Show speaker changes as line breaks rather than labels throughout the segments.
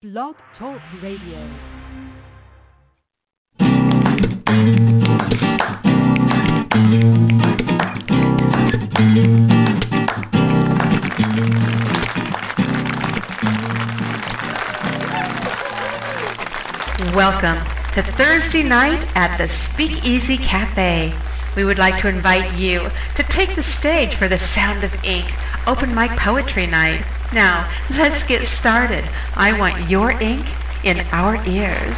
Blog Talk Radio.
Welcome to Thursday night at the Speakeasy Cafe. We would like to invite you to take the stage for the Sound of Ink open mic poetry night. Now, let's get started. I want your ink in our ears.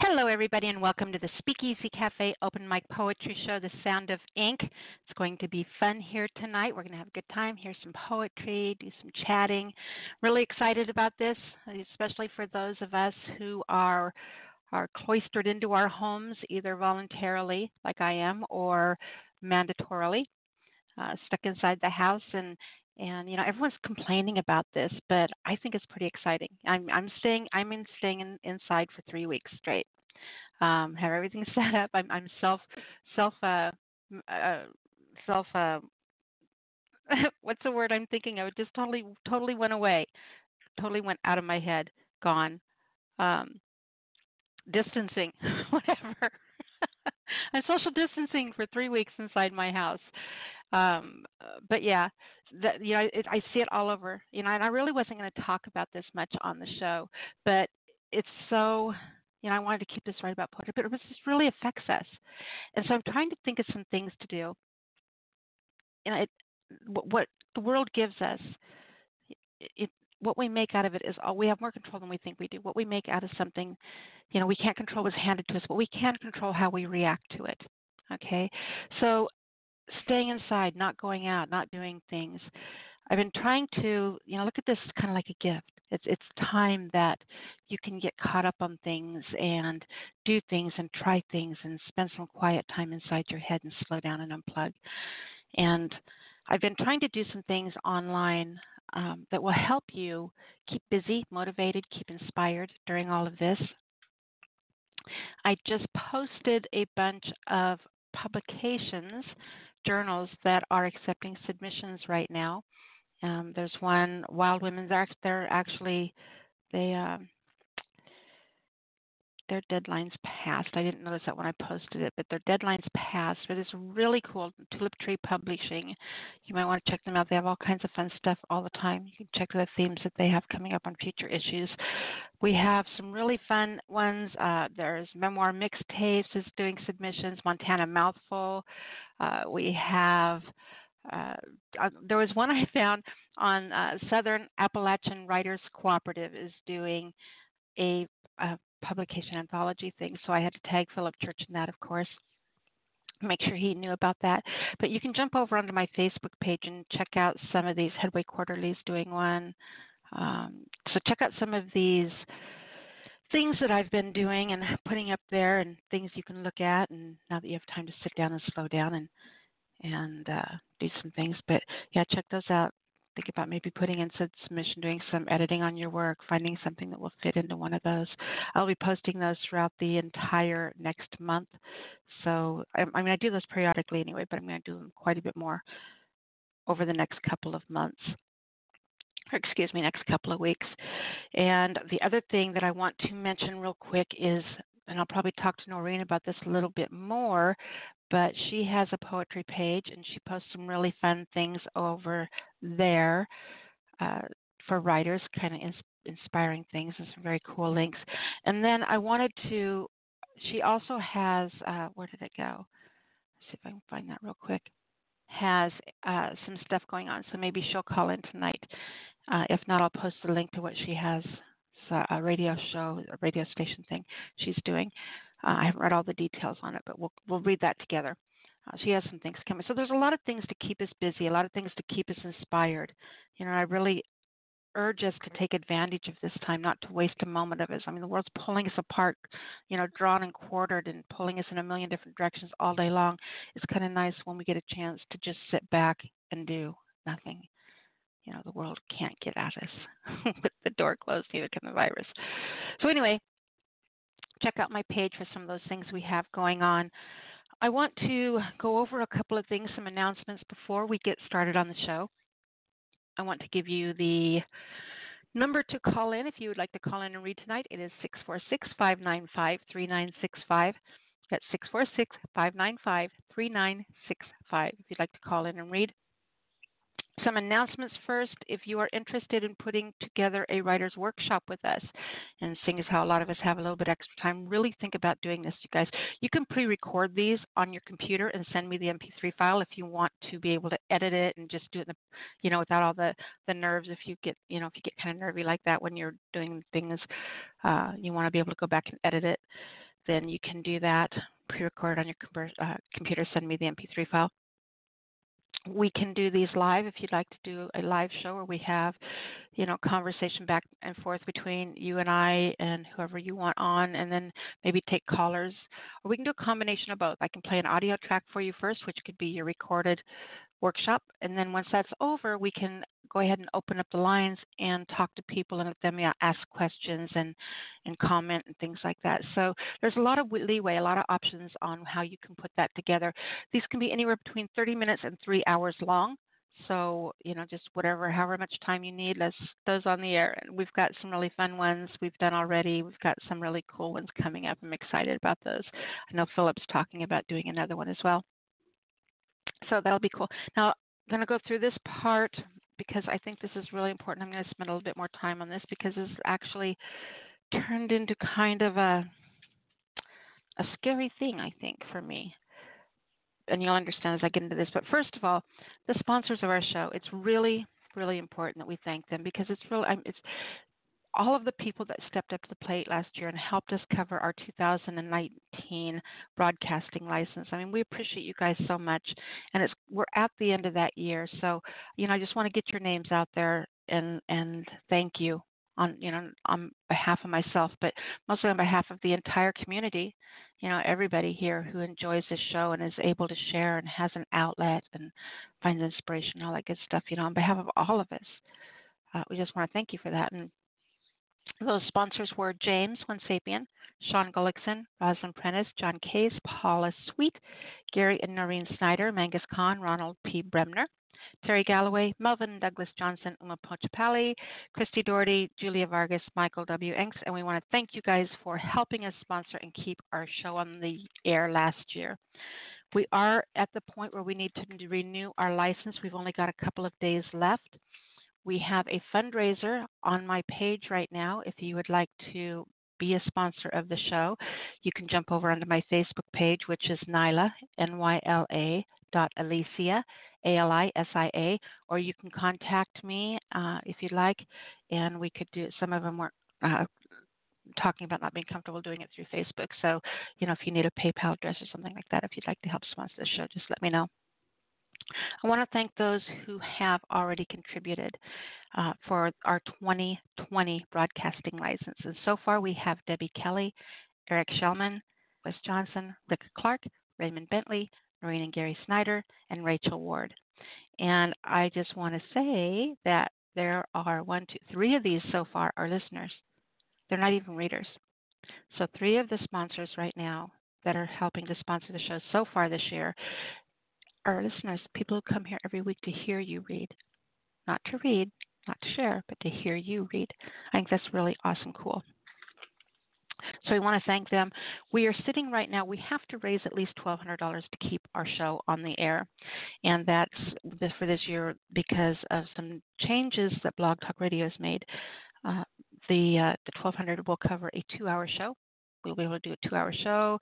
Hello, everybody, and welcome to the Speakeasy Cafe Open Mic Poetry Show, The Sound of Ink. It's going to be fun here tonight. We're going to have a good time, hear some poetry, do some chatting. Really excited about this, especially for those of us who are are cloistered into our homes, either voluntarily, like I am, or mandatorily, uh, stuck inside the house and and you know everyone's complaining about this, but I think it's pretty exciting. I'm I'm staying I'm in staying in, inside for three weeks straight um, have everything set up. I'm, I'm self self uh, uh, self uh, what's the word I'm thinking of? It just totally totally went away, totally went out of my head, gone. Um, distancing, whatever. I'm social distancing for three weeks inside my house. Um, but yeah, that you know, it, I see it all over. You know, and I really wasn't going to talk about this much on the show, but it's so you know, I wanted to keep this right about poetry, but it just really affects us. And so I'm trying to think of some things to do. You know, it, what the world gives us, it, what we make out of it is all we have more control than we think we do. What we make out of something, you know, we can't control what's handed to us, but we can control how we react to it. Okay, so staying inside, not going out, not doing things. I've been trying to, you know, look at this kind of like a gift. It's it's time that you can get caught up on things and do things and try things and spend some quiet time inside your head and slow down and unplug. And I've been trying to do some things online um, that will help you keep busy, motivated, keep inspired during all of this. I just posted a bunch of publications, journals that are accepting submissions right now. Um, there's one Wild Women's Act. They're actually they um, their deadlines passed. I didn't notice that when I posted it, but their deadlines passed. But it's really cool. Tulip Tree Publishing. You might want to check them out. They have all kinds of fun stuff all the time. You can check the themes that they have coming up on future issues. We have some really fun ones. Uh, there's Memoir Mixtapes is doing submissions. Montana Mouthful. Uh, we have uh, uh, there was one I found on uh, Southern Appalachian Writers Cooperative is doing a, a, publication anthology thing, so I had to tag Philip Church in that, of course. Make sure he knew about that. But you can jump over onto my Facebook page and check out some of these. Headway Quarterly is doing one. Um, so check out some of these things that I've been doing and putting up there, and things you can look at. And now that you have time to sit down and slow down and and uh, do some things. But yeah, check those out. Think about maybe putting in submission, doing some editing on your work, finding something that will fit into one of those. I'll be posting those throughout the entire next month. So, I, I mean, I do those periodically anyway, but I'm going to do them quite a bit more over the next couple of months or excuse me, next couple of weeks. And the other thing that I want to mention real quick is, and I'll probably talk to Noreen about this a little bit more, but she has a poetry page and she posts some really fun things over there uh, for writers, kind of ins- inspiring things and some very cool links. And then I wanted to, she also has, uh, where did it go? Let's see if I can find that real quick. Has uh, some stuff going on, so maybe she'll call in tonight. Uh, if not, I'll post the link to what she has. It's a radio show, a radio station thing she's doing. Uh, I haven't read all the details on it, but we'll we'll read that together. Uh, she has some things coming. So there's a lot of things to keep us busy, a lot of things to keep us inspired. You know, I really urge us to take advantage of this time, not to waste a moment of it. I mean, the world's pulling us apart, you know, drawn and quartered and pulling us in a million different directions all day long. It's kind of nice when we get a chance to just sit back and do nothing. You know, the world can't get at us with the door closed, neither can the virus. So, anyway, check out my page for some of those things we have going on. I want to go over a couple of things, some announcements before we get started on the show. I want to give you the number to call in if you would like to call in and read tonight. It is 646 595 3965. That's 646 595 3965 if you'd like to call in and read some announcements first. If you are interested in putting together a writer's workshop with us, and seeing as how a lot of us have a little bit extra time, really think about doing this, you guys. You can pre-record these on your computer and send me the MP3 file if you want to be able to edit it and just do it, the, you know, without all the the nerves. If you get, you know, if you get kind of nervy like that when you're doing things, uh, you want to be able to go back and edit it. Then you can do that. Pre-record on your com- uh, computer. Send me the MP3 file we can do these live if you'd like to do a live show where we have you know conversation back and forth between you and i and whoever you want on and then maybe take callers or we can do a combination of both i can play an audio track for you first which could be your recorded workshop. And then once that's over, we can go ahead and open up the lines and talk to people and let them ask questions and, and comment and things like that. So there's a lot of leeway, a lot of options on how you can put that together. These can be anywhere between 30 minutes and three hours long. So, you know, just whatever, however much time you need, let's those on the air. We've got some really fun ones we've done already. We've got some really cool ones coming up. I'm excited about those. I know Philip's talking about doing another one as well. So that'll be cool. Now, I'm going to go through this part because I think this is really important. I'm going to spend a little bit more time on this because this actually turned into kind of a a scary thing, I think, for me. And you'll understand as I get into this. But first of all, the sponsors of our show. It's really, really important that we thank them because it's it's all of the people that stepped up to the plate last year and helped us cover our 2019 broadcasting license. I mean, we appreciate you guys so much, and it's we're at the end of that year. So, you know, I just want to get your names out there and and thank you on you know on behalf of myself, but mostly on behalf of the entire community. You know, everybody here who enjoys this show and is able to share and has an outlet and finds inspiration all that good stuff. You know, on behalf of all of us. Uh, we just want to thank you for that and those sponsors were James One Sapien, Sean Gullickson, Rosalind Prentice, John Case, Paula Sweet, Gary and Noreen Snyder, Mangus Kahn, Ronald P. Bremner, Terry Galloway, Melvin Douglas Johnson, Uma Pochapali, Christy Doherty, Julia Vargas, Michael W. Enks, and we want to thank you guys for helping us sponsor and keep our show on the air last year. We are at the point where we need to renew our license. We've only got a couple of days left. We have a fundraiser on my page right now. If you would like to be a sponsor of the show, you can jump over onto my Facebook page, which is Nyla, N Y L A dot Alisia, A L I S I A, or you can contact me uh, if you'd like, and we could do some of them were uh, talking about not being comfortable doing it through Facebook. So, you know, if you need a PayPal address or something like that, if you'd like to help sponsor the show, just let me know. I want to thank those who have already contributed uh, for our 2020 broadcasting licenses. So far, we have Debbie Kelly, Eric Shellman, Wes Johnson, Rick Clark, Raymond Bentley, Noreen and Gary Snyder, and Rachel Ward. And I just want to say that there are one, two, three of these so far are listeners. They're not even readers. So, three of the sponsors right now that are helping to sponsor the show so far this year our listeners, people who come here every week to hear you read, not to read, not to share, but to hear you read. I think that's really awesome, cool. So we want to thank them. We are sitting right now, we have to raise at least $1,200 to keep our show on the air. And that's for this year because of some changes that Blog Talk Radio has made. Uh, the, uh, the 1200 will cover a two hour show we'll be able to do a two hour show,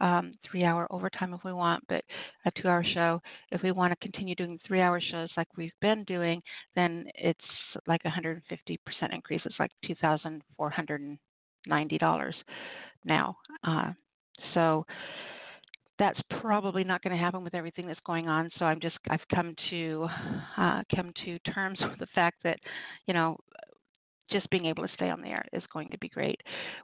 um, three hour overtime if we want, but a two hour show. If we want to continue doing three hour shows like we've been doing, then it's like 150% increase. It's like $2,490 now. Uh, so that's probably not going to happen with everything that's going on. So I'm just I've come to uh, come to terms with the fact that you know just being able to stay on the air is going to be great.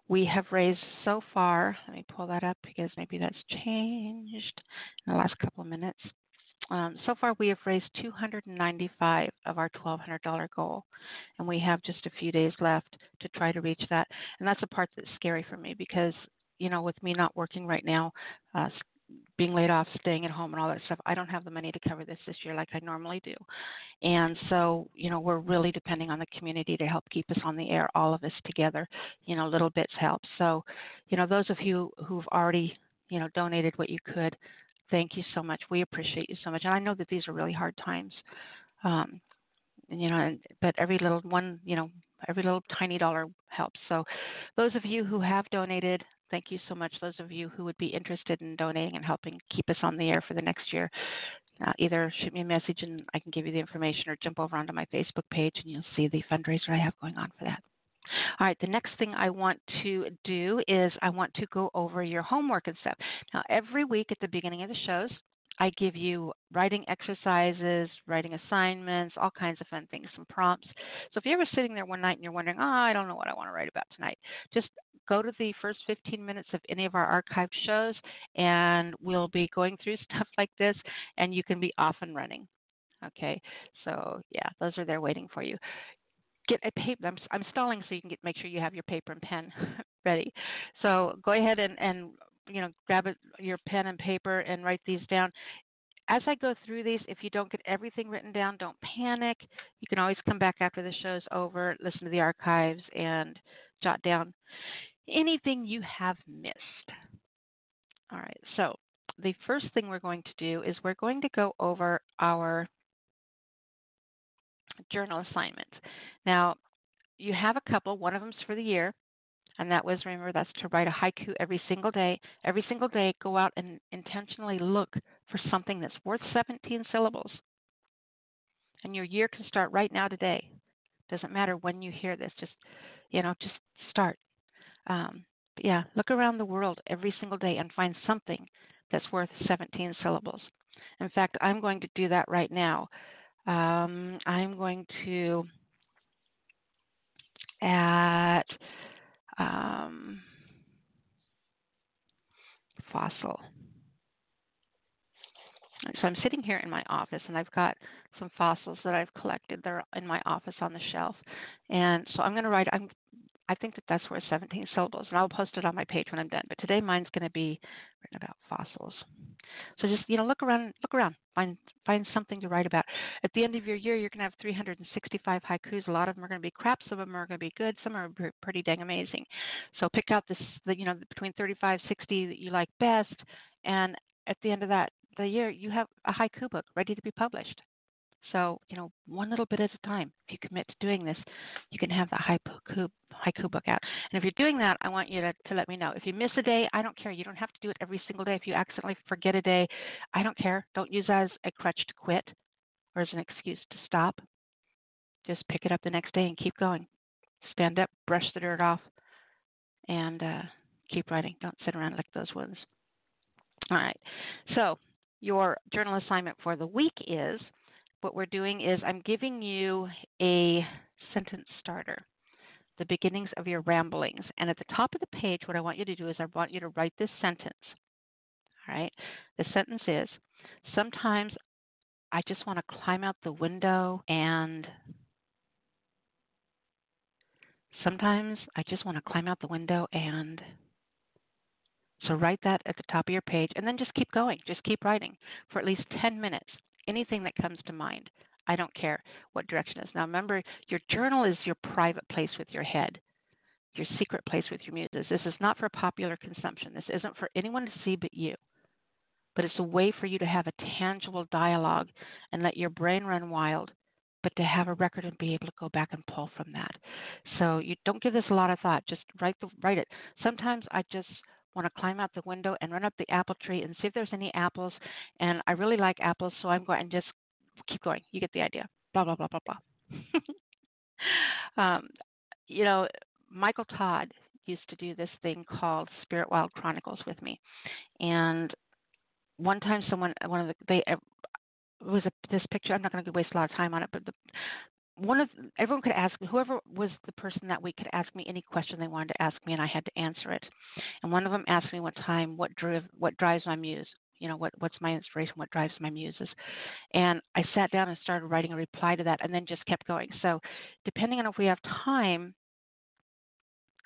We have raised so far, let me pull that up because maybe that's changed in the last couple of minutes. Um, so far, we have raised 295 of our $1,200 goal, and we have just a few days left to try to reach that. And that's the part that's scary for me because, you know, with me not working right now, uh, being laid off, staying at home, and all that stuff, I don't have the money to cover this this year like I normally do. And so, you know, we're really depending on the community to help keep us on the air, all of us together. You know, little bits help. So, you know, those of you who've already, you know, donated what you could, thank you so much. We appreciate you so much. And I know that these are really hard times. Um, you know, but every little one, you know, every little tiny dollar helps. So, those of you who have donated, thank you so much. Those of you who would be interested in donating and helping keep us on the air for the next year, uh, either shoot me a message and I can give you the information, or jump over onto my Facebook page and you'll see the fundraiser I have going on for that. All right, the next thing I want to do is I want to go over your homework and stuff. Now, every week at the beginning of the shows, I give you writing exercises, writing assignments, all kinds of fun things, some prompts. So if you're ever sitting there one night and you're wondering, oh, I don't know what I want to write about tonight, just go to the first 15 minutes of any of our archived shows and we'll be going through stuff like this and you can be off and running. Okay, so yeah, those are there waiting for you. Get a paper. I'm, I'm stalling so you can get make sure you have your paper and pen ready. So go ahead and, and you know, grab a, your pen and paper and write these down. As I go through these, if you don't get everything written down, don't panic. You can always come back after the show's over, listen to the archives, and jot down anything you have missed. All right, so the first thing we're going to do is we're going to go over our journal assignments. Now, you have a couple, one of them's for the year, and that was remember that's to write a haiku every single day. Every single day, go out and intentionally look for something that's worth 17 syllables. And your year can start right now today. Doesn't matter when you hear this. Just you know, just start. Um, yeah, look around the world every single day and find something that's worth 17 syllables. In fact, I'm going to do that right now. Um, I'm going to at um, fossil. So I'm sitting here in my office, and I've got some fossils that I've collected. They're in my office on the shelf, and so I'm going to write. I'm I think that that's worth 17 syllables, and I'll post it on my page when I'm done. But today, mine's going to be written about fossils. So just you know, look around, look around, find find something to write about. At the end of your year, you're going to have 365 haikus. A lot of them are going to be crap. Some of them are going to be good. Some are pretty dang amazing. So pick out this, the, you know, between 35, 60 that you like best, and at the end of that the year, you have a haiku book ready to be published. So, you know, one little bit at a time. If you commit to doing this, you can have the haiku, haiku book out. And if you're doing that, I want you to, to let me know. If you miss a day, I don't care. You don't have to do it every single day. If you accidentally forget a day, I don't care. Don't use that as a crutch to quit or as an excuse to stop. Just pick it up the next day and keep going. Stand up, brush the dirt off, and uh, keep writing. Don't sit around like those ones. All right. So, your journal assignment for the week is what we're doing is I'm giving you a sentence starter, the beginnings of your ramblings. And at the top of the page, what I want you to do is I want you to write this sentence. All right? The sentence is Sometimes I just want to climb out the window and sometimes I just want to climb out the window and so write that at the top of your page and then just keep going. Just keep writing for at least 10 minutes anything that comes to mind. I don't care what direction it is. Now remember, your journal is your private place with your head, your secret place with your muses. This is not for popular consumption. This isn't for anyone to see but you. But it's a way for you to have a tangible dialogue and let your brain run wild, but to have a record and be able to go back and pull from that. So you don't give this a lot of thought. Just write the write it. Sometimes I just want to climb out the window and run up the apple tree and see if there's any apples. And I really like apples, so I'm going and just keep going. You get the idea. Blah blah blah blah blah. um, you know, Michael Todd used to do this thing called Spirit Wild Chronicles with me, and one time someone one of the they it was a, this picture. I'm not going to waste a lot of time on it, but the one of everyone could ask whoever was the person that week could ask me any question they wanted to ask me and I had to answer it. And one of them asked me what time what drive what drives my muse. You know, what what's my inspiration, what drives my muses. And I sat down and started writing a reply to that and then just kept going. So depending on if we have time,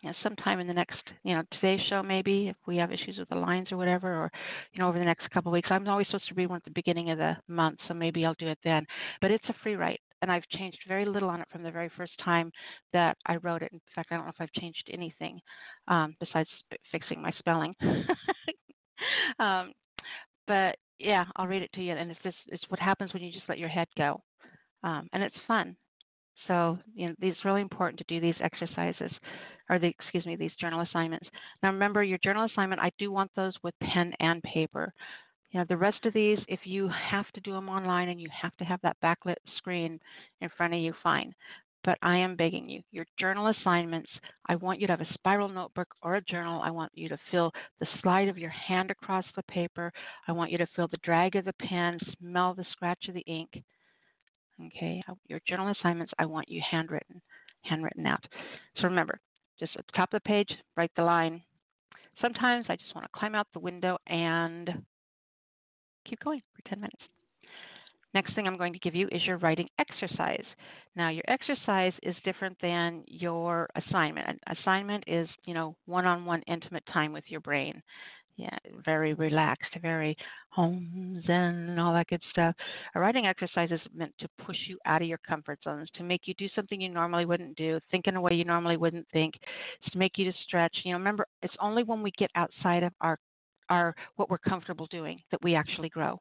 you know, sometime in the next, you know, today's show maybe if we have issues with the lines or whatever, or you know, over the next couple of weeks. I'm always supposed to read one at the beginning of the month, so maybe I'll do it then. But it's a free write, and I've changed very little on it from the very first time that I wrote it. In fact, I don't know if I've changed anything um, besides fixing my spelling. um, but yeah, I'll read it to you, and it's just it's what happens when you just let your head go, um, and it's fun. So you know, it's really important to do these exercises, or the excuse me, these journal assignments. Now remember, your journal assignment, I do want those with pen and paper. You know, the rest of these, if you have to do them online and you have to have that backlit screen in front of you, fine. But I am begging you, your journal assignments, I want you to have a spiral notebook or a journal. I want you to feel the slide of your hand across the paper. I want you to feel the drag of the pen, smell the scratch of the ink. Okay, your journal assignments, I want you handwritten, handwritten out. So remember, just at the top of the page, write the line. Sometimes I just want to climb out the window and keep going for 10 minutes. Next thing I'm going to give you is your writing exercise. Now, your exercise is different than your assignment. An assignment is, you know, one-on-one intimate time with your brain yeah, very relaxed, very home zen and all that good stuff. A writing exercise is meant to push you out of your comfort zones, to make you do something you normally wouldn't do, think in a way you normally wouldn't think, it's to make you to stretch. You know, remember, it's only when we get outside of our our what we're comfortable doing that we actually grow.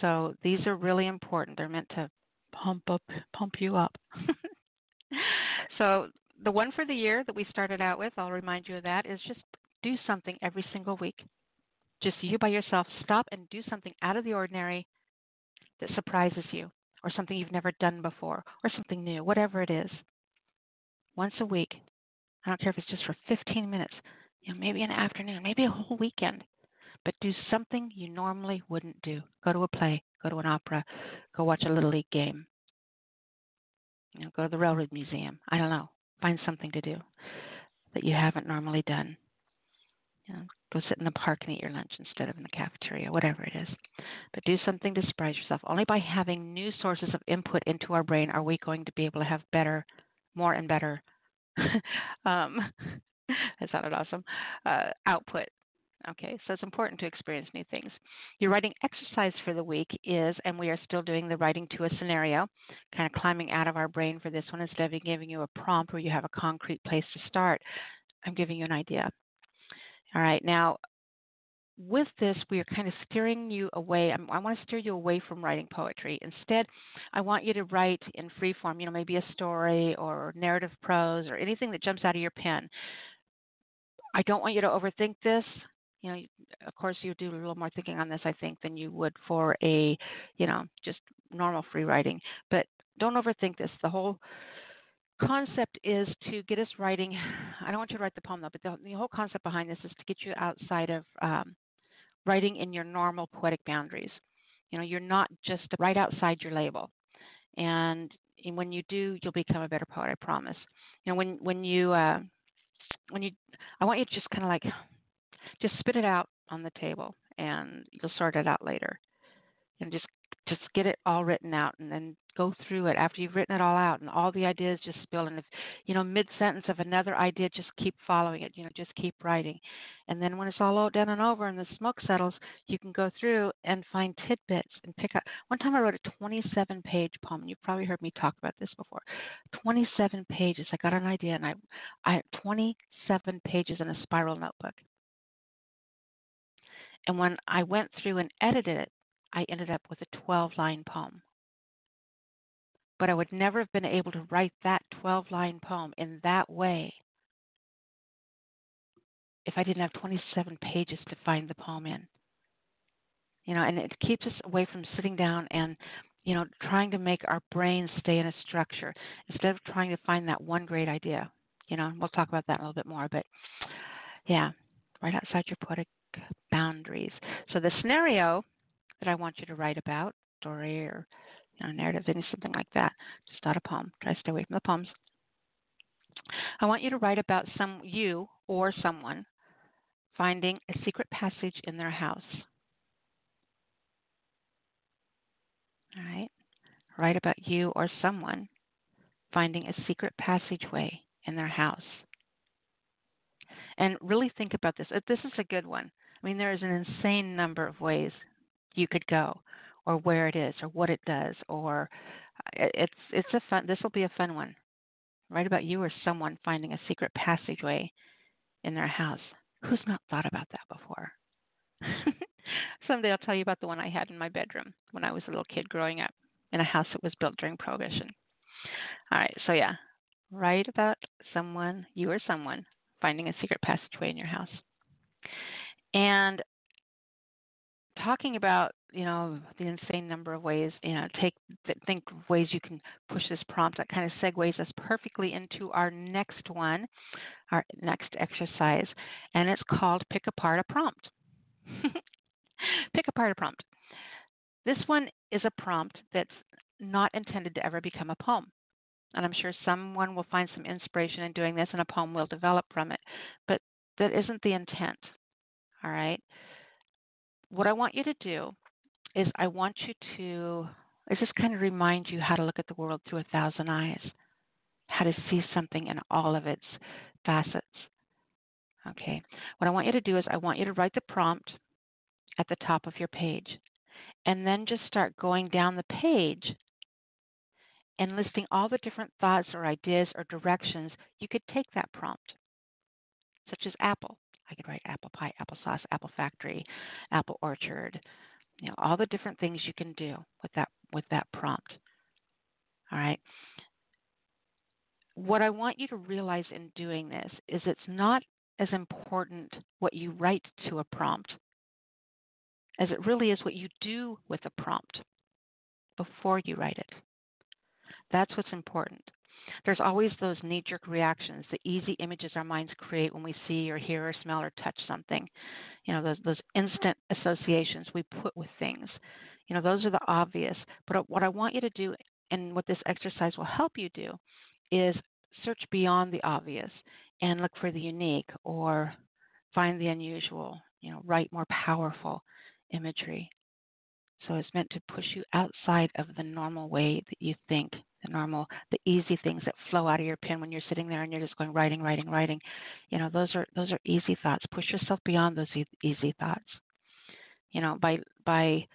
So these are really important. They're meant to pump up, pump you up. so the one for the year that we started out with, I'll remind you of that, is just do something every single week. Just you by yourself, stop and do something out of the ordinary that surprises you, or something you've never done before, or something new, whatever it is. Once a week. I don't care if it's just for 15 minutes, you know, maybe an afternoon, maybe a whole weekend. But do something you normally wouldn't do. Go to a play, go to an opera, go watch a little league game. You know, go to the railroad museum. I don't know. Find something to do that you haven't normally done. You know, go sit in the park and eat your lunch instead of in the cafeteria, whatever it is. But do something to surprise yourself. Only by having new sources of input into our brain are we going to be able to have better, more and better. um, that sounded awesome. Uh, output. Okay, so it's important to experience new things. Your writing exercise for the week is, and we are still doing the writing to a scenario, kind of climbing out of our brain for this one instead of giving you a prompt where you have a concrete place to start. I'm giving you an idea. All right, now with this, we are kind of steering you away. I want to steer you away from writing poetry. Instead, I want you to write in free form, you know, maybe a story or narrative prose or anything that jumps out of your pen. I don't want you to overthink this. You know, of course, you do a little more thinking on this, I think, than you would for a, you know, just normal free writing. But don't overthink this. The whole concept is to get us writing. I don't want you to write the poem though, but the, the whole concept behind this is to get you outside of um, writing in your normal poetic boundaries. You know, you're not just right outside your label, and, and when you do, you'll become a better poet. I promise. You know, when when you uh, when you, I want you to just kind of like just spit it out on the table, and you'll sort it out later. And just just get it all written out and then go through it. After you've written it all out and all the ideas just spill and if you know mid sentence of another idea just keep following it you know just keep writing. And then when it's all done and over and the smoke settles you can go through and find tidbits and pick up. One time i wrote a 27 page poem and you've probably heard me talk about this before. 27 pages. I got an idea and i i had 27 pages in a spiral notebook. And when i went through and edited it I ended up with a 12 line poem. But I would never have been able to write that 12 line poem in that way if I didn't have 27 pages to find the poem in. You know, and it keeps us away from sitting down and, you know, trying to make our brain stay in a structure instead of trying to find that one great idea. You know, and we'll talk about that a little bit more. But yeah, right outside your poetic boundaries. So the scenario that I want you to write about, story or you know, narrative, any something like that. Just not a poem. Try to stay away from the poems. I want you to write about some you or someone finding a secret passage in their house. All right. Write about you or someone finding a secret passageway in their house. And really think about this. This is a good one. I mean, there is an insane number of ways you could go, or where it is, or what it does, or uh, it's it's a fun. This will be a fun one. Write about you or someone finding a secret passageway in their house. Who's not thought about that before? Someday I'll tell you about the one I had in my bedroom when I was a little kid growing up in a house that was built during Prohibition. All right, so yeah, write about someone, you or someone, finding a secret passageway in your house. And talking about you know the insane number of ways you know take think ways you can push this prompt that kind of segues us perfectly into our next one our next exercise and it's called pick apart a prompt. Pick apart a prompt. This one is a prompt that's not intended to ever become a poem and i'm sure someone will find some inspiration in doing this and a poem will develop from it but that isn't the intent all right what I want you to do is I want you to I just kind of remind you how to look at the world through a thousand eyes, how to see something in all of its facets. Okay. What I want you to do is I want you to write the prompt at the top of your page and then just start going down the page and listing all the different thoughts or ideas or directions you could take that prompt, such as apple. I could write apple pie, applesauce, apple factory, apple orchard, you know, all the different things you can do with that with that prompt. All right. What I want you to realize in doing this is it's not as important what you write to a prompt as it really is what you do with a prompt before you write it. That's what's important. There's always those knee jerk reactions, the easy images our minds create when we see or hear or smell or touch something. You know, those, those instant associations we put with things. You know, those are the obvious. But uh, what I want you to do, and what this exercise will help you do, is search beyond the obvious and look for the unique or find the unusual, you know, write more powerful imagery. So it's meant to push you outside of the normal way that you think the normal, the easy things that flow out of your pen when you're sitting there and you're just going writing, writing, writing. You know, those are those are easy thoughts. Push yourself beyond those e- easy thoughts. You know, by by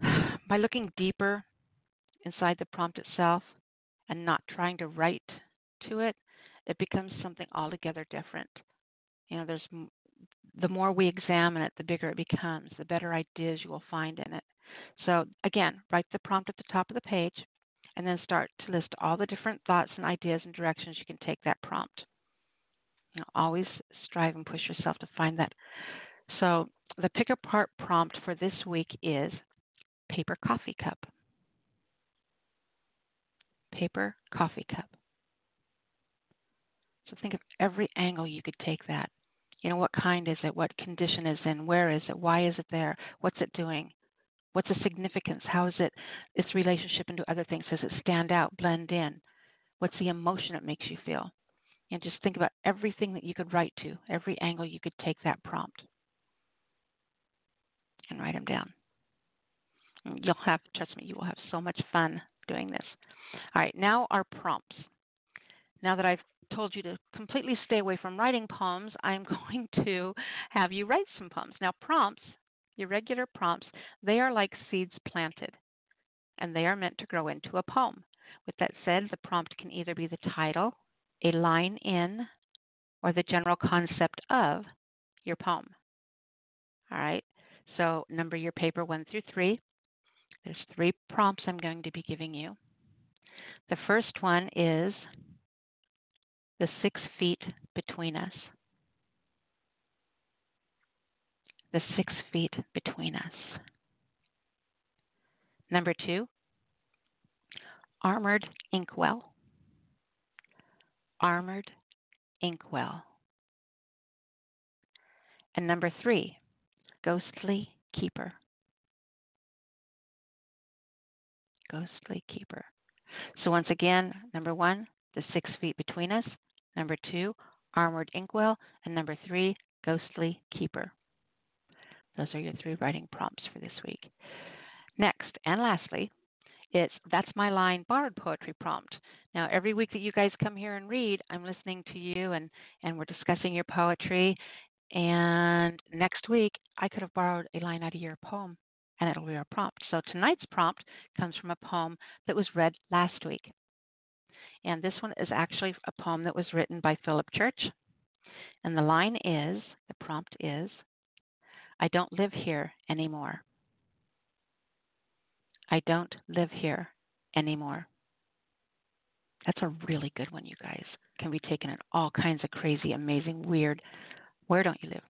by looking deeper inside the prompt itself and not trying to write to it, it becomes something altogether different. You know, there's the more we examine it, the bigger it becomes, the better ideas you will find in it. So, again, write the prompt at the top of the page, and then start to list all the different thoughts and ideas and directions you can take that prompt. You know, always strive and push yourself to find that. So the pick apart prompt for this week is paper coffee cup. Paper coffee cup. So think of every angle you could take that. You know, what kind is it? What condition is in? Where is it? Why is it there? What's it doing? What's the significance? How is it its relationship into other things? Does it stand out, blend in? What's the emotion it makes you feel? And just think about everything that you could write to, every angle you could take that prompt, and write them down. You'll have, trust me, you will have so much fun doing this. All right, now our prompts. Now that I've told you to completely stay away from writing poems, I'm going to have you write some poems. Now, prompts your regular prompts, they are like seeds planted, and they are meant to grow into a poem. With that said, the prompt can either be the title, a line in, or the general concept of your poem. All right, so number your paper one through three. There's three prompts I'm going to be giving you. The first one is the six feet between us. the six feet between us. Number two, armored inkwell. Armored inkwell. And number three, ghostly keeper. Ghostly keeper. So once again, number one, the six feet between us. Number two, armored inkwell. And number three, ghostly keeper. Those are your three writing prompts for this week. Next and lastly, It's That's My Line Borrowed Poetry Prompt. Now, every week that you guys come here and read, I'm listening to you and, and we're discussing your poetry. And next week, I could have borrowed a line out of your poem and it'll be our prompt. So tonight's prompt comes from a poem that was read last week. And this one is actually a poem that was written by Philip Church. And the line is the prompt is I don't live here anymore. I don't live here anymore. That's a really good one, you guys. Can be taken in all kinds of crazy, amazing, weird. Where don't you live?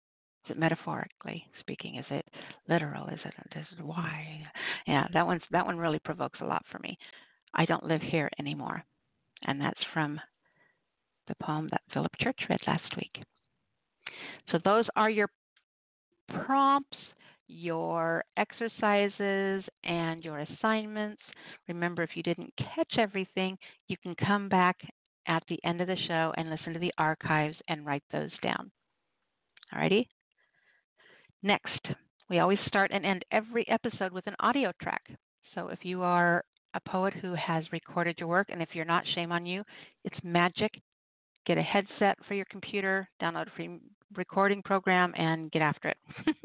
Is it metaphorically speaking? Is it literal? Is it, is it why? Yeah, that one's that one really provokes a lot for me. I don't live here anymore, and that's from the poem that Philip Church read last week. So those are your prompts, your exercises, and your assignments. Remember, if you didn't catch everything, you can come back at the end of the show and listen to the archives and write those down. Alrighty? Next, we always start and end every episode with an audio track. So if you are a poet who has recorded your work, and if you're not, shame on you, it's magic. Get a headset for your computer, download a free recording program, and get after it.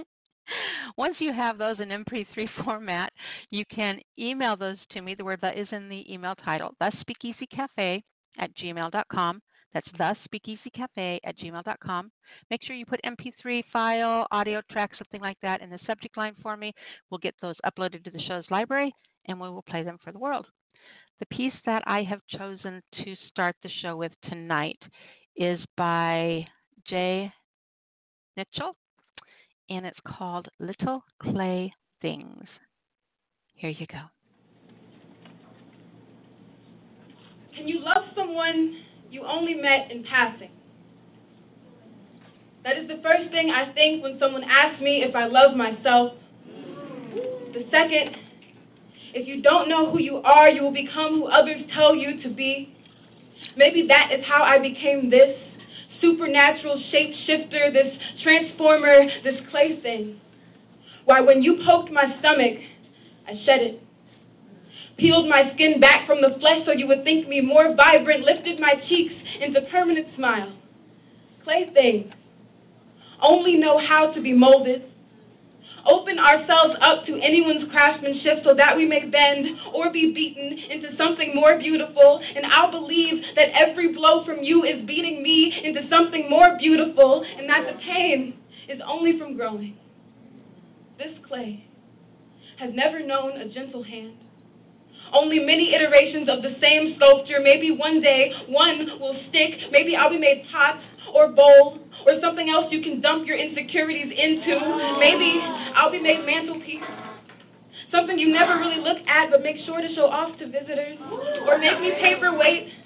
Once you have those in MP3 format, you can email those to me. The word that is in the email title, the Speakeasy Cafe at gmail.com. That's the Speakeasy Cafe at gmail.com. Make sure you put MP3 file, audio track, something like that in the subject line for me. We'll get those uploaded to the show's library and we will play them for the world. The piece that I have chosen to start the show with tonight is by Jae Nichelle and it's called Little Clay Things. Here you go.
Can you love someone you only met in passing. That is the first thing I think when someone asks me if I love myself. The second, if you don't know who you are, you will become who others tell you to be. Maybe that is how I became this supernatural shapeshifter, this transformer, this clay thing. Why, when you poked my stomach, I shed it peeled my skin back from the flesh so you would think me more vibrant, lifted my cheeks into permanent smile. Playthings only know how to be molded. Open ourselves up to anyone's craftsmanship so that we may bend or be beaten into something more beautiful. And I'll believe that every blow from you is beating me into something more beautiful and that the pain is only from growing. This clay has never known a gentle hand only many iterations of the same sculpture. Maybe one day one will stick. Maybe I'll be made pot or bowl or something else you can dump your insecurities into. Maybe I'll be made mantelpiece. Something you never really look at but make sure to show off to visitors. Or make me paperweight.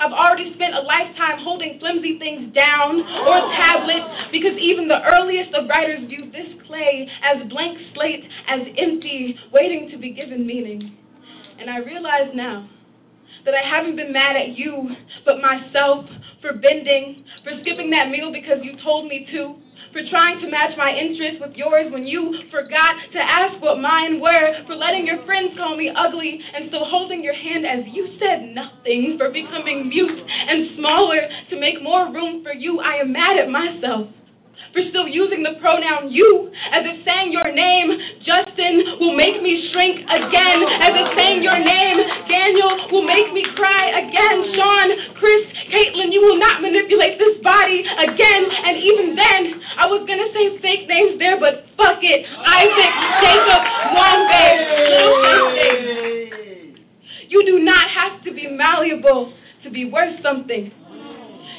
I've already spent a lifetime holding flimsy things down or tablets because even the earliest of writers viewed this clay as blank slate, as empty, waiting to be given meaning. And I realize now that I haven't been mad at you, but myself for bending, for skipping that meal because you told me to, for trying to match my interests with yours when you forgot to ask what mine were, for letting your friends call me ugly and still holding your hand as you said nothing, for becoming mute and smaller to make more room for you. I am mad at myself for still using the pronoun you as if saying your name, Justin, will make me shrink again, as if saying your name, Daniel, will make me cry again. Sean, Chris, Caitlin, you will not manipulate this body again. And even then, I was going to say fake names there, but fuck it. Isaac, Jacob, Wombe, You do not have to be malleable to be worth something.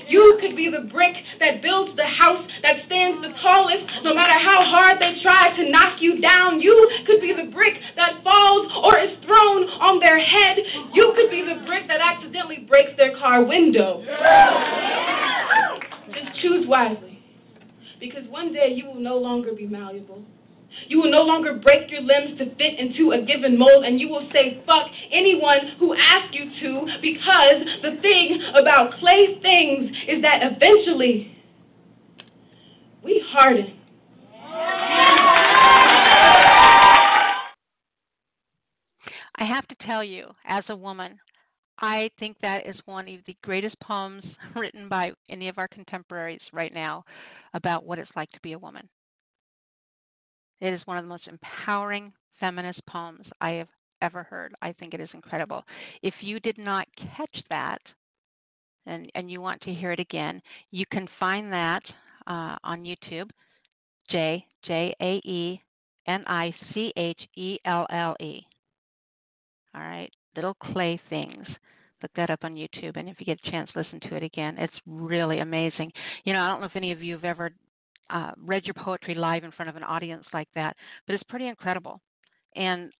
You could be the brick that builds the house that stands the tallest, no matter how hard they try to knock you down. You could be the brick that falls or is thrown on their head. You could be the brick that accidentally breaks their car window. Just choose wisely, because one day you will no longer be malleable. You will no longer break your limbs to fit into a given mold, and you will say fuck anyone who asks you to, because the thing about clay things is that eventually we harden.
I have to tell you, as a woman, I think that is one of the greatest poems written by any of our contemporaries right now about what it's like to be a woman. It is one of the most empowering feminist poems I have ever heard. I think it is incredible. If you did not catch that and, and you want to hear it again, you can find that uh, on YouTube. J J A E N I C H E L L E. All right, little clay things. Look that up on YouTube, and if you get a chance, listen to it again. It's really amazing. You know, I don't know if any of you have ever uh, read your poetry live in front of an audience like that, but it's pretty incredible. And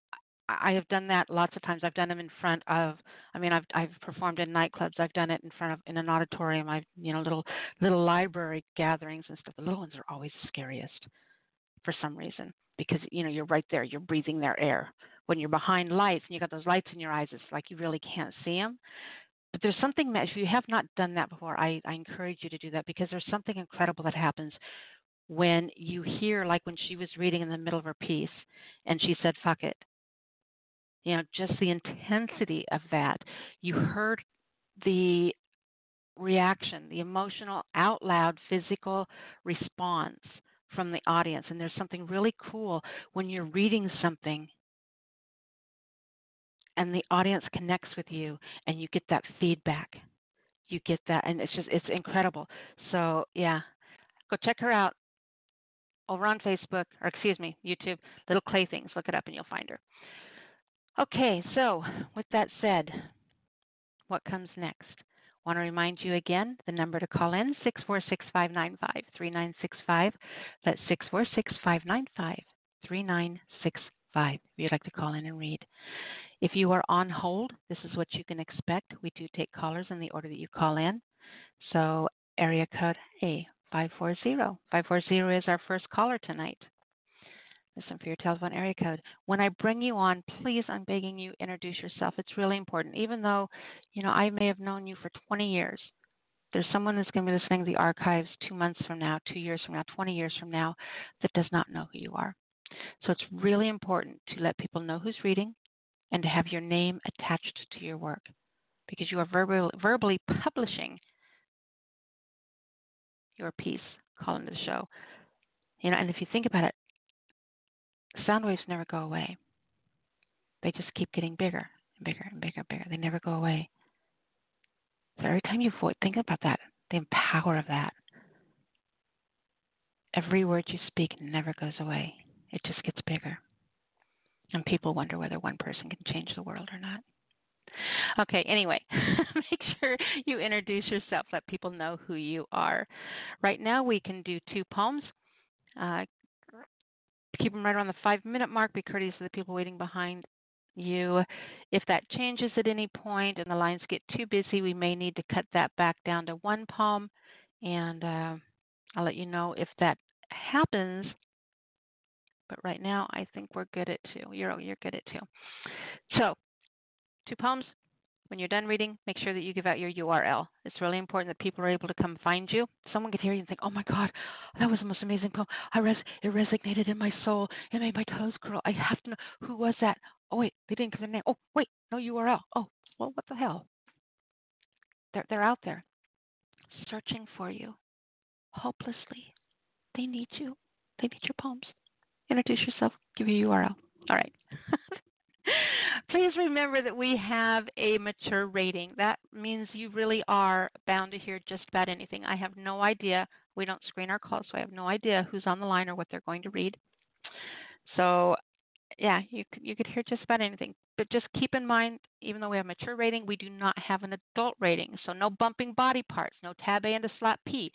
I have done that lots of times. I've done them in front of. I mean, I've I've performed in nightclubs. I've done it in front of in an auditorium. I've you know little little library gatherings and stuff. The little ones are always the scariest for some reason because you know you're right there. You're breathing their air. When you're behind lights and you got those lights in your eyes, it's like you really can't see them. But there's something that if you have not done that before, I, I encourage you to do that because there's something incredible that happens when you hear like when she was reading in the middle of her piece and she said fuck it. You know just the intensity of that. You mm-hmm. heard the reaction the emotional out loud physical response from the audience. And there's something really cool when you're reading something and the audience connects with you and you get that feedback. You get that and it's just it's incredible. So yeah. Go check her out over on Facebook, or excuse me, YouTube, Little Clay Things. Look it up and you'll find her. Okay, so with that said, what comes next? Want to remind you again the number to call in 646 595 3965. That's 646 595 3965 if you'd like to call in and read. If you are on hold, this is what you can expect. We do take callers in the order that you call in. So, area code A 540. 540 is our first caller tonight. Listen for your telephone area code. When I bring you on, please, I'm begging you, introduce yourself. It's really important. Even though, you know, I may have known you for 20 years, there's someone who's going to be listening to the archives two months from now, two years from now, 20 years from now that does not know who you are. So it's really important to let people know who's reading and to have your name attached to your work because you are verbally, verbally publishing your piece calling the show. You know, and if you think about it, sound waves never go away. They just keep getting bigger and bigger and bigger and bigger. They never go away. So every time you think about that, the power of that, every word you speak never goes away. It just gets bigger. And people wonder whether one person can change the world or not. Okay, anyway, make sure you introduce yourself, let people know who you are. Right now, we can do two poems. Uh, keep them right around the five minute mark. Be courteous to the people waiting behind you. If that changes at any point and the lines get too busy, we may need to cut that back down to one poem. And uh, I'll let you know if that happens. But right now, I think we're good at two. You're you're good at two. So two poems. When you're done reading, make sure that you give out your URL. It's really important that people are able to come find you. Someone could hear you and think, "Oh my God, that was the most amazing poem. I res- it resonated in my soul. It made my toes curl. I have to know who was that. Oh wait, they didn't give their name. Oh wait, no URL. Oh well, what the hell? They're they're out there, searching for you, hopelessly. They need you. They need your poems. Introduce yourself. Give your URL. All right. Please remember that we have a mature rating. That means you really are bound to hear just about anything. I have no idea. We don't screen our calls, so I have no idea who's on the line or what they're going to read. So, yeah, you could, you could hear just about anything. But just keep in mind, even though we have a mature rating, we do not have an adult rating. So no bumping body parts, no tab A and a slap P,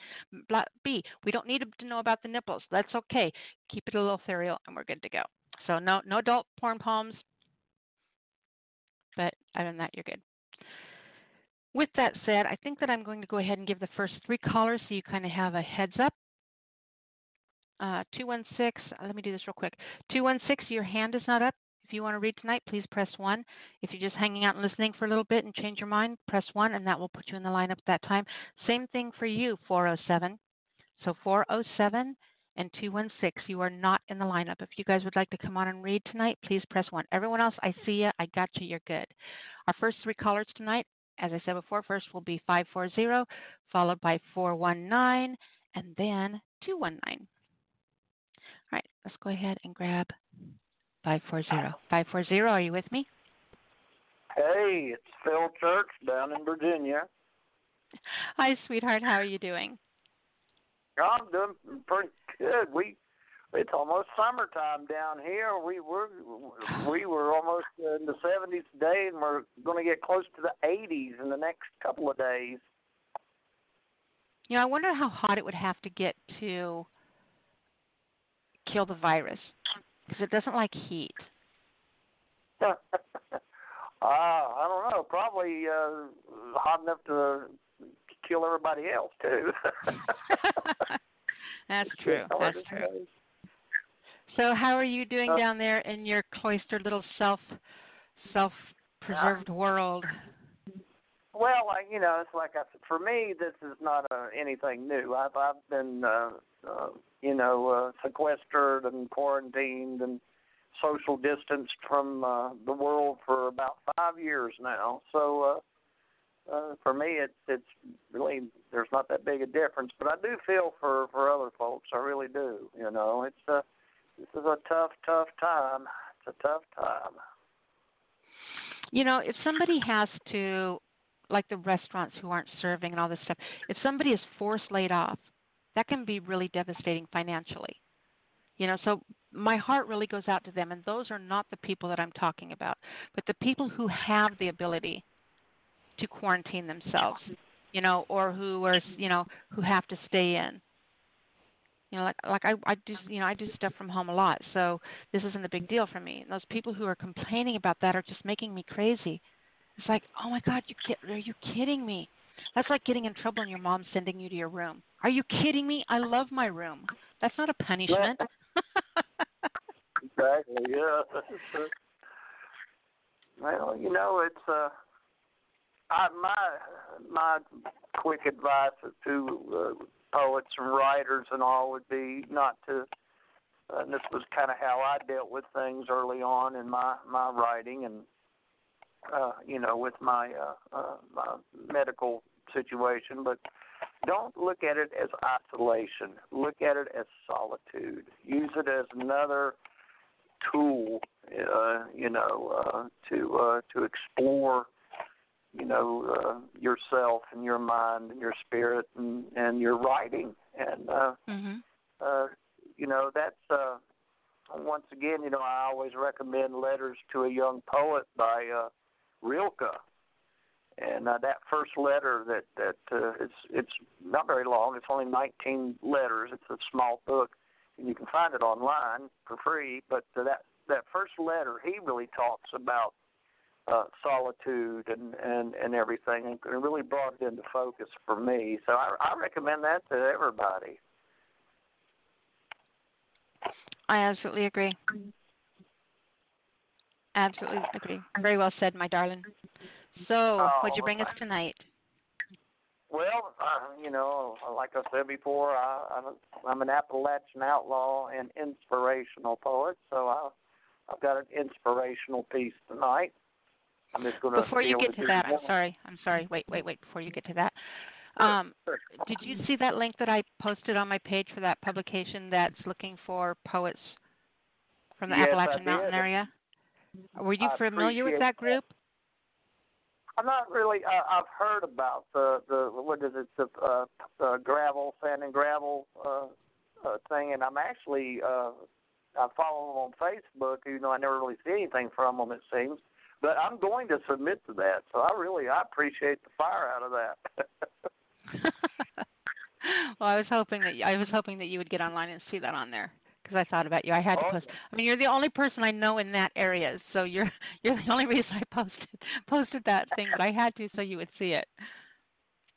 B. We don't need to know about the nipples. That's okay. Keep it a little ethereal, and we're good to go. So no no adult porn poems, but other than that, you're good. With that said, I think that I'm going to go ahead and give the first three callers so you kind of have a heads up. Uh, 216, uh, let me do this real quick. 216, your hand is not up. If you want to read tonight, please press 1. If you're just hanging out and listening for a little bit and change your mind, press 1, and that will put you in the lineup at that time. Same thing for you, 407. So 407, and 216. You are not in the lineup. If you guys would like to come on and read tonight, please press 1. Everyone else, I see you. I got you. You're good. Our first three callers tonight, as I said before, first will be 540, followed by 419, and then 219. All right, let's go ahead and grab 540. 540, are you with me?
Hey, it's Phil Church down in Virginia.
Hi, sweetheart. How are you doing?
I'm doing pretty good. We it's almost summertime down here. We were we were almost in the 70s today, and we're going to get close to the 80s in the next couple of days.
You know, I wonder how hot it would have to get to kill the virus because it doesn't like heat.
uh, I don't know. Probably uh, hot enough to kill everybody else too.
That's true. That's true. So, how are you doing uh, down there in your cloistered little self self preserved uh, world?
Well, I, you know, it's like I said, for me, this is not uh, anything new. I've I've been, uh, uh, you know, uh, sequestered and quarantined and social distanced from uh, the world for about five years now. So, uh, for me, it's it's really there's not that big a difference. But I do feel for for other folks. I really do. You know, it's uh, this is a tough, tough time. It's a tough time.
You know, if somebody has to, like the restaurants who aren't serving and all this stuff, if somebody is forced laid off, that can be really devastating financially. You know, so my heart really goes out to them, and those are not the people that I'm talking about, but the people who have the ability to quarantine themselves, you know, or who are, you know, who have to stay in. You know, like like I I do you know I do stuff from home a lot, so this isn't a big deal for me. And those people who are complaining about that are just making me crazy. It's like, oh my God, you kid, are you kidding me? That's like getting in trouble and your mom sending you to your room. Are you kidding me? I love my room. That's not a punishment.
exactly. Yeah. well, you know, it's uh I, my my quick advice to uh, poets and writers and all would be not to. Uh, and this was kind of how I dealt with things early on in my my writing, and uh, you know, with my uh, uh, my medical situation. But don't look at it as isolation. Look at it as solitude. Use it as another tool, uh, you know, uh, to uh, to explore you know uh, yourself and your mind and your spirit and and your writing. And uh
mm-hmm.
uh you know that's uh once again you know I always recommend letters to a young poet by uh Rilke. And uh, that first letter that that uh, it's it's not very long. It's only 19 letters. It's a small book. And you can find it online for free. But uh, that that first letter he really talks about uh, solitude and, and, and everything, and it really brought it into focus for me. So I, I recommend that to everybody.
I absolutely agree. Absolutely agree. Very well said, my darling. So,
oh,
what'd you bring us tonight?
Well, uh, you know, like I said before, I, I'm, I'm an Appalachian outlaw and inspirational poet, so I, I've got an inspirational piece tonight. I'm just going to.
Before you get to that, I'm sorry. I'm sorry. Wait, wait, wait. Before you get to that, um, did you see that link that I posted on my page for that publication that's looking for poets from the
yes,
Appalachian Mountain area? Were you
I
familiar with that group?
I'm not really. Uh, I've heard about the the what is it the uh, uh, gravel sand and gravel uh, uh, thing, and I'm actually uh, I follow them on Facebook. Even though I never really see anything from them, it seems but I'm going to submit to that. So I really I appreciate the fire out of
that. well, I was hoping that I was hoping that you would get online and see that on there because I thought about you. I had to post. I mean, you're the only person I know in that area, so you're you're the only reason I posted posted that thing. But I had to so you would see it.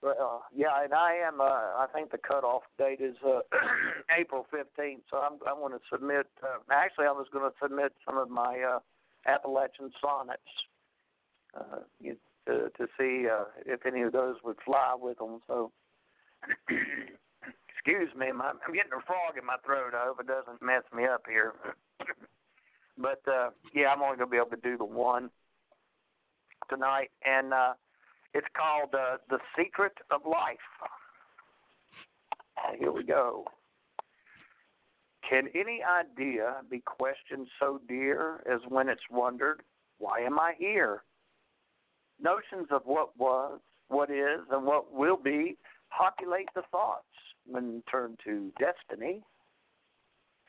Well, yeah, and I am. Uh, I think the cutoff date is uh, April 15th, so I'm I'm going to submit. Uh, actually, I was going to submit some of my uh, Appalachian sonnets uh, you, to to see uh, if any of those would fly with them. So, excuse me, my, I'm getting a frog in my throat. I hope it doesn't mess me up here. but uh, yeah, I'm only to be able to do the one tonight, and uh, it's called uh, "The Secret of Life." Here we go. Can any idea be questioned so dear as when it's wondered, why am I here? Notions of what was, what is, and what will be populate the thoughts when turned to destiny.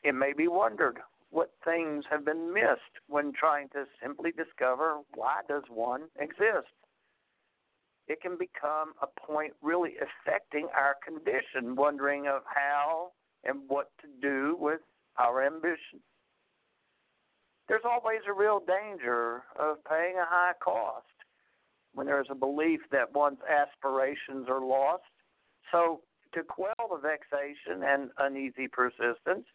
It may be wondered what things have been missed when trying to simply discover why does one exist. It can become a point really affecting our condition, wondering of how and what to do with our ambition. There's always a real danger of paying a high cost when there's a belief that one's aspirations are lost. So, to quell the vexation and uneasy persistence,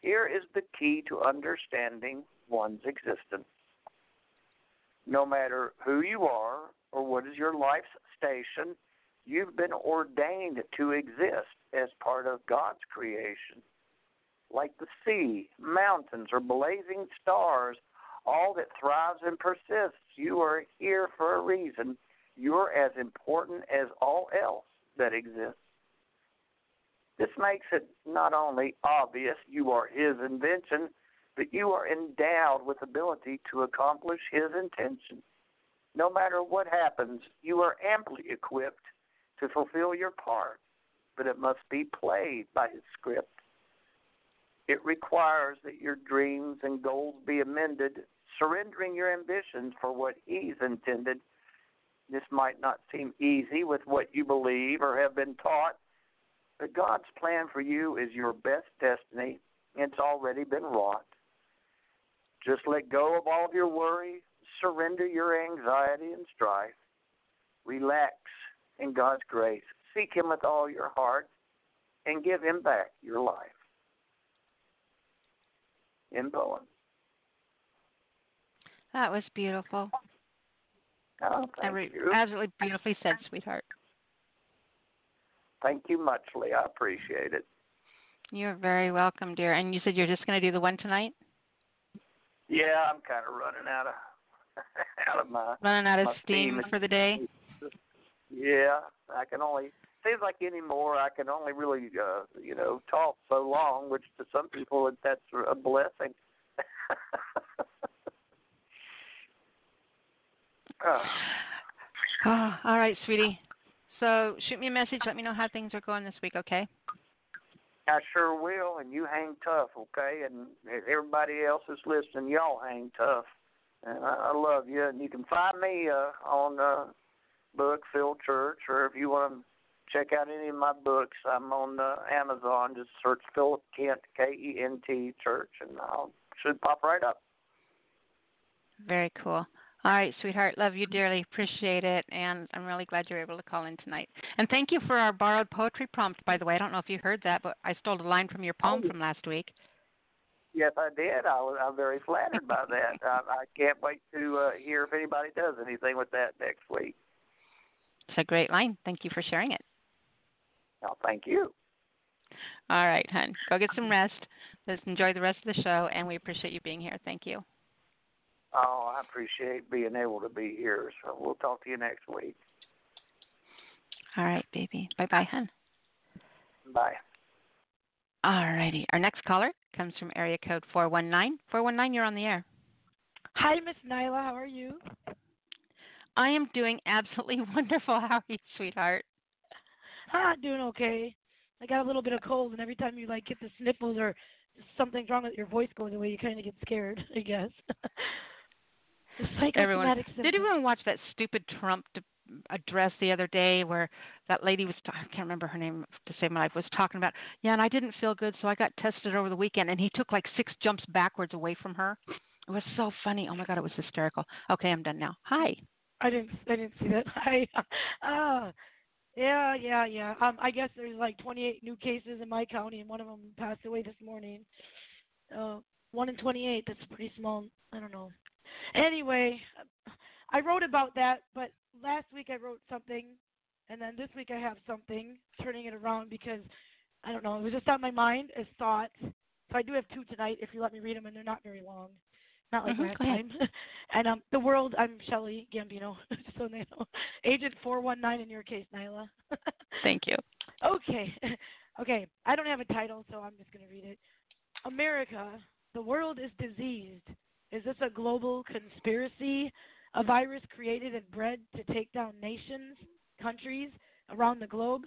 here is the key to understanding one's existence. No matter who you are or what is your life's station, you've been ordained to exist as part of God's creation. Like the sea, mountains, or blazing stars, all that thrives and persists, you are here for a reason. You're as important as all else that exists. This makes it not only obvious you are His invention, but you are endowed with ability to accomplish His intention. No matter what happens, you are amply equipped to fulfill your part, but it must be played by His script. It requires that your dreams and goals be amended, surrendering your ambitions for what He's intended. This might not seem easy with what you believe or have been taught, but God's plan for you is your best destiny. It's already been wrought. Just let go of all of your worry, surrender your anxiety and strife. Relax in God's grace. Seek Him with all your heart and give Him back your life. In Bowen.
That was beautiful.
Oh, thank you.
Absolutely beautifully said, sweetheart.
Thank you much, Lee. I appreciate it.
You're very welcome, dear. And you said you're just going to do the one tonight?
Yeah, I'm kind of running out of out of my
Running out of
my
steam for the day?
Yeah, I can only seems like anymore I can only really uh, you know talk so long, which to some people that's a blessing. oh,
Oh, all right, sweetie. So shoot me a message. Let me know how things are going this week, okay?
I sure will, and you hang tough, okay? And everybody else is listening, y'all hang tough. And I, I love you. And you can find me uh, on uh, book Phil Church, or if you want to check out any of my books, I'm on uh, Amazon. Just search Philip Kent K E N T Church, and I'll should pop right up.
Very cool. All right, sweetheart. Love you dearly. Appreciate it. And I'm really glad you're able to call in tonight. And thank you for our borrowed poetry prompt, by the way. I don't know if you heard that, but I stole a line from your poem from last week.
Yes, I did. I was I'm very flattered by that. I, I can't wait to uh, hear if anybody does anything with that next week.
It's a great line. Thank you for sharing it.
Oh, thank you.
All right, hon. Go get some rest. Let's enjoy the rest of the show, and we appreciate you being here. Thank you.
Oh, I appreciate being able to be here. So we'll talk to you next week.
All right, baby. Bye bye, hon.
Bye.
All righty. Our next caller comes from area code 419. 419, you're on the air.
Hi, Miss Nyla. How are you?
I am doing absolutely wonderful. How are you, sweetheart?
Ah, doing okay. I got a little bit of cold, and every time you like get the sniffles or something's wrong with your voice goes away, you kind of get scared. I guess.
Everyone, did everyone watch that stupid Trump d- address the other day where that lady was I can't remember her name to save my life was talking about yeah and I didn't feel good so I got tested over the weekend and he took like six jumps backwards away from her. It was so funny. Oh my god, it was hysterical. Okay, I'm done now. Hi.
I didn't. I didn't see that. I. Ah. Yeah, yeah, yeah. Um, I guess there's like 28 new cases in my county, and one of them passed away this morning. Uh, one in 28. That's pretty small. I don't know. Anyway, I wrote about that, but last week I wrote something, and then this week I have something, turning it around because I don't know. It was just on my mind as thoughts. So I do have two tonight if you let me read them, and they're not very long. Not like
Mhm,
last time. and um, the world. I'm Shelly Gambino, so they know. Agent 419 in your case, Nyla.
Thank you.
Okay. okay. I don't have a title, so I'm just going to read it. America, the world is diseased. Is this a global conspiracy? A virus created and bred to take down nations, countries around the globe?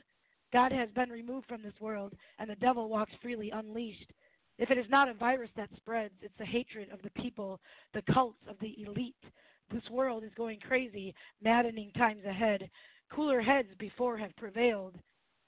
God has been removed from this world, and the devil walks freely unleashed. If it is not a virus that spreads, it's the hatred of the people, the cults of the elite. This world is going crazy, maddening times ahead. Cooler heads before have prevailed.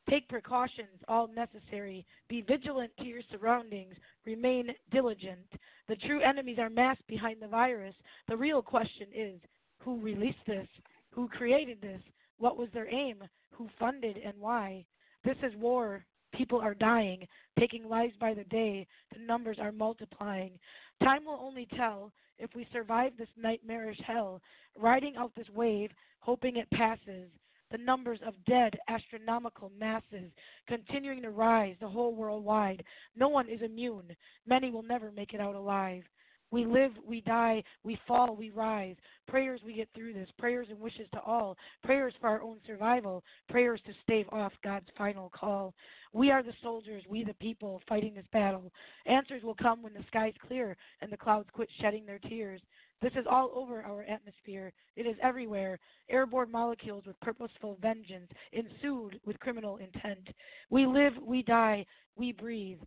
Take precautions, all necessary. Be vigilant to your surroundings. Remain diligent. The true enemies are masked behind the virus. The real question is who released this? Who created this? What was their aim? Who funded and why? This is war. People are dying, taking lives by the day. The numbers are multiplying. Time will only tell if we survive this nightmarish hell, riding out this wave, hoping it passes. The numbers of dead, astronomical masses, continuing to rise the whole world wide. No one is immune. Many will never make it out alive. We live, we die, we fall, we rise. Prayers we get through this. Prayers and wishes to all. Prayers for our own survival. Prayers to stave off God's final call. We are the soldiers, we the people fighting this battle. Answers will come when the skies clear and the clouds quit shedding their tears. This is all over our atmosphere. It is everywhere. Airborne molecules with purposeful vengeance, ensued with criminal intent. We live, we die, we breathe.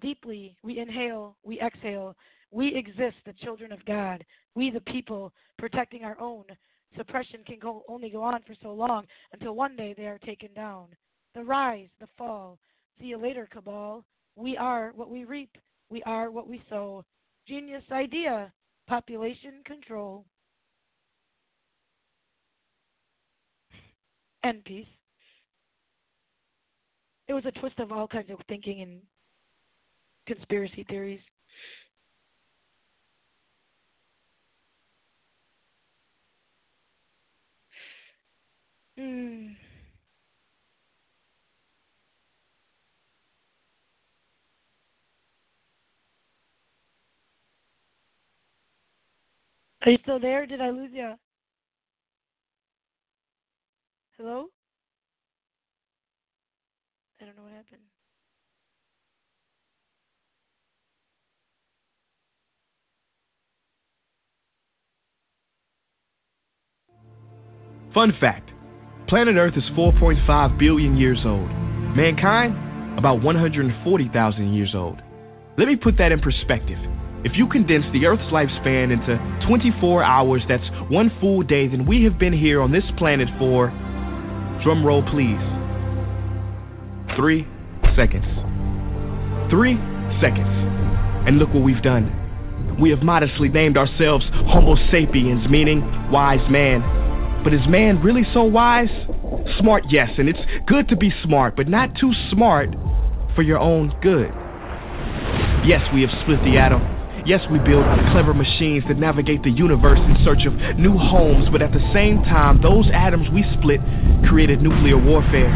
Deeply, we inhale, we exhale. We exist, the children of God. We, the people, protecting our own. Suppression can go, only go on for so long until one day they are taken down. The rise, the fall. See you later, cabal. We are what we reap. We are what we sow. Genius idea. Population control. End piece. It was a twist of all kinds of thinking and conspiracy theories. Are you still there? Did I lose you? Hello? I don't know what happened.
Fun fact Planet Earth is 4.5 billion years old. Mankind, about 140,000 years old. Let me put that in perspective. If you condense the Earth's lifespan into 24 hours, that's one full day, then we have been here on this planet for, drum roll please, three seconds. Three seconds. And look what we've done. We have modestly named ourselves Homo sapiens, meaning wise man. But is man really so wise? Smart, yes, and it's good to be smart, but not too smart for your own good. Yes, we have split the atom. Yes, we build clever machines that navigate the universe in search of new homes, but at the same time, those atoms we split created nuclear warfare.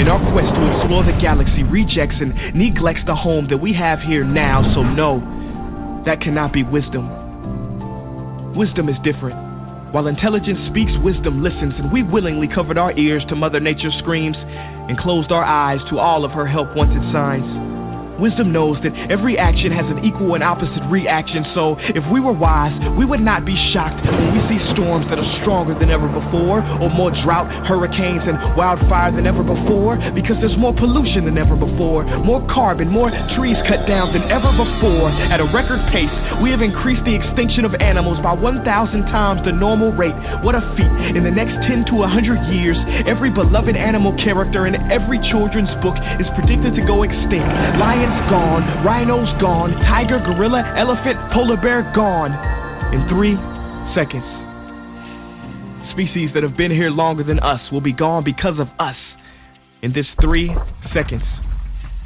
In our quest to explore the galaxy, rejects and neglects the home that we have here now, so no, that cannot be wisdom. Wisdom is different. While intelligence speaks, wisdom listens, and we willingly covered our ears to Mother Nature's screams and closed our eyes to all of her help wanted signs. Wisdom knows that every action has an equal and opposite reaction, so if we were wise, we would not be shocked when we see storms that are stronger than ever before, or more drought, hurricanes, and wildfire than ever before, because there's more pollution than ever before, more carbon, more trees cut down than ever before. At a record pace, we have increased the extinction of animals by 1,000 times the normal rate. What a feat. In the next 10 to 100 years, every beloved animal character in every children's book is predicted to go extinct. Lions gone, rhinos gone, tiger, gorilla, elephant, polar bear gone. In three seconds. Species that have been here longer than us will be gone because of us. In this three seconds.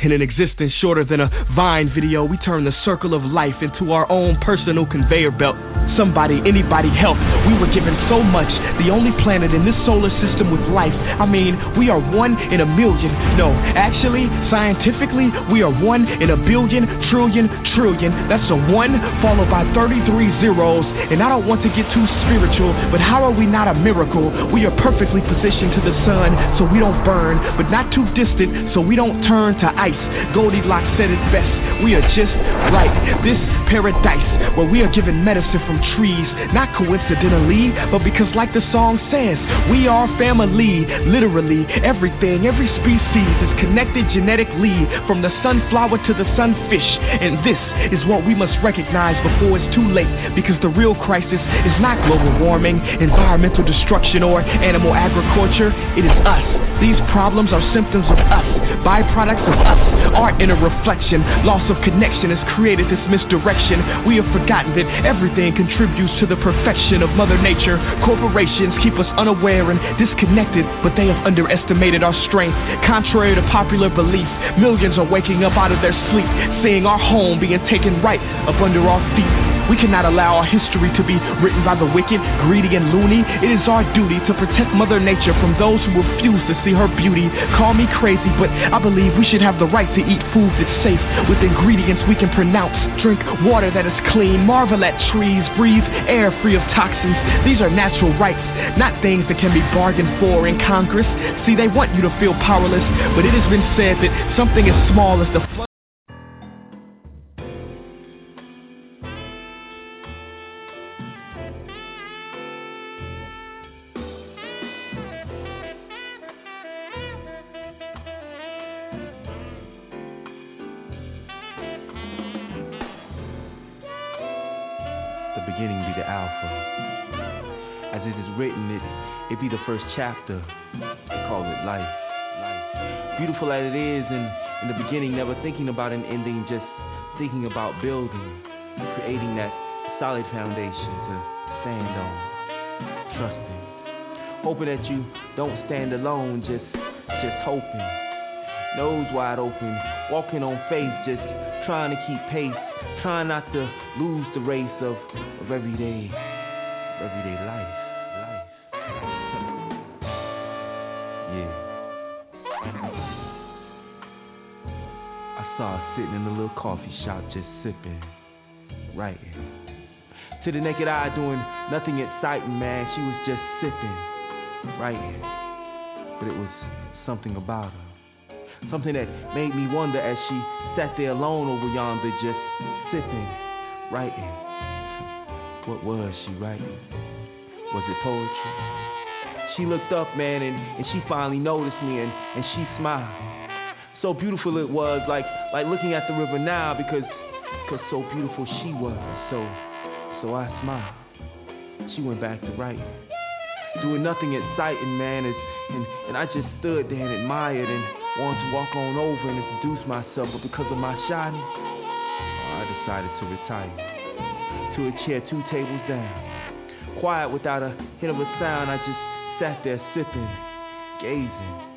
In an existence shorter than a Vine video, we turn the circle of life into our own personal conveyor belt. Somebody, anybody help. We were given so much, the only planet in this solar system with life. I mean, we are one in a million. No, actually, scientifically, we are one in a billion, trillion, trillion. That's a one followed by 33 zeros. And I don't want to get too spiritual, but how are we not a miracle? We are perfectly positioned to the sun so we don't burn, but not too distant so we don't turn to ice. Goldilocks said it best. We are just right. This paradise where we are given medicine from trees, not coincidentally, but because, like the song says, we are family. Literally, everything, every species is connected genetically from the sunflower to the sunfish. And this is what we must recognize before it's too late because the real crisis is not global warming, environmental destruction, or animal agriculture. It is us. These problems are symptoms of us, byproducts of us us. Our inner reflection, loss of connection has created this misdirection. We have forgotten that everything contributes to the perfection of Mother Nature. Corporations keep us unaware and disconnected, but they have underestimated our strength. Contrary to popular belief, millions are waking up out of their sleep, seeing our home being taken right up under our feet. We cannot allow our history to be written by the wicked, greedy, and loony. It is our duty to protect Mother Nature from those who refuse to see her beauty. Call me crazy, but I believe we should have the right to eat food that's safe with ingredients we can pronounce. Drink water that is clean, marvel at trees, breathe air free of toxins. These are natural rights, not things that can be bargained for in Congress. See, they want you to feel powerless, but it has been said that something as small as the
it it be the first chapter. They call it life. life. Beautiful as it is, and in the beginning, never thinking about an ending, just thinking about building, creating that solid foundation to stand on, trusting, hoping that you don't stand alone, just just hoping, nose wide open, walking on faith, just trying to keep pace, trying not to lose the race of, of everyday, everyday life. Life. yeah. I saw her sitting in a little coffee shop just sipping, writing. To the naked eye, doing nothing exciting, man. She was just sipping, writing. But it was something about her. Something that made me wonder as she sat there alone over yonder, just sipping, writing. What was she writing? Was it poetry? She looked up, man, and, and she finally noticed me and, and she smiled so beautiful it was, like like looking at the river now because because so beautiful she was. So so I smiled. She went back to writing. Doing nothing exciting, man, is, and, and I just stood there and admired and wanted to walk on over and introduce myself, but because of my shyness, I decided to retire. To a chair two tables down. Quiet without a hint of a sound, I just sat there sipping, gazing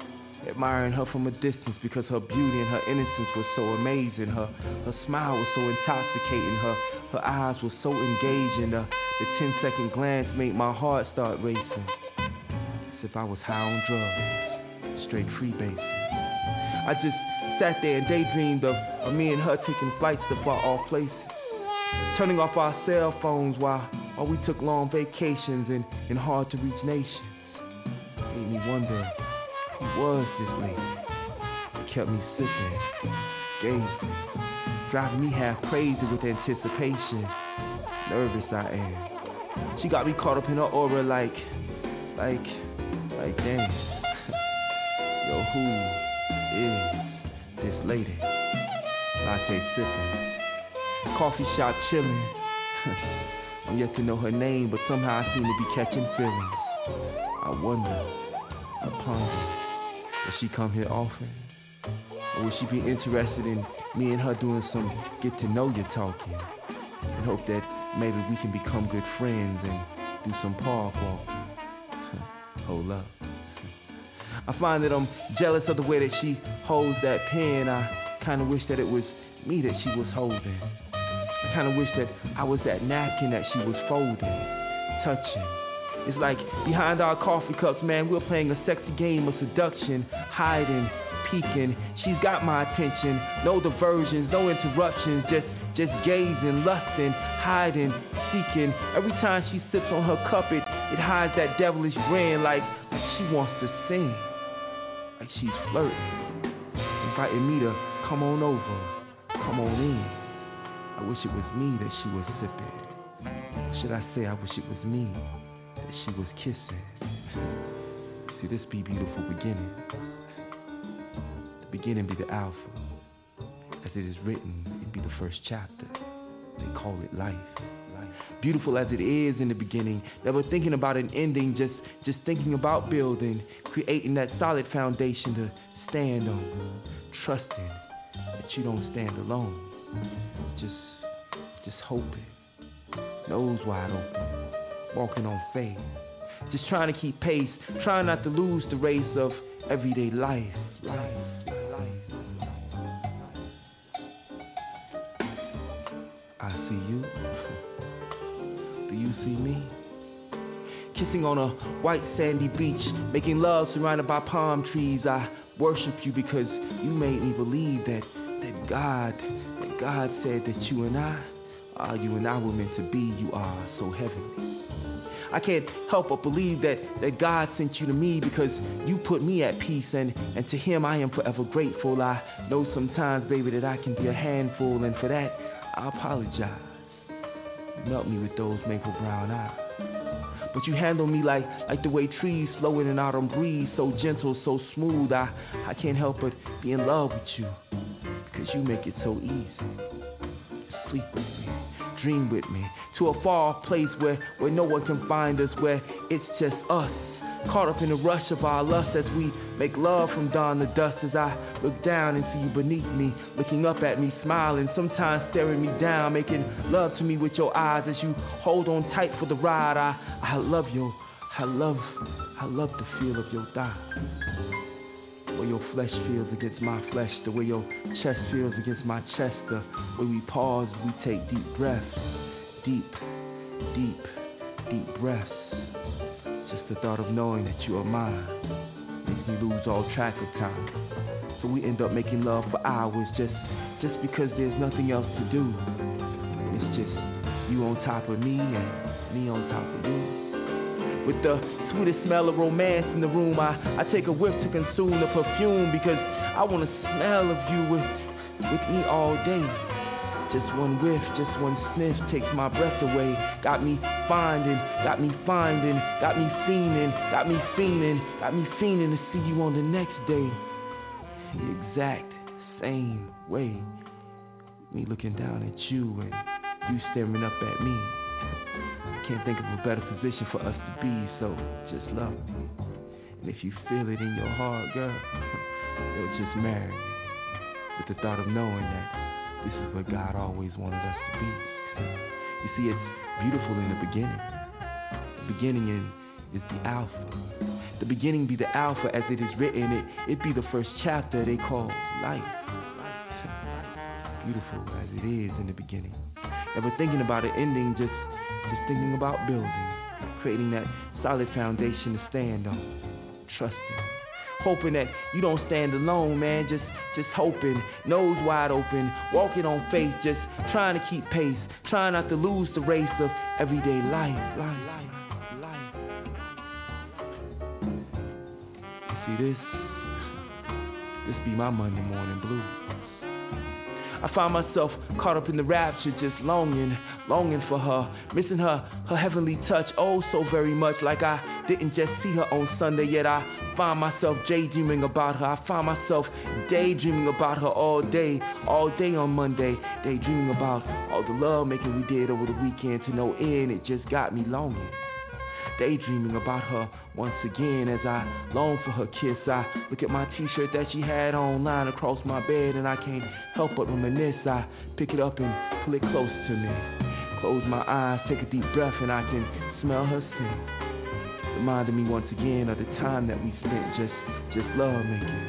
admiring her from a distance because her beauty and her innocence was so amazing. Her her smile was so intoxicating. Her her eyes were so engaging. The, the 10 second glance made my heart start racing. As if I was high on drugs, straight freebasing. I just sat there and daydreamed of, of me and her taking flights to far off places. Turning off our cell phones while, while we took long vacations in, in hard to reach nations. It Made me wonder who was this lady? It kept me sipping, gazing, driving me half crazy with anticipation. Nervous I am. She got me caught up in her aura like, like, like, damn. Yo, who is this lady? Latte sipping, coffee shop chilling. I'm yet to know her name, but somehow I seem to be catching feelings. I wonder, I ponder. Does she come here often? Or would she be interested in me and her doing some get to know you talking? And hope that maybe we can become good friends and do some park walking. Hold up. I find that I'm jealous of the way that she holds that pen. I kinda wish that it was me that she was holding. I kinda wish that I was that napkin that she was folding, touching. It's like behind our coffee cups, man, we're playing a sexy game of seduction, hiding, peeking. She's got my attention, no diversions, no interruptions, just just gazing, lusting, hiding, seeking. Every time she sips on her cup, it, it hides that devilish grin like she wants to sing, like she's flirting, inviting me to come on over, come on in. I wish it was me that she was sipping. Should I say I wish it was me that she was kissing? See, this be beautiful beginning. The beginning be the alpha. As it is written, it be the first chapter. They call it life. Beautiful as it is in the beginning, never thinking about an ending, just just thinking about building, creating that solid foundation to stand on, trusting that you don't stand alone. Just just hoping, nose wide open, walking on faith, just trying to keep pace, trying not to lose the race of everyday life, life. Kissing on a white sandy beach, making love surrounded by palm trees. I worship you because you made me believe that that God, that God said that you and I, uh, you and I were meant to be. You are so heavenly. I can't help but believe that, that God sent you to me because you put me at peace, and, and to Him I am forever grateful. I know sometimes, baby, that I can be a handful, and for that I apologize. Melt me with those maple brown eyes. But you handle me like like the way trees slow in an autumn breeze, so gentle, so smooth. I I can't help but be in love with you, because you make it so easy. Sleep with me, dream with me, to a far off place where where no one can find us, where it's just us. Caught up in the rush of our lust as we make love from dawn to dusk. As I look down and see you beneath me, looking up at me, smiling, sometimes staring me down, making love to me with your eyes as you hold on tight for the ride. I, I love you. I love, I love the feel of your thigh. Way your flesh feels against my flesh, the way your chest feels against my chest, the way we pause, we take deep breaths, deep, deep, deep breaths. The thought of knowing that you are mine makes me lose all track of time. So we end up making love for hours just just because there's nothing else to do. It's just you on top of me and me on top of you. With the sweetest smell of romance in the room, I, I take a whiff to consume the perfume because I want to smell of you with with me all day. Just one whiff, just one sniff takes my breath away. Got me finding, got me finding, got me fiending, got me fiending, got me fiending to see you on the next day. The exact same way. Me looking down at you and you staring up at me. I can't think of a better position for us to be, so just love me. And if you feel it in your heart, girl, you'll just marry me. With the thought of knowing that this is what God always wanted us to be. You see, it's beautiful in the beginning. The beginning in, is the Alpha. The beginning be the Alpha as it is written. It it be the first chapter they call life. Beautiful as it is in the beginning. Never thinking about an ending, just just thinking about building, creating that solid foundation to stand on, trusting, hoping that you don't stand alone, man. Just just hoping, nose wide open, walking on faith, just trying to keep pace, trying not to lose the race of everyday life, life, life, life. See this? This be my Monday morning blues. I find myself caught up in the rapture, just longing, longing for her, missing her, her heavenly touch, oh so very much. Like I didn't just see her on Sunday, yet I find myself daydreaming about her. I find myself daydreaming about her all day, all day on Monday, daydreaming about all the love making we did over the weekend to no end. It just got me longing. Daydreaming about her once again as I long for her kiss. I look at my t shirt that she had online across my bed and I can't help but reminisce. I pick it up and pull it close to me. Close my eyes, take a deep breath, and I can smell her scent. Reminding me once again of the time that we spent just just love making.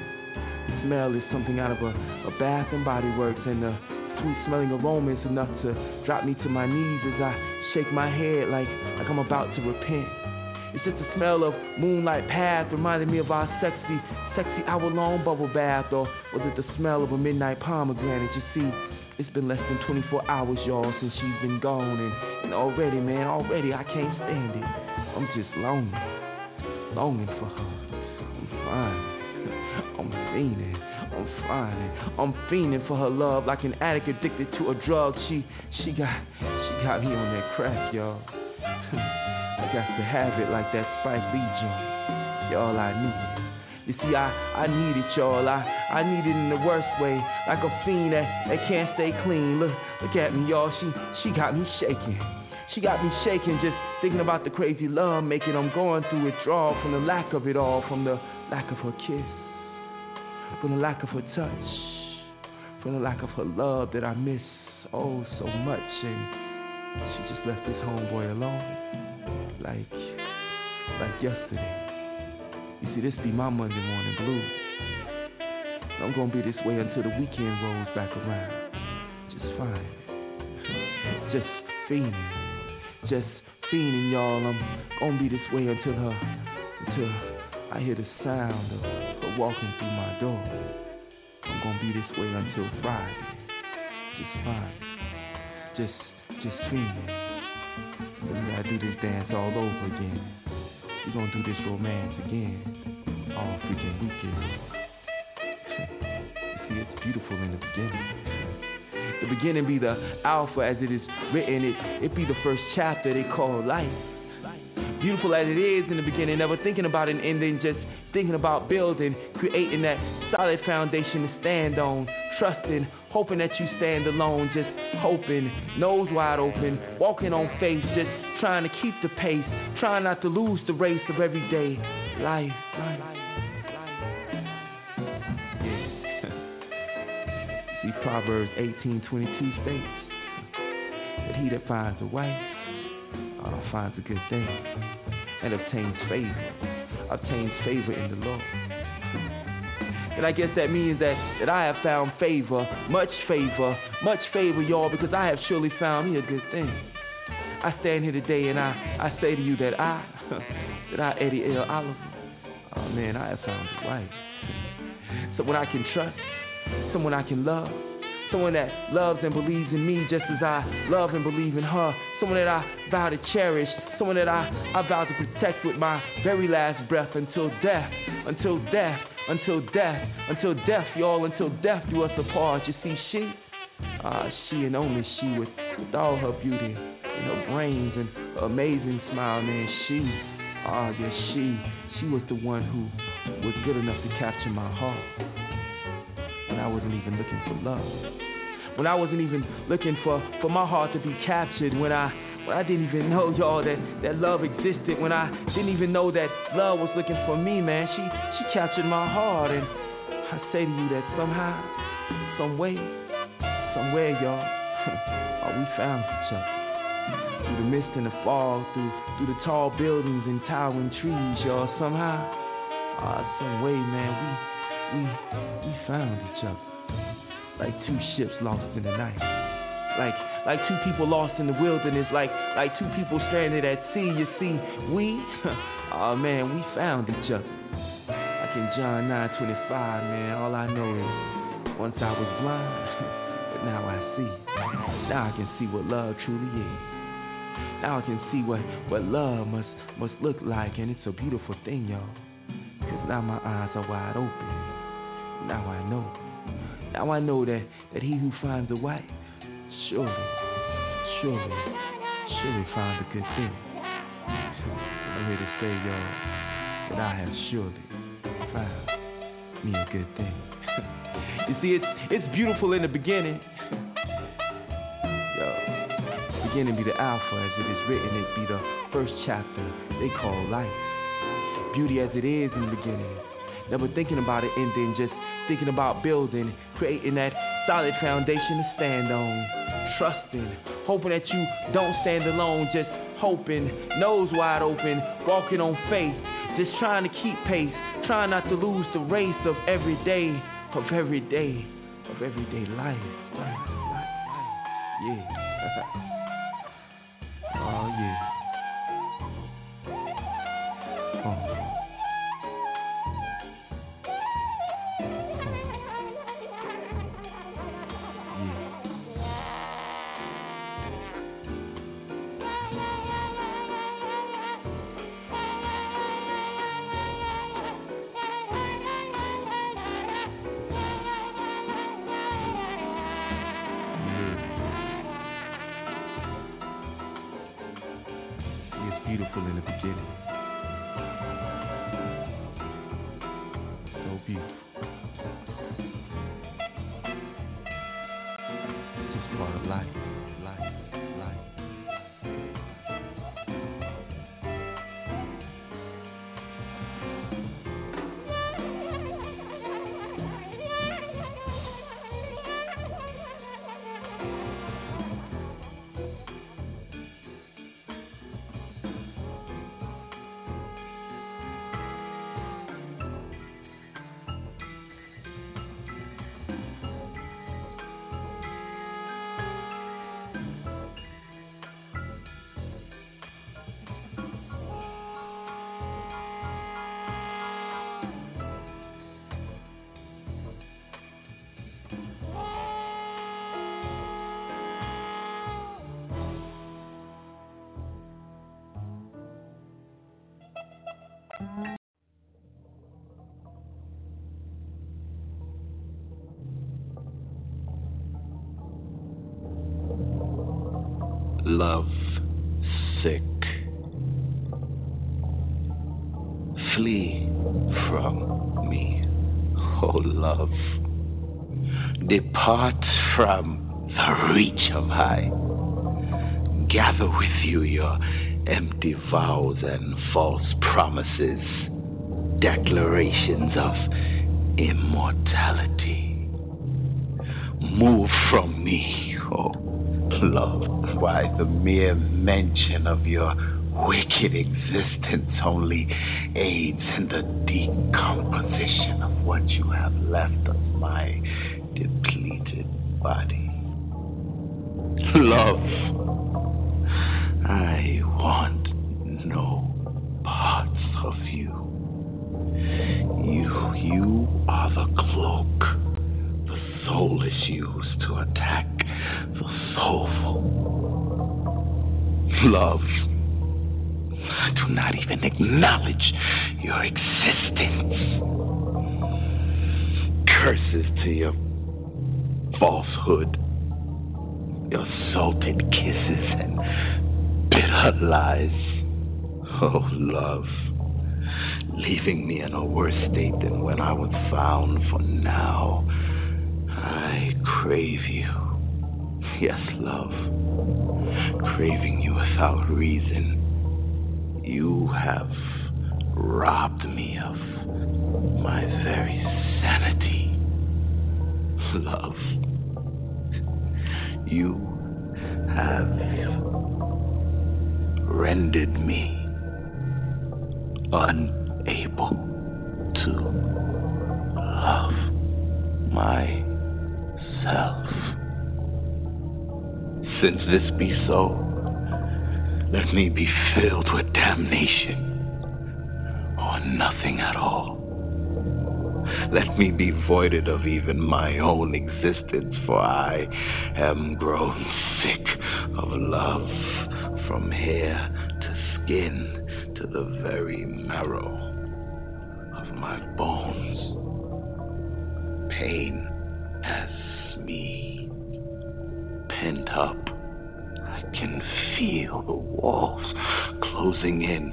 The smell is something out of a, a Bath and Body Works, and the sweet smelling aroma is enough to drop me to my knees as I shake my head like, like I'm about to repent. It's just the smell of moonlight path reminding me of our sexy, sexy hour long bubble bath, or was it the smell of a midnight pomegranate? You see, it's been less than 24 hours, y'all, since she's been gone, and, and already, man, already I can't stand it. I'm just lonely, longing for her. I'm fine, I'm fiending, I'm fine, I'm fiending for her love like an addict addicted to a drug. She, she got, she got me on that crack, y'all. I got to have it like that Spike Lee joint. Y'all, I need it. You see, I, I need it, y'all. I, I need it in the worst way, like a fiend that, that can't stay clean. Look, look at me, y'all. She, she got me shaking. She got me shaking just thinking about the crazy love making I'm going through withdrawal from the lack of it all, from the lack of her kiss, from the lack of her touch, from the lack of her love that I miss oh so much. And she just left this homeboy alone, like, like yesterday. You see, this be my Monday morning blues. I'm gonna be this way until the weekend rolls back around. Just fine. Just fiending. Just fiending, y'all. I'm gonna be this way until her, until I hear the sound of her walking through my door. I'm gonna be this way until Friday. Just fine. Just, just fiending. We gotta do this dance all over again. We gonna do this romance again, all freaking weekend. you see, it's beautiful in the beginning. The beginning be the alpha as it is written. It it be the first chapter they call life. Beautiful as it is in the beginning, never thinking about an ending, just thinking about building, creating that solid foundation to stand on, trusting, hoping that you stand alone, just hoping, nose wide open, walking on faith, just trying to keep the pace, trying not to lose the race of everyday life. life. Proverbs 18:22 states that he that finds a wife uh, finds a good thing and obtains favor, obtains favor in the Lord. And I guess that means that, that I have found favor, much favor, much favor, y'all, because I have surely found me a good thing. I stand here today and I, I say to you that I, that I, Eddie L. Oliver, oh man, I have found a wife. Someone I can trust, someone I can love, someone that loves and believes in me just as I love and believe in her, someone that I vow to cherish, someone that I, I vow to protect with my very last breath until death, until death, until death, until death, y'all, until death do us apart. You see, she, ah, uh, she and only she with, with all her beauty and her brains and her amazing smile, man. She, ah, yes, she, she was the one who was good enough to capture my heart when I wasn't even looking for love. When I wasn't even looking for, for my heart to be captured, when I when I didn't even know y'all that, that love existed, when I didn't even know that love was looking for me, man. She she captured my heart and I say to you that somehow, some way, somewhere, y'all, oh, we found each other through the mist and the fog, through through the tall buildings and towering trees, y'all. Somehow, uh, some way, man, we we we found each other like two ships lost in the night, like like two people lost in the wilderness, like like two people stranded at sea. You see, we, oh man, we found each other. Like in John 9:25, man, all I know is once I was blind, but now I see. Now I can see what love truly is. Now I can see what, what love must must look like, and it's a beautiful thing, y'all. Cause now my eyes are wide open. Now I know. Now I know that, that he who finds a wife, surely, surely, surely finds a good thing. I'm here to say, y'all, that I have surely found me a good thing. you see, it's it's beautiful in the beginning Yo, beginning be the Alpha, as it is written, it be the first chapter they call life. Beauty as it is in the beginning. Never thinking about it and then just thinking about building, creating that solid foundation to stand on. Trusting, hoping that you don't stand alone, just hoping, nose wide open, walking on faith, just trying to keep pace, trying not to lose the race of everyday of every day, of everyday life. life, life, life. Yeah. oh, yeah.
Love sick. Flee from me, oh love. Depart from the reach of high. Gather with you your empty vows and false promises, declarations of immortality. Move from me, oh love. Why, the mere mention of your wicked existence only aids in the decomposition of what you have left of my depleted body. Love, acknowledge your existence. Curses to your falsehood, your salted kisses and bitter lies. Oh, love, leaving me in a worse state than when I was found, for now I crave you. Yes, love, craving you without reason. You have robbed me of my very sanity. Love, you have rendered me unable to love myself. Since this be so, let me be filled with damnation or nothing at all. Let me be voided of even my own existence, for I am grown sick of love from hair to skin to the very marrow of my bones. Pain has me pent up. Can feel the walls closing in.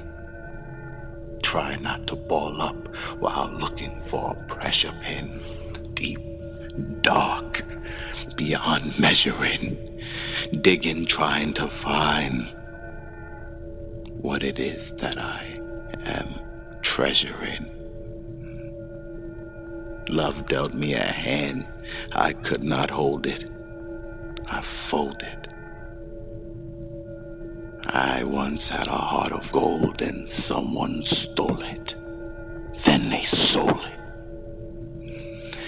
Try not to ball up while looking for a pressure pin. Deep, dark, beyond measuring. Digging, trying to find what it is that I am treasuring. Love dealt me a hand. I could not hold it. I folded. I once had a heart of gold and someone stole it. Then they sold it.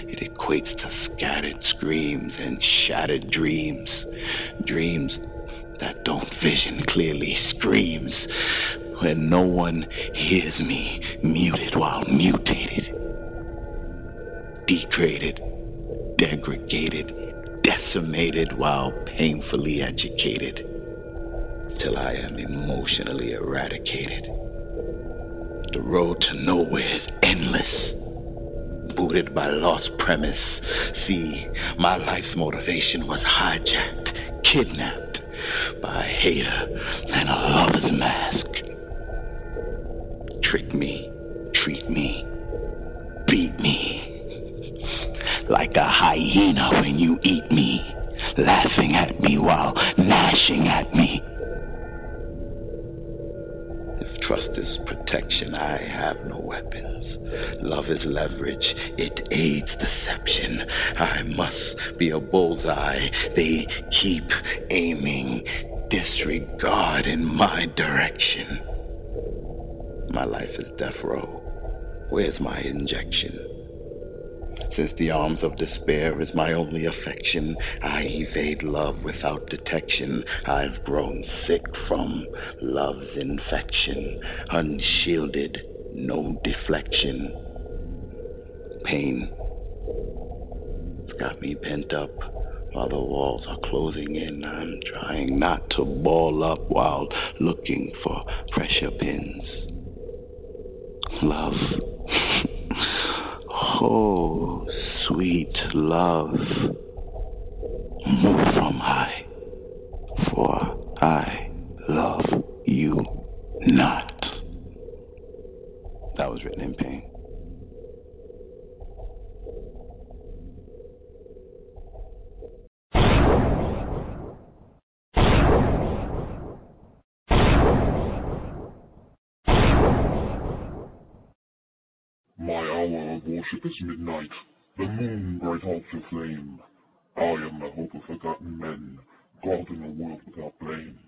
It equates to scattered screams and shattered dreams. Dreams that don't vision clearly screams when no one hears me, muted while mutated, degraded, degraded, decimated while painfully educated, till I am emotionally eradicated. The road to nowhere is endless, booted by lost premise. See, my life's motivation was hijacked, kidnapped by a hater and a lover's mask. Trick me, treat me, beat me. Like a hyena when you eat me, laughing at me while gnashing at me. Trust is protection, I have no weapons. Love is leverage, it aids deception. I must be a bullseye. They keep aiming disregard in my direction. My life is death row. Where's my injection? Since the arms of despair is my only affection, I evade love without detection. I've grown sick from love's infection, unshielded, no deflection. Pain, it's got me pent up while the walls are closing in. I'm trying not to ball up while looking for pressure pins. Love. Oh, sweet love. Move from I, for I love you not. That was written in pain.
My hour of worship is midnight, the moon bright to flame. I am the hope of forgotten men, God in a world without blame.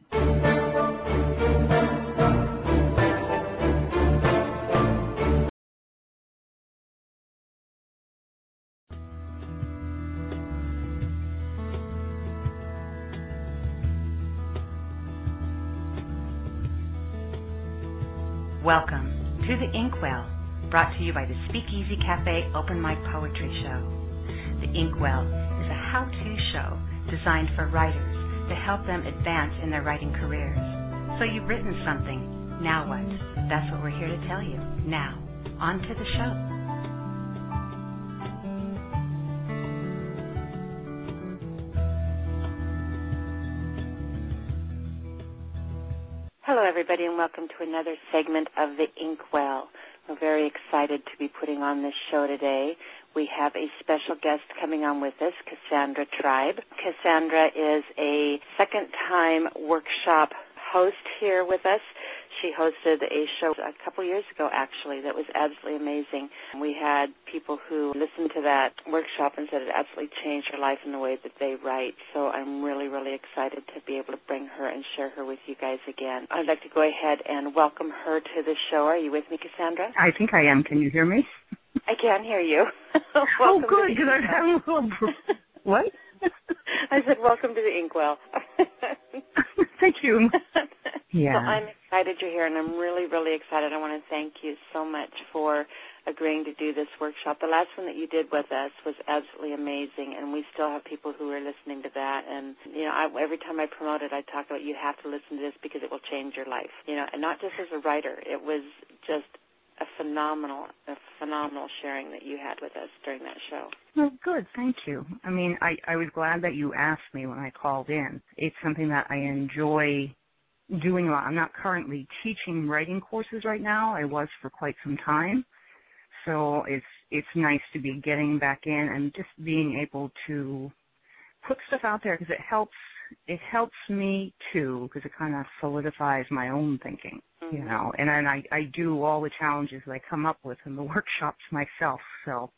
Welcome to the Inkwell, brought to you by the Speakeasy Cafe Open Mic Poetry Show. The Inkwell is a how to show designed for writers to help them advance in their writing careers. So you've written something, now what? That's what we're here to tell you. Now, on to the show. Hello, everybody, and welcome to another segment of the Inkwell. We're very excited to be putting on this show today. We have a special guest coming on with us, Cassandra Tribe. Cassandra is a second time workshop host here with us. She hosted a show a couple years ago, actually, that was absolutely amazing. We had people who listened to that workshop and said it absolutely changed their life in the way that they write. So I'm really, really excited to be able to bring her and share her with you guys again. I'd like to go ahead and welcome her to the show. Are you with me, Cassandra?
I think I am. Can you hear me?
I can hear you.
oh, good, because I'm a little. what?
I said, welcome to the Inkwell.
Thank you. Yeah.
Well, I'm excited you're here, and I'm really, really excited. I want to thank you so much for agreeing to do this workshop. The last one that you did with us was absolutely amazing, and we still have people who are listening to that. And you know, I, every time I promote it, I talk about you have to listen to this because it will change your life. You know, and not just as a writer. It was just a phenomenal, a phenomenal sharing that you had with us during that show.
Well, good. Thank you. I mean, I, I was glad that you asked me when I called in. It's something that I enjoy doing a lot. I'm not currently teaching writing courses right now. I was for quite some time. So it's it's nice to be getting back in and just being able to put stuff out there because it helps it helps me too because it kind of solidifies my own thinking,
mm-hmm.
you know. And then I I do all the challenges that I come up with in the workshops myself. So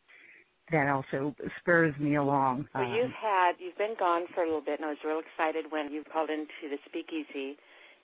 that also spurs me along.
So
um,
you've had you've been gone for a little bit, and I was real excited when you called into the speakeasy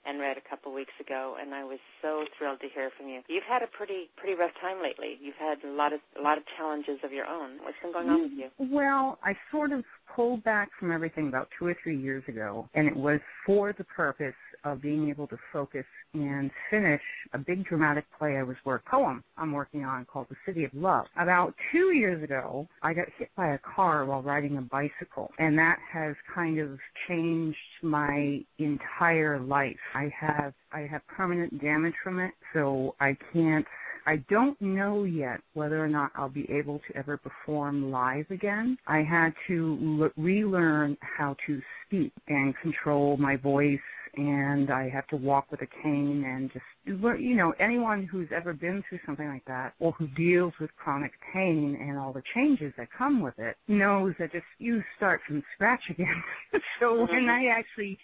and read a couple weeks ago, and I was so thrilled to hear from you. You've had a pretty pretty rough time lately. You've had a lot of a lot of challenges of your own. What's been going on with you?
Well, I sort of pulled back from everything about two or three years ago, and it was for the purpose of being able to focus and finish a big dramatic play I was work poem I'm working on called The City of Love. About two years ago, I got hit by a car while riding a bicycle, and that has kind of changed my entire life. I have I have permanent damage from it, so I can't I don't know yet whether or not I'll be able to ever perform live again. I had to relearn how to speak and control my voice and I have to walk with a cane and just you know anyone who's ever been through something like that or who deals with chronic pain and all the changes that come with it knows that just you start from scratch again. so when mm-hmm. I actually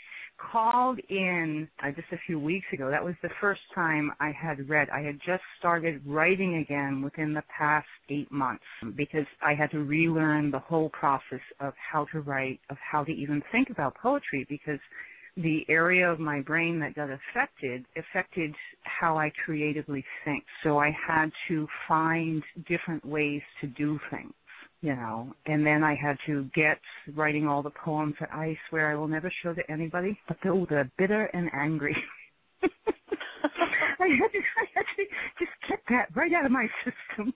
called in uh, just a few weeks ago. That was the first time I had read. I had just started writing again within the past eight months because I had to relearn the whole process of how to write, of how to even think about poetry because the area of my brain that got affected affected how I creatively think. So I had to find different ways to do things you know, and then I had to get writing all the poems that I swear I will never show to anybody, but they were bitter and angry. I had to, I had to just get that right out of my system.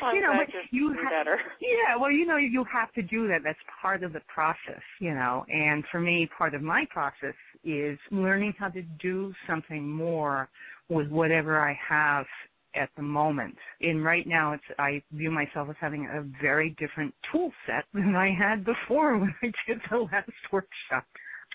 well,
you know,
but
you
ha- better.
Yeah, well, you know, you have to do that. That's part of the process, you know. And for me, part of my process is learning how to do something more with whatever I have at the moment. And right now, it's I view myself as having a very different tool set than I had before when I did the last workshop.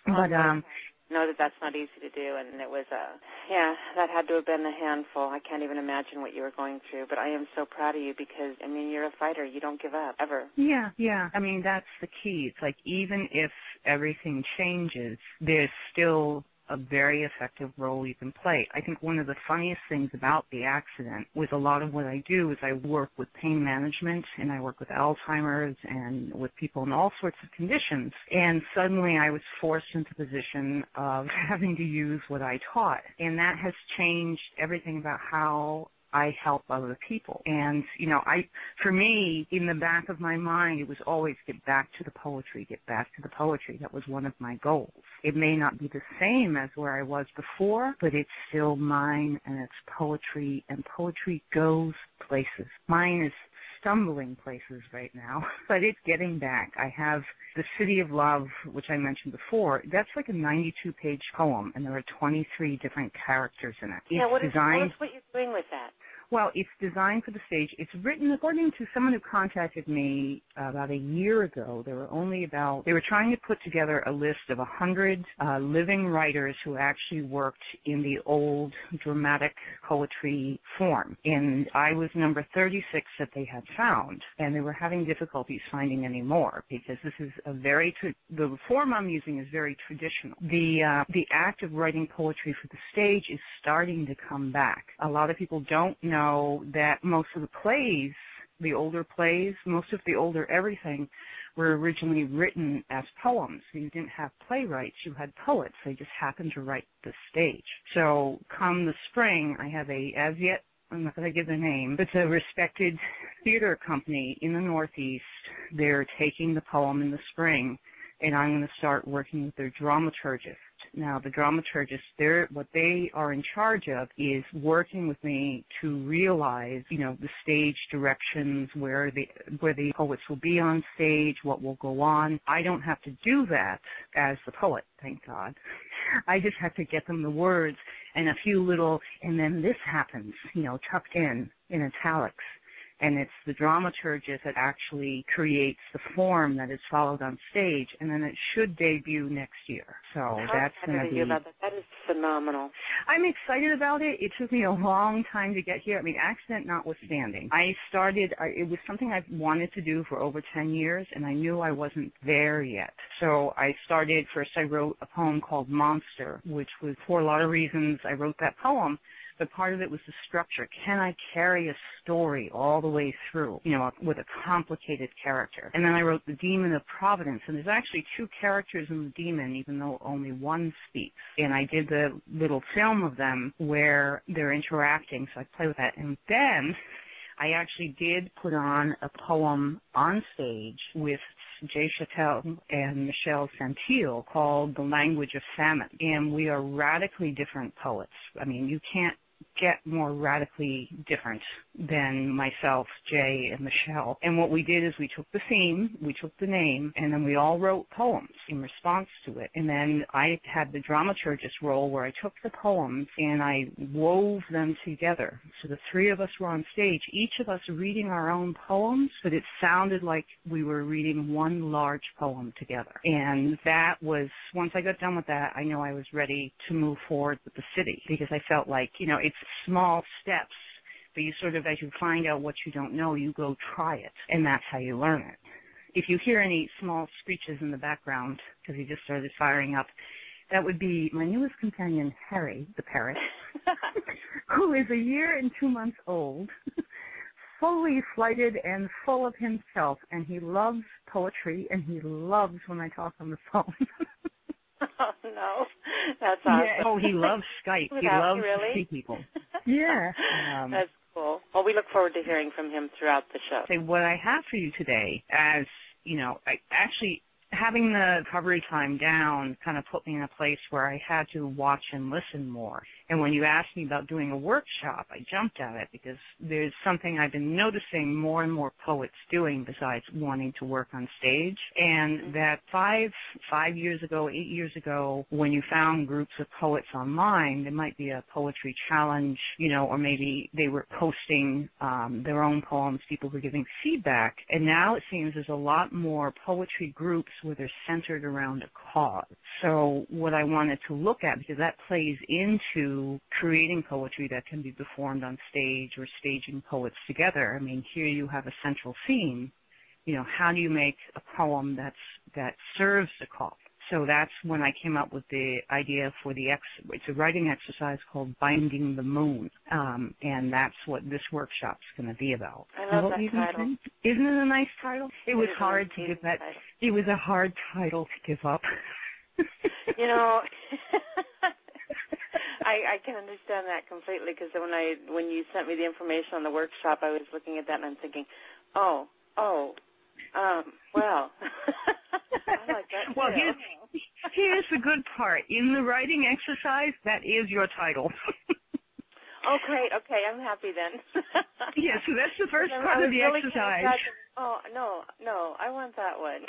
But um,
know that that's not easy to do, and it was a yeah, that had to have been a handful. I can't even imagine what you were going through, but I am so proud of you because I mean you're a fighter. You don't give up ever.
Yeah, yeah. I mean that's the key. It's like even if everything changes, there's still a very effective role you can play. I think one of the funniest things about the accident with a lot of what I do is I work with pain management and I work with Alzheimer's and with people in all sorts of conditions. And suddenly I was forced into the position of having to use what I taught. And that has changed everything about how I help other people. And, you know, I, for me, in the back of my mind, it was always get back to the poetry, get back to the poetry. That was one of my goals. It may not be the same as where I was before, but it's still mine and it's poetry and poetry goes places. Mine is stumbling places right now, but it's getting back. I have The City of Love, which I mentioned before. That's like a 92 page poem, and there are 23 different characters in it.
Yeah,
it's
what is,
designed,
what you're doing with that?
Well, it's designed for the stage. It's written according to someone who contacted me about a year ago. There were only about, they were trying to put together a list of a hundred uh, living writers who actually worked in the old dramatic poetry form. And I was number 36 that they had found. And they were having difficulties finding any more because this is a very, the form I'm using is very traditional. The, uh, the act of writing poetry for the stage is starting to come back. A lot of people don't know know that most of the plays, the older plays, most of the older everything, were originally written as poems. You didn't have playwrights, you had poets. They just happened to write the stage. So come the spring, I have a, as yet, I'm not going to give the name, but it's a respected theater company in the Northeast. They're taking the poem in the spring, and I'm going to start working with their dramaturgist now, the dramaturgists, they're, what they are in charge of is working with me to realize, you know, the stage directions, where the, where the poets will be on stage, what will go on. I don't have to do that as the poet, thank God. I just have to get them the words and a few little, and then this happens, you know, tucked in, in italics and it's the dramaturgist that actually creates the form that is followed on stage, and then it should debut next year. So
How
that's going
to
be.
About that. that is phenomenal.
I'm excited about it. It took me a long time to get here. I mean, accident notwithstanding, I started. I, it was something I've wanted to do for over 10 years, and I knew I wasn't there yet. So I started. First, I wrote a poem called Monster, which was for a lot of reasons. I wrote that poem but part of it was the structure. Can I carry a story all the way through, you know, with a complicated character? And then I wrote The Demon of Providence, and there's actually two characters in The Demon, even though only one speaks. And I did the little film of them where they're interacting, so I play with that. And then I actually did put on a poem on stage with Jay Chattel and Michelle Santil called The Language of Famine. And we are radically different poets. I mean, you can't get more radically different than myself, Jay, and Michelle. And what we did is we took the theme, we took the name, and then we all wrote poems in response to it. And then I had the dramaturgist role where I took the poems and I wove them together. So the three of us were on stage, each of us reading our own poems, but it sounded like we were reading one large poem together. And that was, once I got done with that, I know I was ready to move forward with the city because I felt like, you know, it's small steps but you sort of, as you find out what you don't know, you go try it, and that's how you learn it. If you hear any small screeches in the background, because he just started firing up, that would be my newest companion, Harry, the parrot, who is a year and two months old, fully flighted and full of himself, and he loves poetry, and he loves when I talk on the phone.
oh no, that's awesome.
Yeah. Oh, he loves Skype.
Without,
he loves
really?
to see people. Yeah. Um,
that's cool. Well, we look forward to hearing from him throughout the show.
say what I have for you today as, you know, I actually having the recovery time down kind of put me in a place where I had to watch and listen more. And when you asked me about doing a workshop, I jumped at it because there's something I've been noticing more and more poets doing besides wanting to work on stage. And that five five years ago, eight years ago, when you found groups of poets online, there might be a poetry challenge, you know, or maybe they were posting um, their own poems, people were giving feedback. And now it seems there's a lot more poetry groups where they're centered around a cause. So what I wanted to look at, because that plays into creating poetry that can be performed on stage or staging poets together. I mean, here you have a central theme. You know, how do you make a poem that's that serves the cause? So that's when I came up with the idea for the ex. It's a writing exercise called "Binding the Moon," um, and that's what this workshop's going to be about.
I love that
you think,
title.
Isn't it a nice title? It,
It
was hard to give that.
title.
It was a hard title to give up.
You know, I I can understand that completely because when I when you sent me the information on the workshop, I was looking at that and I'm thinking, oh, oh, um, well, I like that
Well,
too.
here's here's the good part. In the writing exercise, that is your title.
Oh, great. Okay, I'm happy then.
yeah, so that's the first part of the
really
exercise.
kind of oh no, no, I want that one.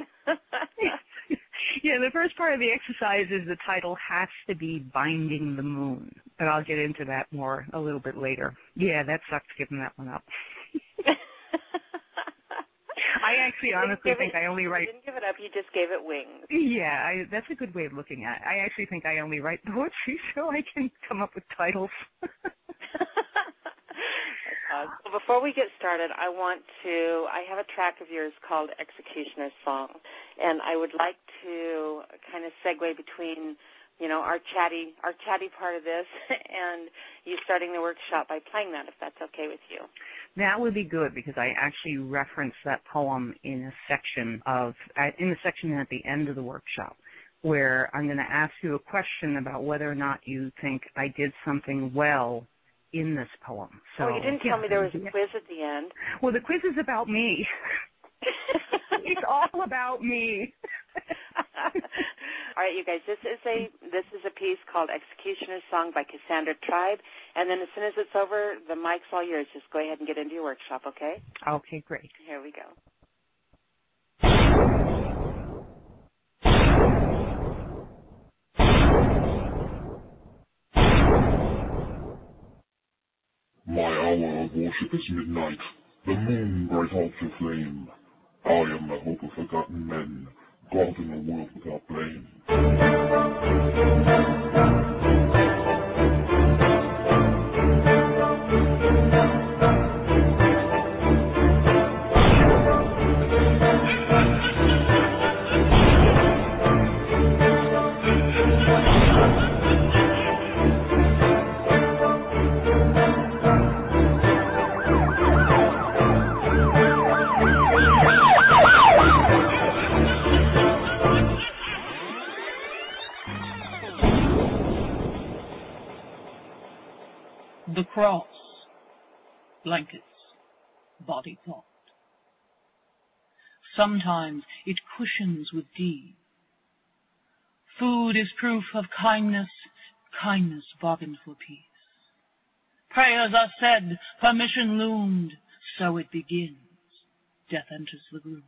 yeah, the first part of the exercise is the title has to be Binding the Moon. But I'll get into that more a little bit later. Yeah, that sucks giving that one up. I actually honestly think
it-
I only write
You didn't give it up. You just gave it wings.
Yeah, I, that's a good way of looking at it. I actually think I only write poetry so I can come up with titles.
Uh, so before we get started, I want to. I have a track of yours called "Executioner's Song," and I would like to kind of segue between, you know, our chatty, our chatty part of this, and you starting the workshop by playing that, if that's okay with you.
That would be good because I actually reference that poem in a section of in the section at the end of the workshop where I'm going to ask you a question about whether or not you think I did something well in this poem. So
oh, you didn't
yeah.
tell me there was a quiz at the end.
Well, the quiz is about me. it's all about me.
All right, you guys. This is a this is a piece called "Executioner's Song" by Cassandra Tribe, and then as soon as it's over, the mic's all yours. Just go ahead and get into your workshop, okay?
Okay, great.
Here we go.
My hour of worship is midnight, the moon bright out to flame. I am the hope of forgotten men, God in a world without blame.
The cross, blankets, body thought. Sometimes it cushions with deed. Food is proof of kindness, kindness bargained for peace. Prayers are said, permission loomed, so it begins. Death enters the gloom.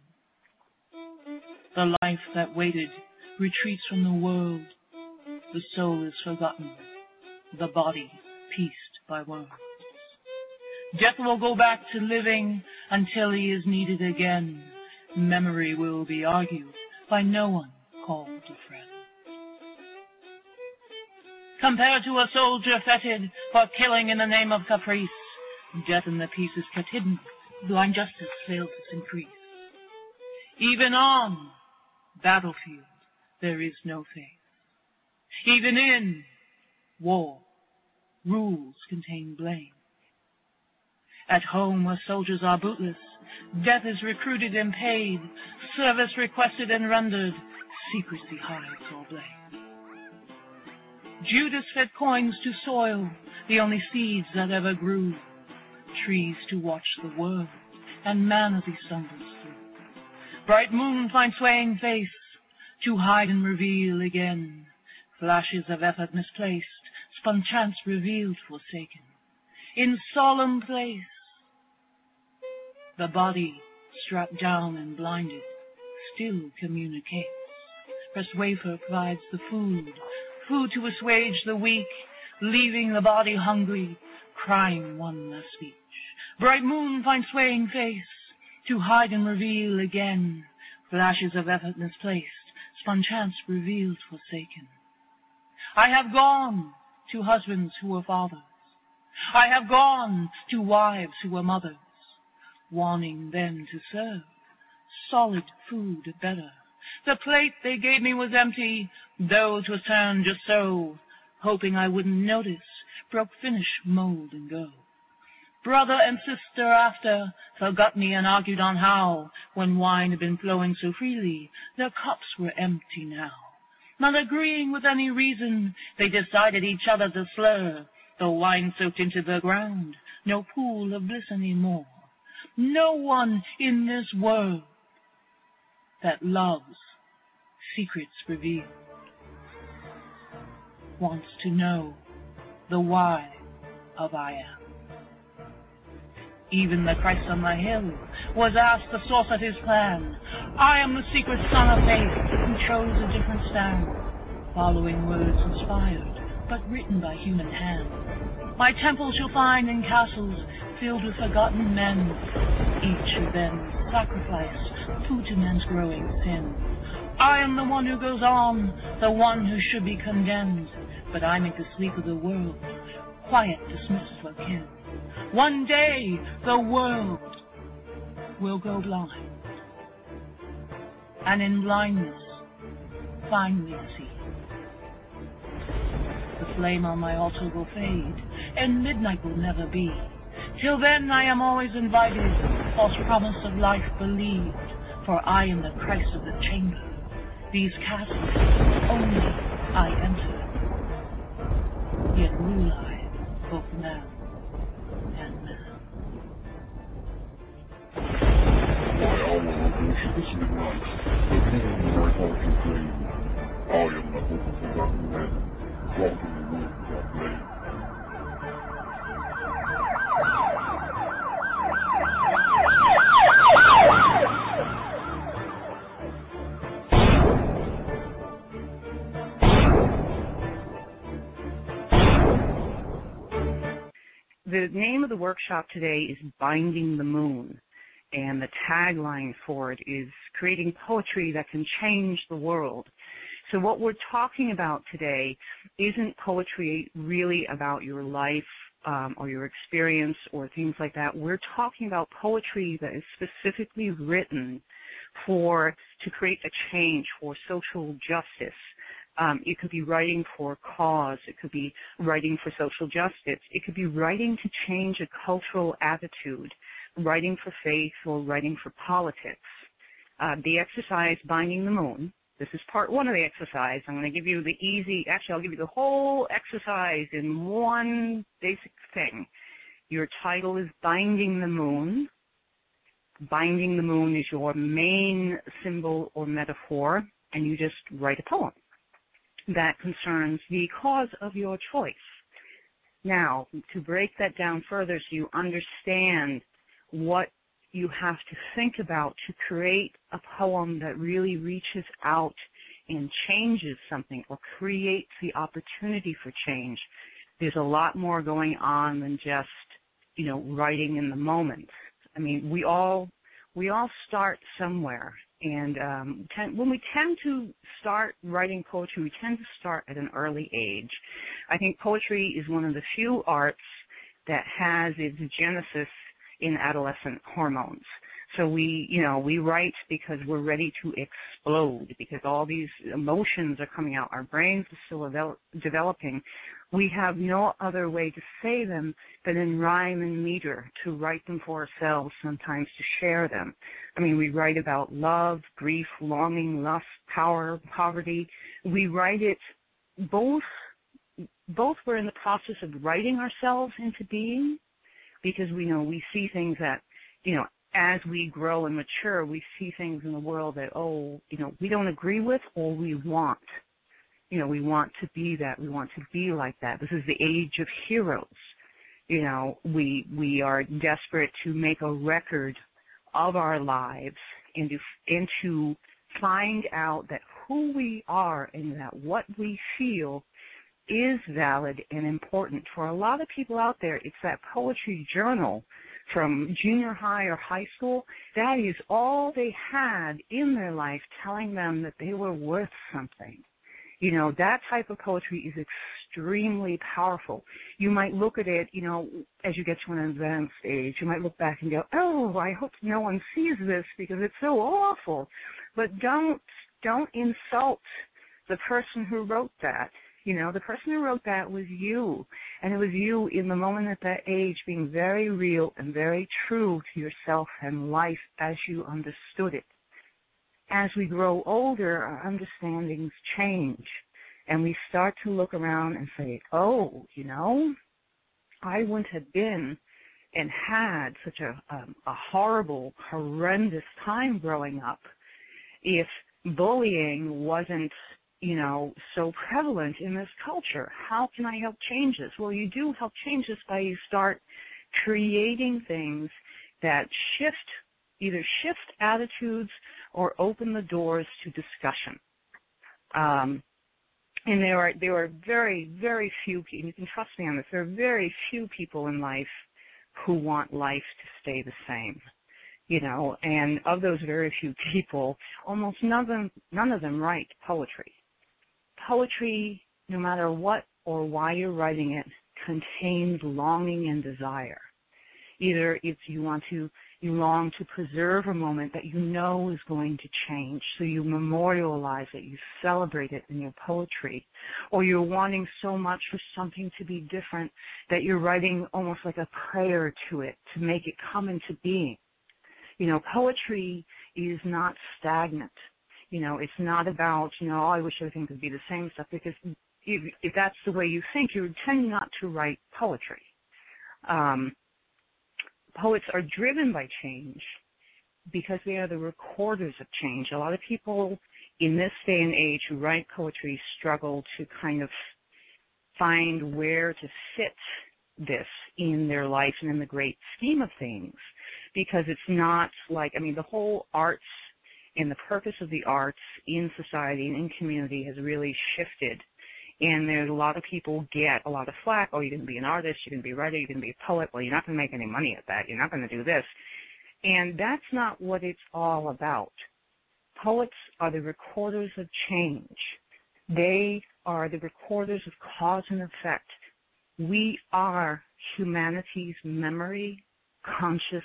The life that waited retreats from the world. The soul is forgotten, the body pieced by worms. Death will go back to living until he is needed again. Memory will be argued by no one called a friend. Compared to a soldier feted for killing in the name of caprice, death in the peace is kept hidden, blind justice fails its increase. Even on battlefield there is no faith. Even in war, rules contain blame. At home where soldiers are bootless, death is recruited and paid, service requested and rendered, secrecy hides all blame. Judas fed coins to soil, the only seeds that ever grew, trees to watch the world, and man as he stumbles through. Bright moon find swaying face, to hide and reveal again, flashes of effort misplaced, chance revealed forsaken. In solemn place, the body strapped down and blinded still communicates. Pressed wafer provides the food, food to assuage the weak, leaving the body hungry, crying one last speech. Bright moon finds swaying face, to hide and reveal again, flashes of effort misplaced, spun chance revealed forsaken. I have gone to husbands who were fathers. I have gone to wives who were mothers, wanting them to serve solid food better. The plate they gave me was empty, though 'twas turned just so, hoping I wouldn't notice, broke finish, mold, and go. Brother and sister after forgot me and argued on how, when wine had been flowing so freely, their cups were empty now. Not agreeing with any reason, they decided each other to slur, the wine soaked into the ground, no pool of bliss any more. No one in this world that loves secrets revealed wants to know the why of I am. Even the Christ on the hill was asked the source of his plan. I am the secret son of faith chose a different stand, following words inspired but written by human hand. My temples you'll find in castles filled with forgotten men, each of them sacrificed food to men's growing sin. I am the one who goes on, the one who should be condemned, but I make the sleep of the world quiet dismissed for kin. One day the world will go blind, and in blindness finally see. The flame on my altar will fade, and midnight will never be. Till then I am always invited, false promise of life believed, for I am the Christ of the chamber. These castles only I enter, yet rule I both man and man.
My hour of worship is midnight, the moon bright out in flame. I am the hope of forgotten men, God the world without blame.
The name of the workshop today is Binding the Moon, and the tagline for it is creating poetry that can change the world. So what we're talking about today isn't poetry really about your life um, or your experience or things like that. We're talking about poetry that is specifically written for to create a change for social justice. Um, it could be writing for cause. It could be writing for social justice. It could be writing to change a cultural attitude, writing for faith, or writing for politics. Uh, the exercise Binding the Moon This is part one of the exercise. I'm going to give you the easy, actually, I'll give you the whole exercise in one basic thing. Your title is Binding the Moon. Binding the Moon is your main symbol or metaphor, and you just write a poem that concerns the cause of your choice. Now, to break that down further so you understand what you have to think about to create a poem that really reaches out and changes something or creates the opportunity for change. There's a lot more going on than just, you know, writing in the moment. I mean, we all we all start somewhere and um, ten, when we tend to start writing poetry, we tend to start at an early age. I think poetry is one of the few arts that has its genesis in adolescent hormones. So we, you know, we write because we're ready to explode because all these emotions are coming out. Our brains are still devel- developing. We have no other way to say them than in rhyme and meter, to write them for ourselves, sometimes to share them. I mean, we write about love, grief, longing, lust, power, poverty. We write it both, both we're in the process of writing ourselves into being because we know we see things that, you know, as we grow and mature, we see things in the world that, oh, you know, we don't agree with or we want. You know, we want to be that. We want to be like that. This is the age of heroes. You know, we we are desperate to make a record of our lives and to and to find out that who we are and that what we feel is valid and important. For a lot of people out there, it's that poetry journal from junior high or high school. That is all they had in their life telling them that they were worth something. You know, that type of poetry is extremely powerful. You might look at it, you know, as you get to an advanced age, you might look back and go, oh, I hope no one sees this because it's so awful. But don't, don't insult the person who wrote that you know, the person who wrote that was you. And it was you in the moment at that age being very real and very true to yourself and life as you understood it. As we grow older, our understandings change. And we start to look around and say, oh, you know, I wouldn't have been and had such a, um, a horrible, horrendous time growing up if bullying wasn't you know, so prevalent in this culture. How can I help change this? Well, you do help change this by you start creating things that shift, either shift attitudes or open the doors to discussion. Um, and there are there are very very few people. You can trust me on this. There are very few people in life who want life to stay the same you know, and of those very few people, almost none of them, none of them write poetry poetry, no matter what or why you're writing it, contains longing and desire. Either it's you want to, you long to preserve a moment that you know is going to change, so you memorialize it, you celebrate it in your poetry, or you're wanting so much for something to be different that you're writing almost like a prayer to it to make it come into being. You know, poetry is not stagnant. You know, it's not about, you know, oh, I wish everything could be the same stuff because if, if that's the way you think, you tend not to write poetry. Um, poets are driven by change because they are the recorders of change. A lot of people in this day and age who write poetry struggle to kind of find where to fit this in their life and in the great scheme of things because it's not like I mean the whole arts and the purpose of the arts in society and in community has really shifted. And there's a lot of people get a lot of flack. Oh, you're going to be an artist, you're going to be a writer, you're going to be a poet. Well, you're not going to make any money at that. You're not going to do this. And that's not what it's all about. Poets are the recorders of change. They are the recorders of cause and effect. We are humanity's memory, conscious,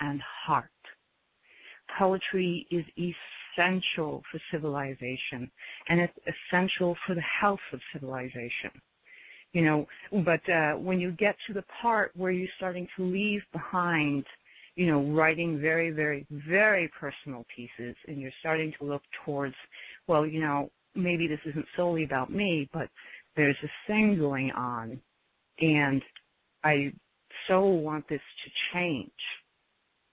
and heart poetry is essential for civilization and it's essential for the health of civilization. You know but uh when you get to the part where you're starting to leave behind you know, writing very, very, very personal pieces, and you're starting to look towards, well, you know, maybe this isn't solely about me, but there's this thing going on, and I so want this to change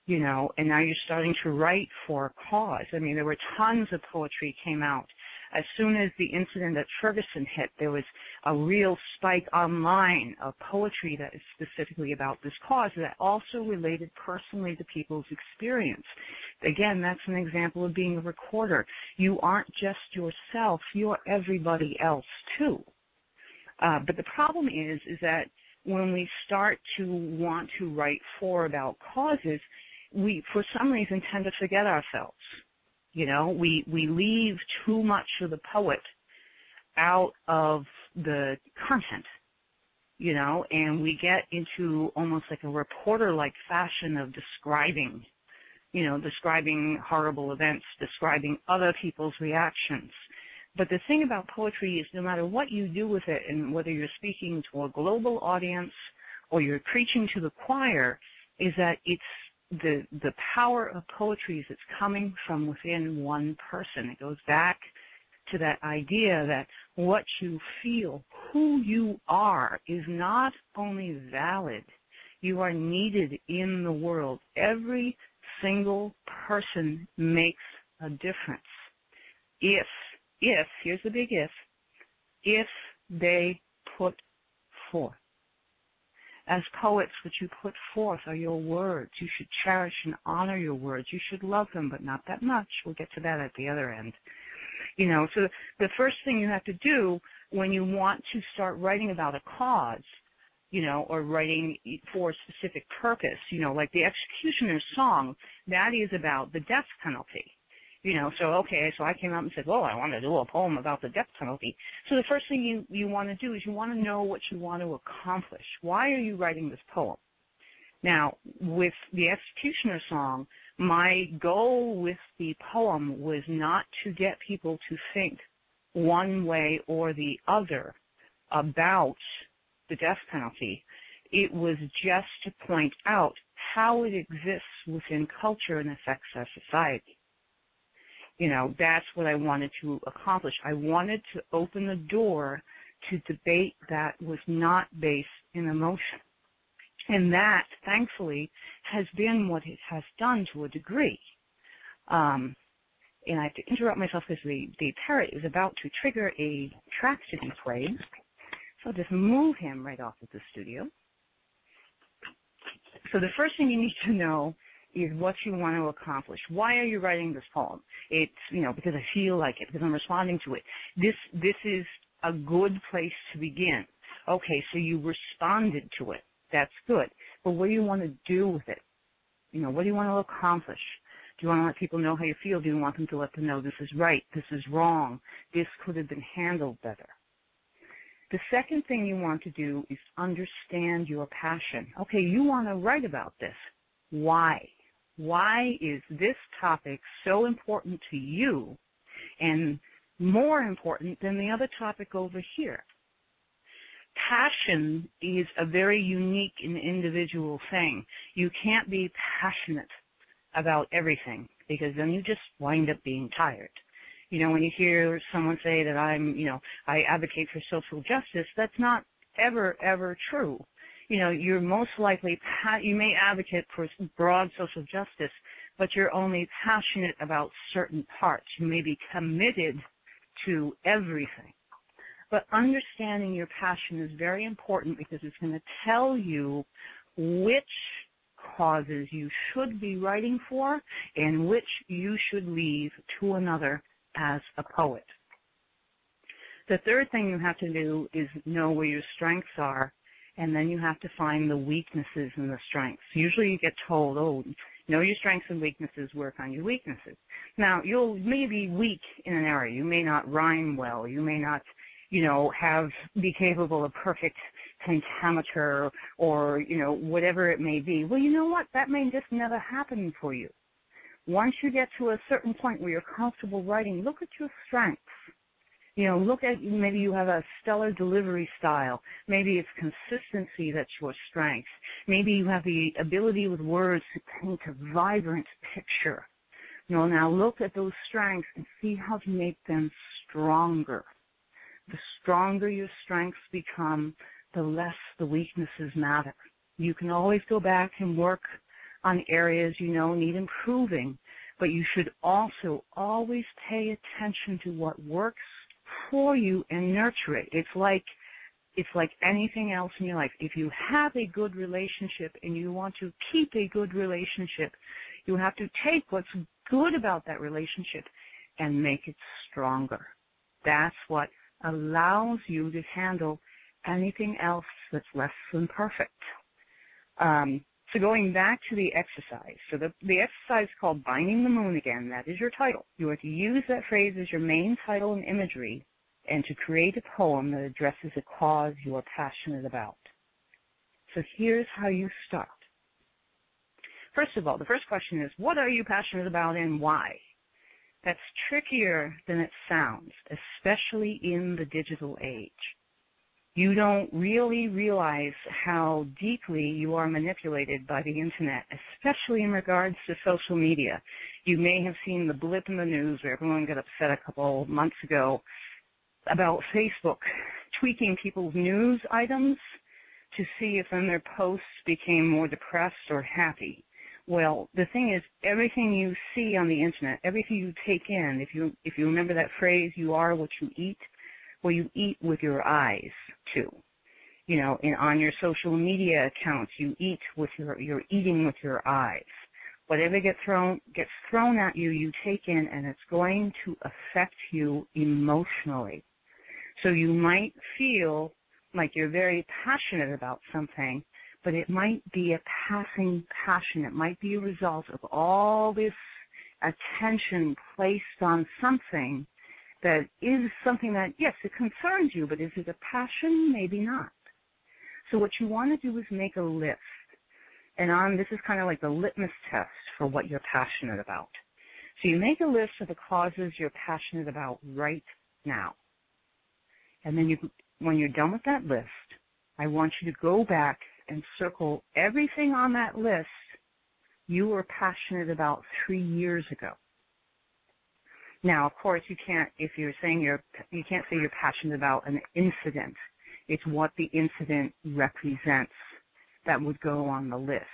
you know, and now you're starting to write for a cause. I mean, there were tons of poetry came out. As soon as the incident at Ferguson hit, there was a real spike online of poetry that is specifically about this cause that also related personally to people's experience. Again, that's an example of being a recorder. You aren't just yourself, you're everybody else too. Uh, but the problem is, is that when we start to want to write for about causes, we for some reason tend to forget ourselves. You know, we we leave too much of the poet out of the content. You know, and we get into almost like a reporter like fashion of describing, you know, describing horrible events, describing other people's reactions. But the thing about poetry is no matter what you do with it and whether you're speaking to a global audience or you're preaching to the choir, is that it's the the power of poetry is it's coming from within one person. It goes back to that idea that what you feel, who you are, is not only valid, you are needed in the world. Every single person makes a difference. If, if, here's the big if, if they put forth as poets, what you put forth are your words. You should cherish and honor your words. You should love them, but not that much. We'll get to that at the other end. You know, so the first thing you have to do when you want to start writing about a cause, you know, or writing for a specific purpose, you know, like the executioner's song, that is about the death penalty you know, so okay, so I came out and said, well, I want to do a poem about the death penalty. So the first thing you you want to do is you want to know what you want to accomplish. Why are you writing this poem? Now, with the executioner song, my goal with the poem was not to get people to think one way or the other about the death penalty. It was just to point out how it exists within culture and affects our society you know, that's what I wanted to accomplish. I wanted to open the door to debate that was not based in emotion. And that, thankfully, has been what it has done to a degree. Um, and I have to interrupt myself because the, the parrot is about to trigger a track to be played. So I'll just move him right off of the studio. So the first thing you need to know is what you want to accomplish. Why are you writing this poem? It's, you know, because I feel like it, because I'm responding to it. This, this is a good place to begin. Okay, so you responded to it. That's good. But what do you want to do with it? You know, what do you want to accomplish? Do you want to let people know how you feel? Do you want them to let them know this is right, this is wrong, this could have been handled better? The second thing you want to do is understand your passion. Okay, you want to write about this. Why? Why is this topic so important to you and more important than the other topic over here? Passion is a very unique and individual thing. You can't be passionate about everything because then you just wind up being tired. You know, when you hear someone say that I'm, you know, I advocate for social justice, that's not ever, ever true you know, you're most likely, you may advocate for broad social justice, but you're only passionate about certain parts. You may be committed to everything. But understanding your passion is very important because it's going to tell you which causes you should be writing for and which you should leave to another as a poet. The third thing you have to do is know where your strengths are and then you have to find the weaknesses and the strengths. Usually you get told, oh, know your strengths and weaknesses, work on your weaknesses. Now, you'll may be weak in an area. You may not rhyme well. You may not, you know, have, be capable of perfect pentameter or, you know, whatever it may be. Well, you know what? That may just never happen for you. Once you get to a certain point where you're comfortable writing, look at your strengths You know, look at maybe you have a stellar delivery style. Maybe it's consistency that's your strength. Maybe you have the ability with words to paint a vibrant picture. You know, now look at those strengths and see how to make them stronger. The stronger your strengths become, the less the weaknesses matter. You can always go back and work on areas you know need improving, but you should also always pay attention to what works for you and nurture it. It's like it's like anything else in your life. If you have a good relationship and you want to keep a good relationship, you have to take what's good about that relationship and make it stronger. That's what allows you to handle anything else that's less than perfect. Um, so going back to the exercise, so the, the exercise is called Binding the Moon again. That is your title. You are to use that phrase as your main title and imagery and to create a poem that addresses a cause you are passionate about. So here's how you start. First of all, the first question is, what are you passionate about and why? That's trickier than it sounds, especially in the digital age you don't really realize how deeply you are manipulated by the internet, especially in regards to social media. You may have seen the blip in the news where everyone got upset a couple months ago about Facebook tweaking people's news items to see if then their posts became more depressed or happy. Well, the thing is, everything you see on the internet, everything you take in, if you if you remember that phrase, "You are what you eat," well, you eat with your eyes too. You know, and on your social media accounts, you eat with your you're eating with your eyes. Whatever gets thrown gets thrown at you, you take in, and it's going to affect you emotionally. So you might feel like you're very passionate about something, but it might be a passing passion. It might be a result of all this attention placed on something that is something that, yes, it concerns you, but is it a passion? Maybe not. So what you want to do is make a list. And on this is kind of like the litmus test for what you're passionate about. So you make a list of the causes you're passionate about right now. And then you, when you're done with that list, I want you to go back and circle everything on that list you were passionate about three years ago. Now, of course, you can't, if you're saying you're, you can't say you're passionate about an incident. It's what the incident represents that would go on the list.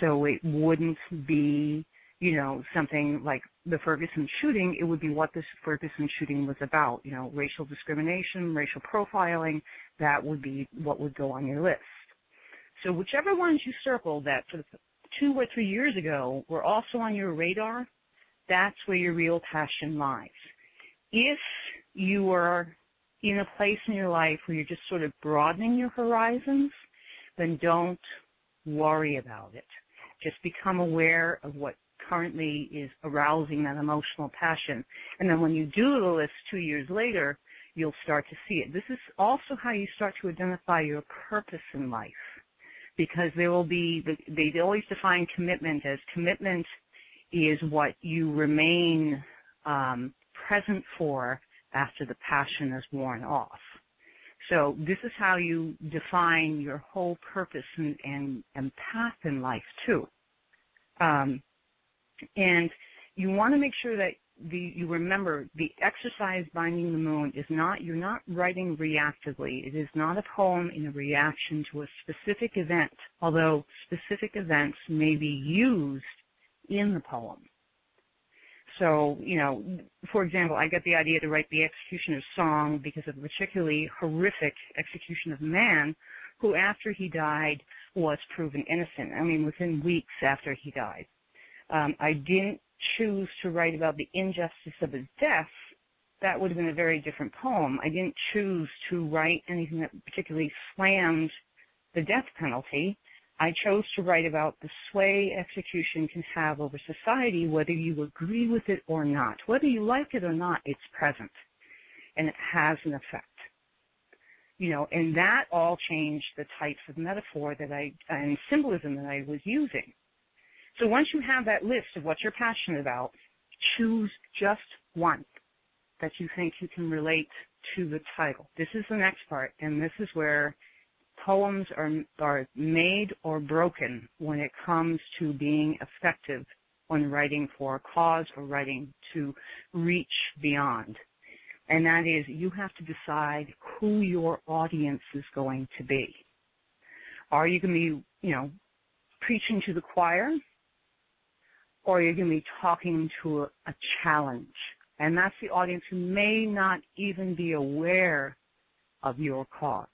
So it wouldn't be, you know, something like the Ferguson shooting. It would be what this Ferguson shooting was about. You know, racial discrimination, racial profiling. That would be what would go on your list. So whichever ones you circle that two or three years ago were also on your radar, that's where your real passion lies. If you are in a place in your life where you're just sort of broadening your horizons, then don't worry about it. Just become aware of what currently is arousing that emotional passion. And then when you do the list two years later, you'll start to see it. This is also how you start to identify your purpose in life. Because there will be, they always define commitment as commitment is what you remain um, present for after the passion is worn off. So this is how you define your whole purpose and, and, and path in life too. Um, and you want to make sure that the, you remember the exercise binding the moon is not you're not writing reactively. It is not a poem in a reaction to a specific event, although specific events may be used in the poem. So, you know, for example, I got the idea to write the executioner's song because of a particularly horrific execution of a man who, after he died, was proven innocent. I mean, within weeks after he died. Um, I didn't choose to write about the injustice of his death. That would have been a very different poem. I didn't choose to write anything that particularly slammed the death penalty. I chose to write about the sway execution can have over society, whether you agree with it or not. Whether you like it or not, it's present. And it has an effect. You know, and that all changed the types of metaphor that I, and symbolism that I was using. So once you have that list of what you're passionate about, choose just one that you think you can relate to the title. This is the next part, and this is where poems are are made or broken when it comes to being effective when writing for a cause or writing to reach beyond. And that is you have to decide who your audience is going to be. Are you going to be, you know, preaching to the choir? Or are you going to be talking to a, a challenge? And that's the audience who may not even be aware of your cause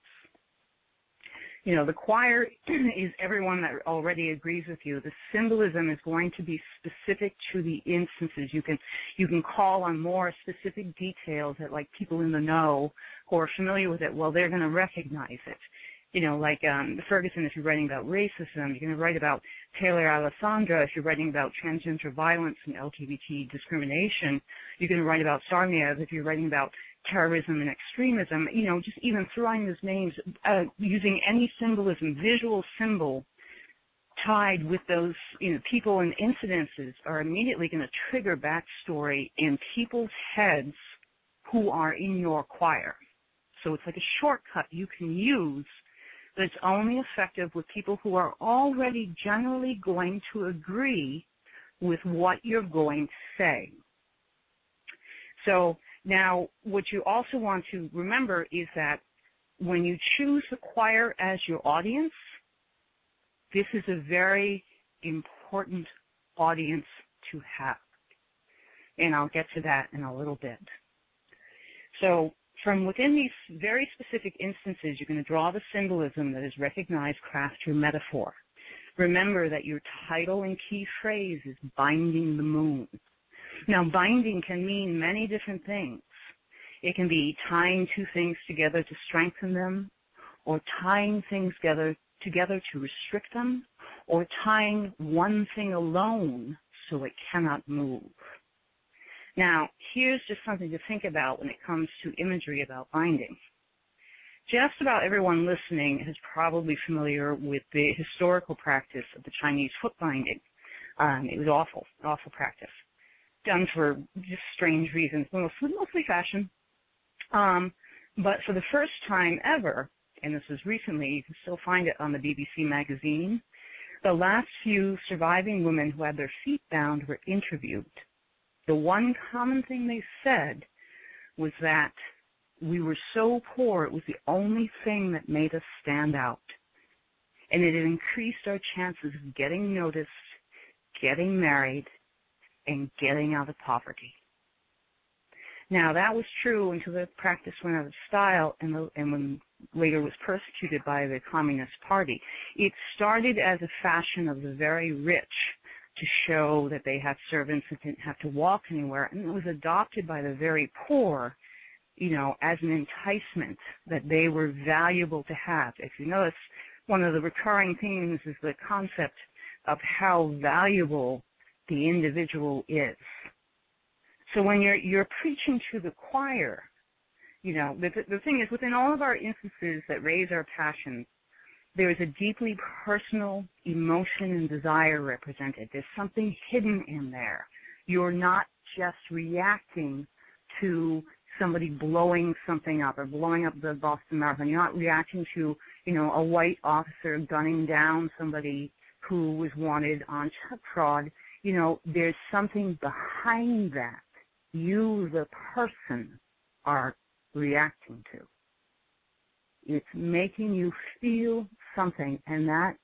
you know, the choir is everyone that already agrees with you. The symbolism is going to be specific to the instances. You can you can call on more specific details that like people in the know who are familiar with it, well they're gonna recognize it. You know, like um Ferguson if you're writing about racism, you're gonna write about Taylor Alesana if you're writing about transgender violence and LGBT discrimination. You're gonna write about Tsarnaev if you're writing about terrorism and extremism, you know, just even throwing those names, uh, using any symbolism, visual symbol tied with those, you know, people and incidences are immediately going to trigger backstory in people's heads who are in your choir. So it's like a shortcut you can use, but it's only effective with people who are already generally going to agree with what you're going to say. So now, what you also want to remember is that when you choose the choir as your audience, this is a very important audience to have. And I'll get to that in a little bit. So from within these very specific instances, you're going to draw the symbolism that is recognized craft your metaphor. Remember that your title and key phrase is binding the moon. Now, binding can mean many different things. It can be tying two things together to strengthen them, or tying things together, together to restrict them, or tying one thing alone so it cannot move. Now, here's just something to think about when it comes to imagery about binding. Just about everyone listening is probably familiar with the historical practice of the Chinese foot binding. Um, it was awful, awful practice done for just strange reasons, mostly, fashion. Um, but for the first time ever, and this was recently, you can still find it on the BBC magazine, the last few surviving women who had their feet bound were interviewed. The one common thing they said was that we were so poor, it was the only thing that made us stand out. And it increased our chances of getting noticed, getting married, and getting out of poverty. Now that was true until the practice went out of style and, the, and when later was persecuted by the Communist Party. It started as a fashion of the very rich to show that they had servants and didn't have to walk anywhere, and it was adopted by the very poor, you know, as an enticement that they were valuable to have. If you notice, one of the recurring themes is the concept of how valuable the individual is. So when you're you're preaching to the choir, you know the the thing is within all of our instances that raise our passions, there is a deeply personal emotion and desire represented. There's something hidden in there. You're not just reacting to somebody blowing something up or blowing up the Boston Marathon. You're not reacting to, you know, a white officer gunning down somebody who was wanted on fraud you know, there's something behind that you, the person, are reacting to. It's making you feel something, and that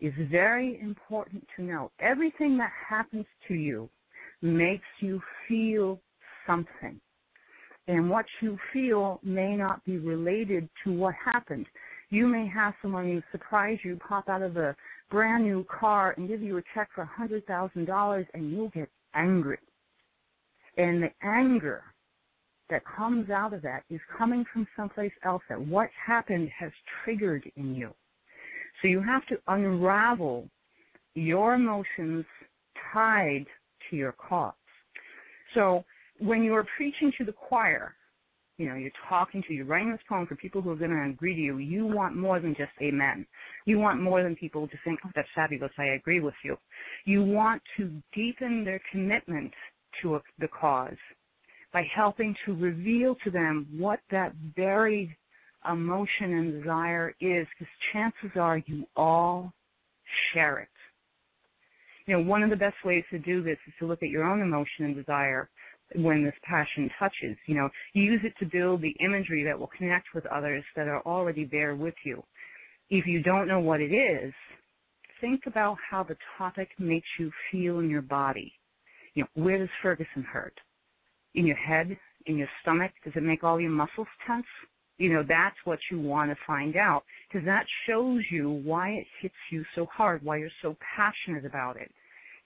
is very important to know. Everything that happens to you makes you feel something. And what you feel may not be related to what happened. You may have someone who surprise you pop out of the brand new car and give you a check for a hundred thousand dollars and you'll get angry. And the anger that comes out of that is coming from someplace else that what happened has triggered in you. So you have to unravel your emotions tied to your cause. So when you're preaching to the choir, you know, you're talking to, you're writing this poem for people who are going to agree to you. You want more than just amen. You want more than people to think, oh, that's fabulous, I agree with you. You want to deepen their commitment to a, the cause by helping to reveal to them what that buried emotion and desire is, because chances are you all share it. You know, one of the best ways to do this is to look at your own emotion and desire when this passion touches. You know, use it to build the imagery that will connect with others that are already there with you. If you don't know what it is, think about how the topic makes you feel in your body. You know, where does Ferguson hurt? In your head? In your stomach? Does it make all your muscles tense? You know, that's what you want to find out because that shows you why it hits you so hard, why you're so passionate about it.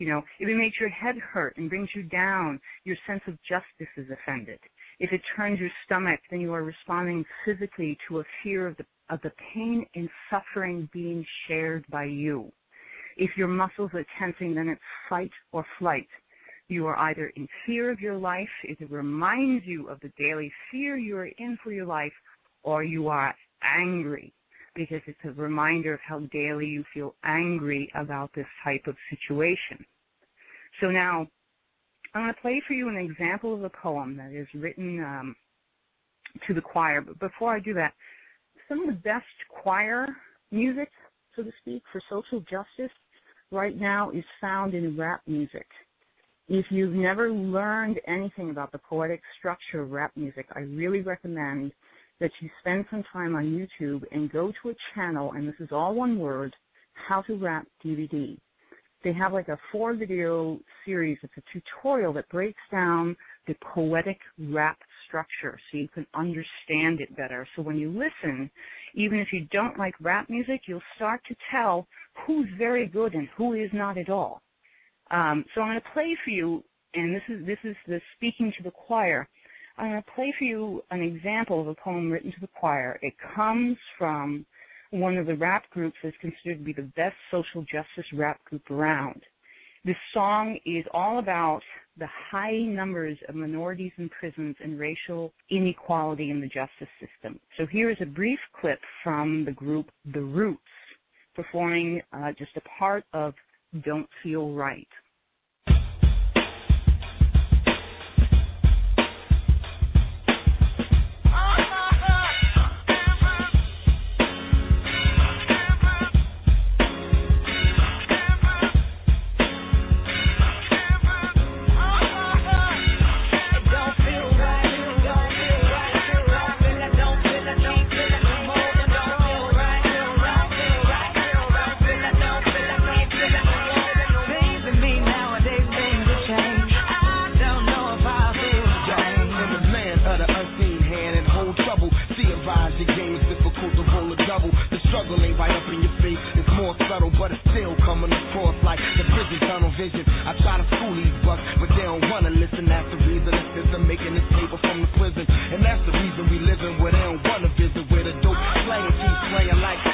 You know, if it makes your head hurt and brings you down, your sense of justice is offended. If it turns your stomach, then you are responding physically to a fear of the of the pain and suffering being shared by you. If your muscles are tensing, then it's fight or flight. You are either in fear of your life, if it reminds you of the daily fear you are in for your life, or you are angry because it's a reminder of how daily you feel angry about this type of situation. So now, I'm going to play for you an example of a poem that is written um, to the choir. But before I do that, some of the best choir music, so to speak, for social justice right now is found in rap music. If you've never learned anything about the poetic structure of rap music, I really recommend that you spend some time on YouTube and go to a channel, and this is all one word, How to Rap DVD. They have like a four video series. It's a tutorial that breaks down the poetic rap structure so you can understand it better. So when you listen, even if you don't like rap music, you'll start to tell who's very good and who is not at all. Um, so I'm going to play for you, and this is this is the speaking to the choir. I'm going to play for you an example of a poem written to the choir. It comes from one of the rap groups that's considered to be the best social justice rap group around. This song is all about the high numbers of minorities in prisons and racial inequality in the justice system. So here is a brief clip from the group The Roots performing uh, just a part of Don't Feel Right.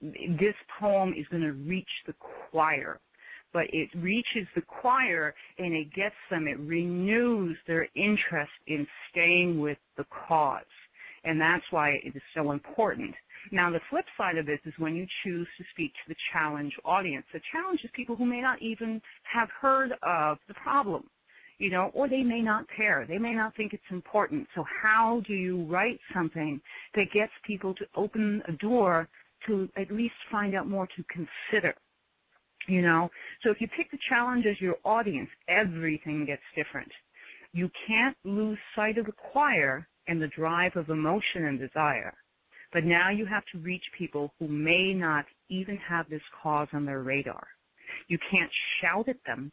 this poem is going to reach the choir, but it reaches the choir and it gets them. It renews their interest in staying with the cause, and that's why it is so important. Now, the flip side of this is when you choose to speak to the challenge audience. The challenge is people who may not even have heard of the problem. you know, or they may not care. They may not think it's important. So how do you write something that gets people to open a door to at least find out more to consider? You know, so if you pick the challenge as your audience, everything gets different. You can't lose sight of the choir and the drive of emotion and desire. But now you have to reach people who may not even have this cause on their radar. You can't shout at them.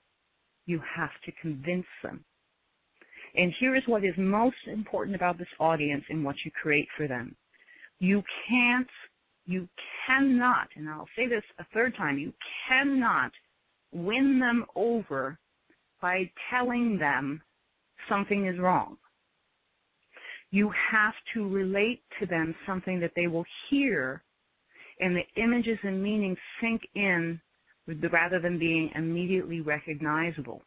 You have to convince them. And here is what is most important about this audience and what you create for them. You can't, you cannot, and I'll say this a third time, you cannot win them over by telling them something is wrong. You have to relate to them something that they will hear and the images and meanings sink in rather than being immediately recognizable.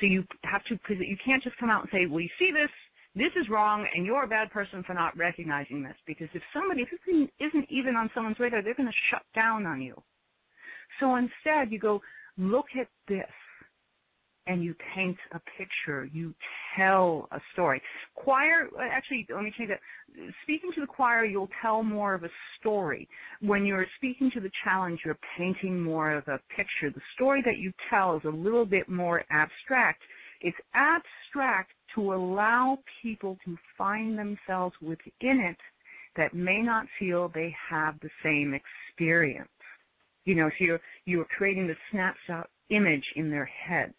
So you have to, you can't just come out and say, well, you see this, this is wrong, and you're a bad person for not recognizing this. Because if somebody, if this isn't even on someone's radar, they're going to shut down on you. So instead, you go, look at this and you paint a picture, you tell a story. Choir, actually, let me change that. Speaking to the choir, you'll tell more of a story. When you're speaking to the challenge, you're painting more of a picture. The story that you tell is a little bit more abstract. It's abstract to allow people to find themselves within it that may not feel they have the same experience. You know, so you're, you're creating the snapshot image in their heads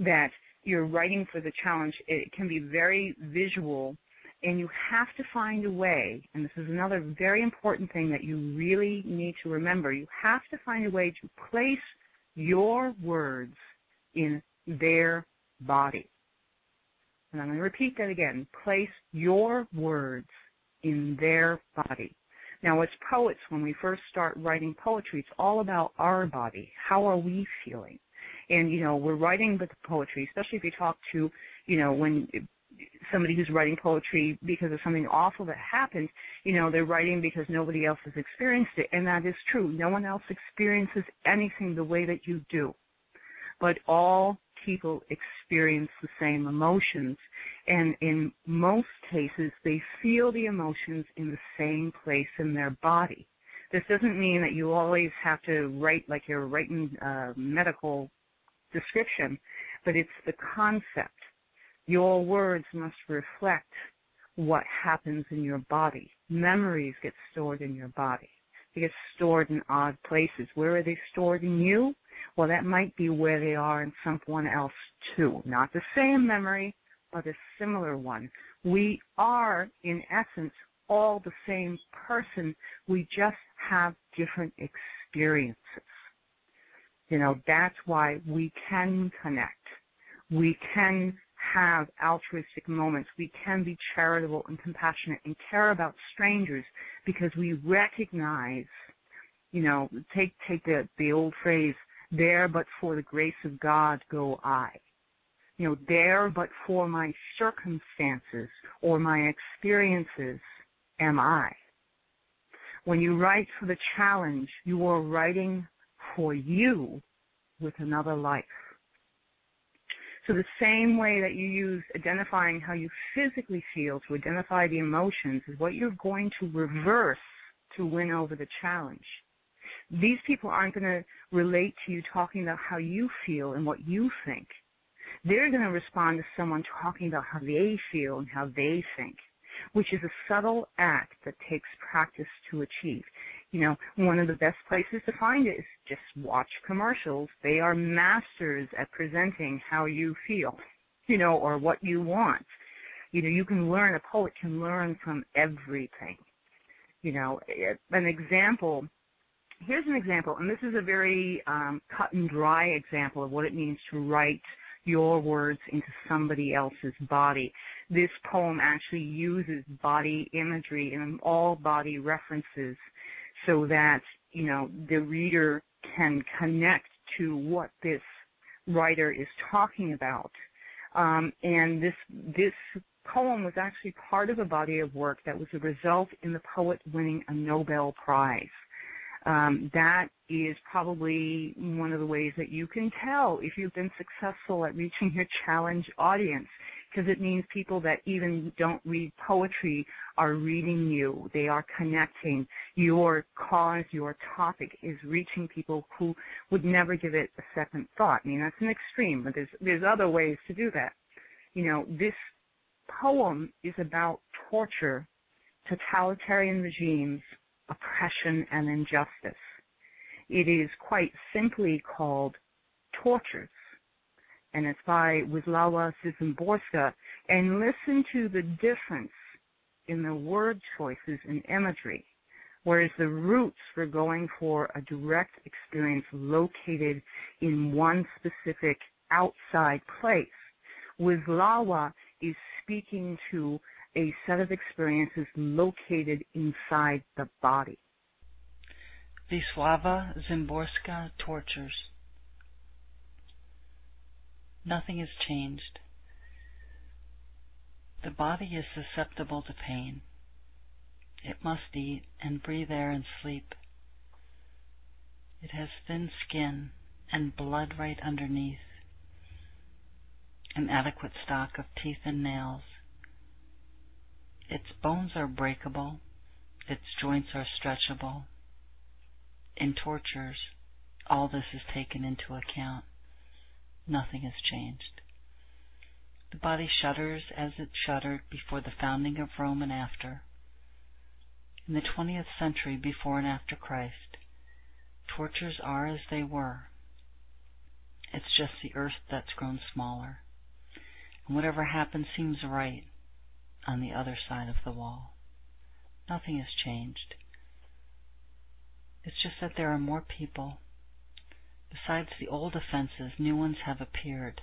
that you're writing for the challenge, it can be very visual and you have to find a way, and this is another very important thing that you really need to remember, you have to find a way to place your words in their body. And I'm going to repeat that again. Place your words in their body. Now, as poets, when we first start writing poetry, it's all about our body. How are we feeling? and you know we're writing the poetry, especially if you talk to you know when somebody who's writing poetry because of something awful that happened, you know, they're writing because nobody else has experienced it. And that is true. No one else experiences anything the way that you do. But all people experience the same emotions. And in most cases, they feel the emotions in the same place in their body. This doesn't mean that you always have to write like you're writing a medical description, but it's the concept. Your words must reflect what happens in your body. Memories get stored in your body. They get stored in odd places. Where are they stored in you? Well, that might be where they are in someone else too. Not the same memory, but a similar one. We are, in essence, all the same person. We just have different experiences. You know, that's why we can connect. We can have altruistic moments. We can be charitable and compassionate and care about strangers because we recognize, you know, take take the the old phrase, there but for the grace of God go I. You know, there but for my circumstances or my experiences am I. When you write for the challenge, you are writing for you with another life. So the same way that you use identifying how you physically feel to identify the emotions is what you're going to reverse to win over the challenge. These people aren't going to relate to you talking about how you feel and what you think. They're going to respond to someone talking about how they feel and how they think, which is a subtle act that takes practice to achieve you know, one of the best places to find it is just watch commercials. They are masters at presenting how you feel, you know, or what you want. You know, you can learn, a poet can learn from everything. You know, an example, here's an example, and this is a very um, cut and dry example of what it means to write your words into somebody else's body. This poem actually uses body imagery and all body references so that you know the reader can connect to what this writer is talking about. Um, and this this poem was actually part of a body of work that was a result in the poet winning a Nobel Prize. Um, that is probably one of the ways that you can tell if you've been successful at reaching your challenge audience because it means people that even don't read poetry are reading you. They are connecting. Your cause, your topic is reaching people who would never give it a second thought. I mean, that's an extreme, but there's there's other ways to do that. You know, this poem is about torture, totalitarian regimes, oppression, and injustice. It is quite simply called Tortures and it's by Wisława Szymborska. And listen to the difference in the word choices and imagery. Whereas the roots were going for a direct experience located in one specific outside place. Wisława is speaking to a set of experiences located inside the body.
Wisława Szymborska tortures. Nothing has changed. The body is susceptible to pain. It must eat and breathe air and sleep. It has thin skin and blood right underneath, an adequate stock of teeth and nails. Its bones are breakable, its joints are stretchable. In tortures, all this is taken into account nothing has changed. The body shudders as it shuddered before the founding of Rome and after. In the 20th century, before and after Christ, tortures are as they were. It's just the earth that's grown smaller. And whatever happens seems right on the other side of the wall. Nothing has changed. It's just that there are more people Besides the old offenses, new ones have appeared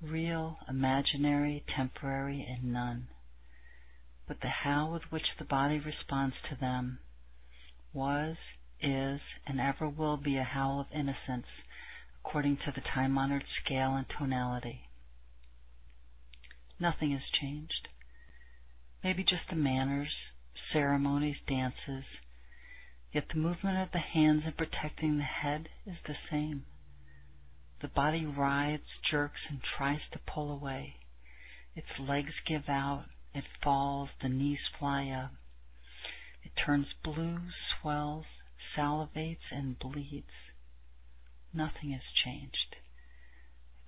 real, imaginary, temporary, and none. But the how with which the body responds to them was, is, and ever will be a howl of innocence according to the time honored scale and tonality. Nothing has changed. Maybe just the manners, ceremonies, dances, Yet the movement of the hands in protecting the head is the same. The body writhes, jerks, and tries to pull away. Its legs give out, it falls, the knees fly up. It turns blue, swells, salivates, and bleeds. Nothing has changed,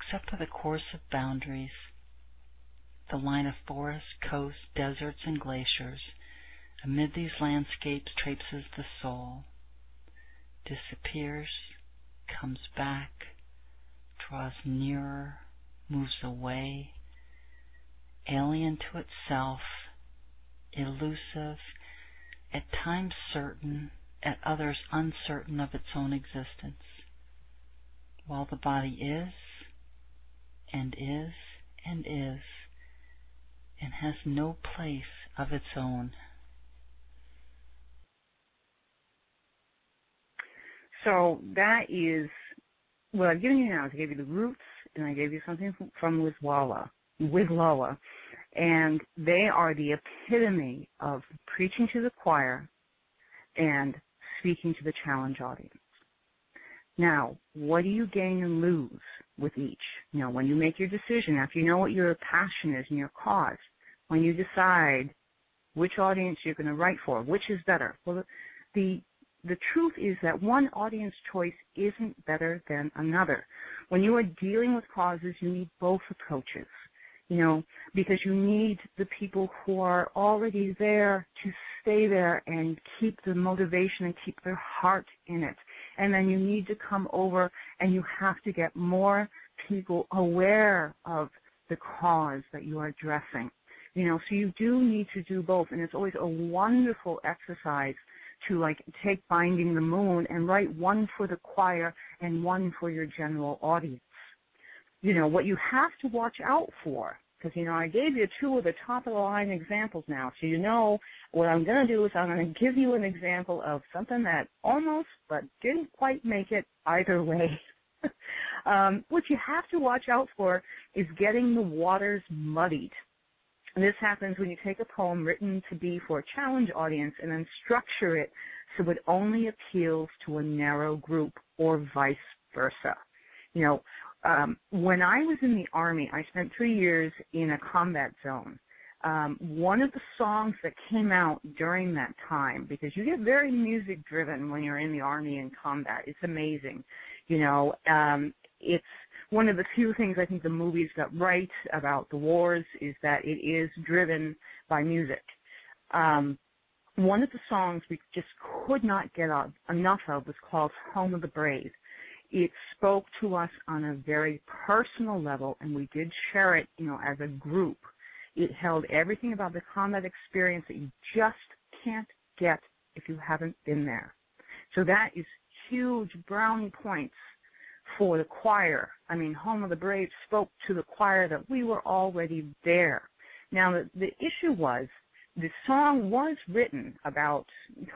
except for the course of boundaries, the line of forests, coasts, deserts, and glaciers. Amid these landscapes traipses the soul, disappears, comes back, draws nearer, moves away, alien to itself, elusive, at times certain, at others uncertain of its own existence, while the body is, and is, and is, and has no place of its own.
So that is what I've given you now. I gave you the roots, and I gave you something from, from Wisława, and they are the epitome of preaching to the choir and speaking to the challenge audience. Now, what do you gain and lose with each? You know, when you make your decision, after you know what your passion is and your cause, when you decide which audience you're going to write for, which is better. Well, the, the truth is that one audience choice isn't better than another. When you are dealing with causes, you need both approaches, you know, because you need the people who are already there to stay there and keep the motivation and keep their heart in it. And then you need to come over and you have to get more people aware of the cause that you are addressing. You know, so you do need to do both, and it's always a wonderful exercise to like take Binding the Moon and write one for the choir and one for your general audience. You know, what you have to watch out for, because, you know, I gave you two of the top of the line examples now, so you know what I'm going to do is I'm going to give you an example of something that almost but didn't quite make it either way. um, what you have to watch out for is getting the waters muddied this happens when you take a poem written to be for a challenge audience and then structure it so it only appeals to a narrow group or vice versa. You know, um, when I was in the Army, I spent three years in a combat zone. Um, one of the songs that came out during that time, because you get very music driven when you're in the Army in combat, it's amazing. You know, um, it's one of the few things I think the movies got right about the wars is that it is driven by music. Um, one of the songs we just could not get enough of was called Home of the Brave. It spoke to us on a very personal level, and we did share it, you know, as a group. It held everything about the combat experience that you just can't get if you haven't been there. So that is huge brownie points for the choir. I mean, Home of the Brave spoke to the choir that we were already there. Now, the, the issue was the song was written about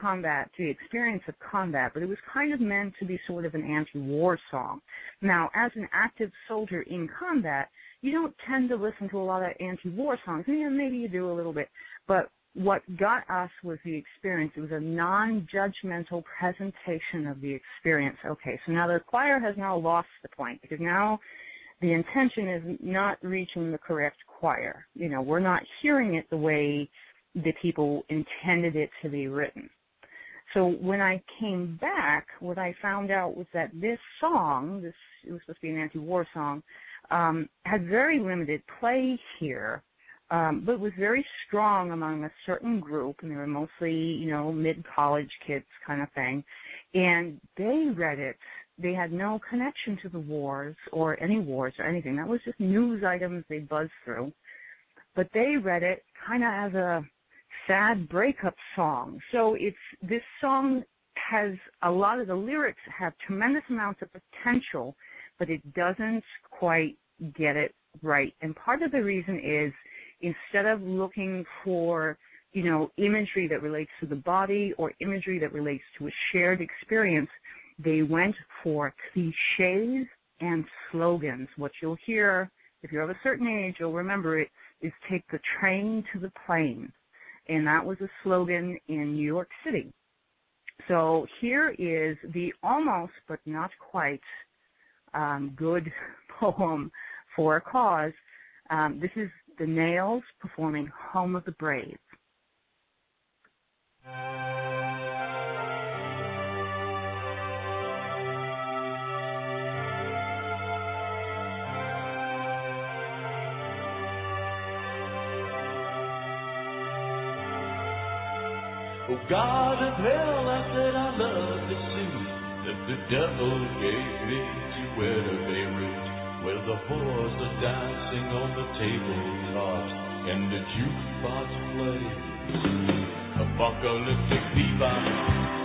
combat, the experience of combat, but it was kind of meant to be sort of an anti-war song. Now, as an active soldier in combat, you don't tend to listen to a lot of anti-war songs. Yeah, maybe you do a little bit, but what got us was the experience. It was a non-judgmental presentation of the experience. Okay, so now the choir has now lost the point because now the intention is not reaching the correct choir. You know, we're not hearing it the way the people intended it to be written. So when I came back, what I found out was that this song, this it was supposed to be an anti-war song, um, had very limited play here um, but was very strong among a certain group, and they were mostly, you know, mid-college kids kind of thing. And they read it. They had no connection to the wars or any wars or anything. That was just news items they buzzed through. But they read it kind of as a sad breakup song. So it's this song has a lot of the lyrics have tremendous amounts of potential, but it doesn't quite get it right. And part of the reason is instead of looking for you know imagery that relates to the body or imagery that relates to a shared experience they went for cliches and slogans. What you'll hear if you're of a certain age you'll remember it is take the train to the plane. And that was a slogan in new york city. So here is the almost but not quite um, good poem for a cause. Um, this is the Nails performing Home of the Brave.
Oh God of hell, I said I love to see that the devil gave me to wear the Beirut where the whores are dancing on the tabletop and the jukebox plays apocalyptic bebop.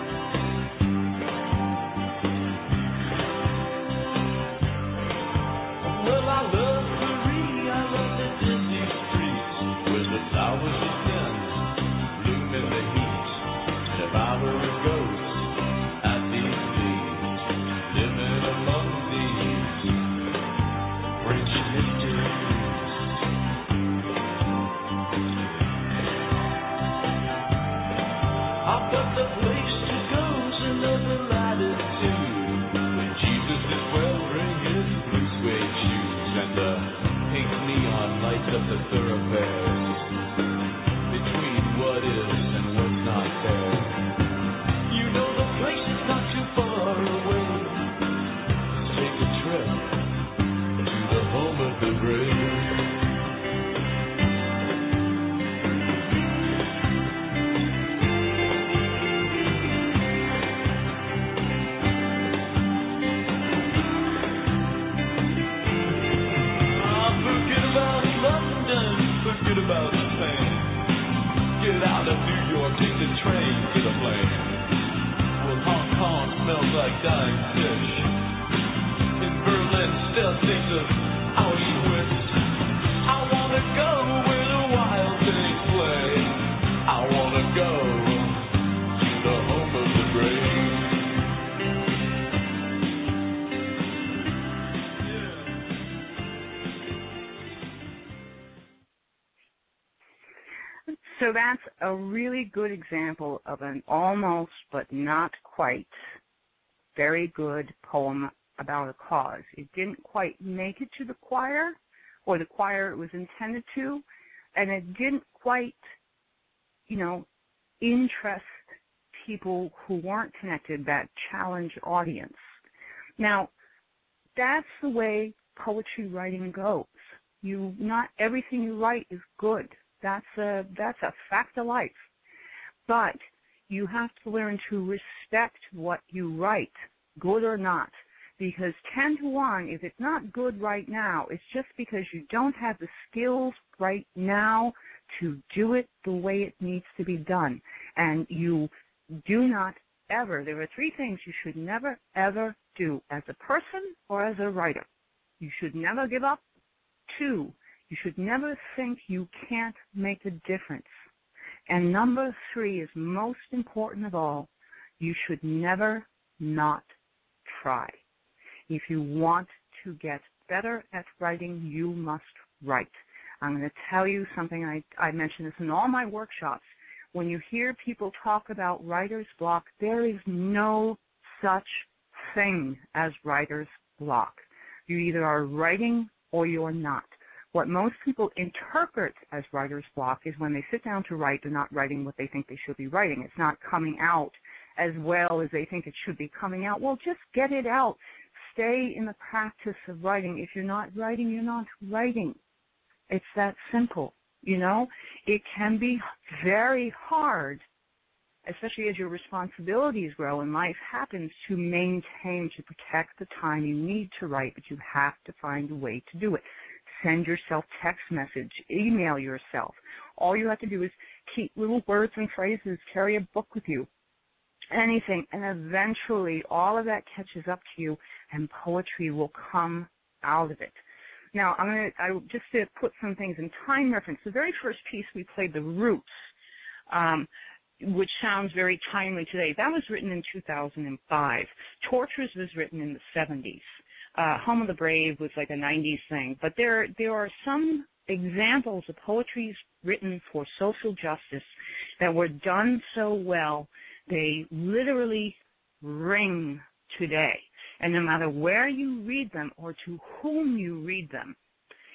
A really good example of an almost but not quite very good poem about a cause. It didn't quite make it to the choir or the choir it was intended to, and it didn't quite, you know, interest people who weren't connected, that challenge audience. Now, that's the way poetry writing goes. You not everything you write is good. That's a that's a fact of life. But you have to learn to respect what you write, good or not. Because 10 to 1, if it's not good right now, it's just because you don't have the skills right now to do it the way it needs to be done. And you do not ever, there are three things you should never, ever do as a person or as a writer. You should never give up. Two, you should never think you can't make a difference. And number three is most important of all. You should never not try. If you want to get better at writing, you must write. I'm going to tell you something. I, I mention this in all my workshops. When you hear people talk about writer's block, there is no such thing as writer's block. You either are writing or you're not. What most people interpret as writer's block is when they sit down to write, they're not writing what they think they should be writing. It's not coming out as well as they think it should be coming out. Well, just get it out. Stay in the practice of writing. If you're not writing, you're not writing. It's that simple. You know, it can be very hard, especially as your responsibilities grow and life happens, to maintain, to protect the time you need to write, but you have to find a way to do it. Send yourself text message, email yourself. All you have to do is keep little words and phrases, carry a book with you, anything, and eventually all of that catches up to you and poetry will come out of it. Now, I'm going to, I, just to put some things in time reference, the very first piece we played, The Roots, um, which sounds very timely today, that was written in 2005. Tortures was written in the 70s. Uh, Home of the Brave was like a 90s thing. But there, there are some examples of poetry written for social justice that were done so well, they literally ring today. And no matter where you read them or to whom you read them,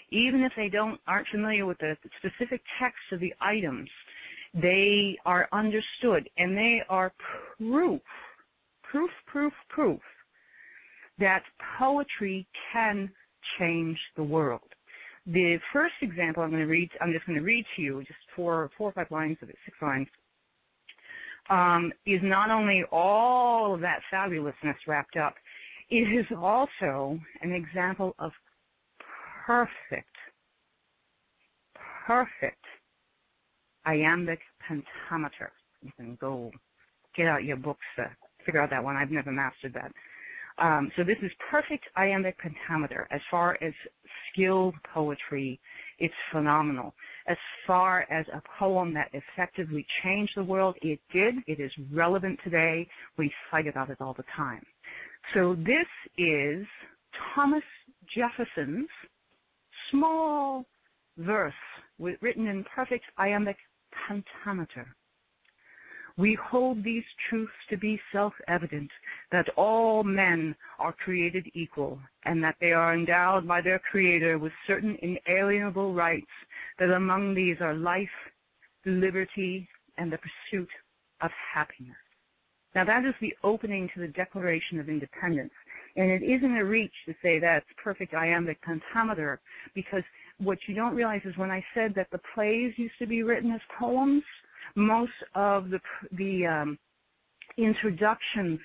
even if they don't aren't familiar with the specific text of the items, they are understood and they are proof, proof, proof, proof that poetry can change the world. The first example I'm going to read, I'm just going to read to you just four, four or five lines of it, six lines, um, is not only all of that fabulousness wrapped up, it is also an example of perfect, perfect iambic pentameter. You can go get out your books to figure out that one. I've never mastered that. Um, so this is perfect iambic pentameter. As far as skilled poetry, it's phenomenal. As far as a poem that effectively changed the world, it did. It is relevant today. We fight about it all the time. So this is Thomas Jefferson's small verse written in perfect iambic pentameter. We hold these truths to be self-evident, that all men are created equal, and that they are endowed by their Creator with certain inalienable rights, that among these are life, liberty, and the pursuit of happiness. Now that is the opening to the Declaration of Independence. And it isn't a reach to say that's perfect iambic pentameter because what you don't realize is when I said that the plays used to be written as poems, most of the the um, introductions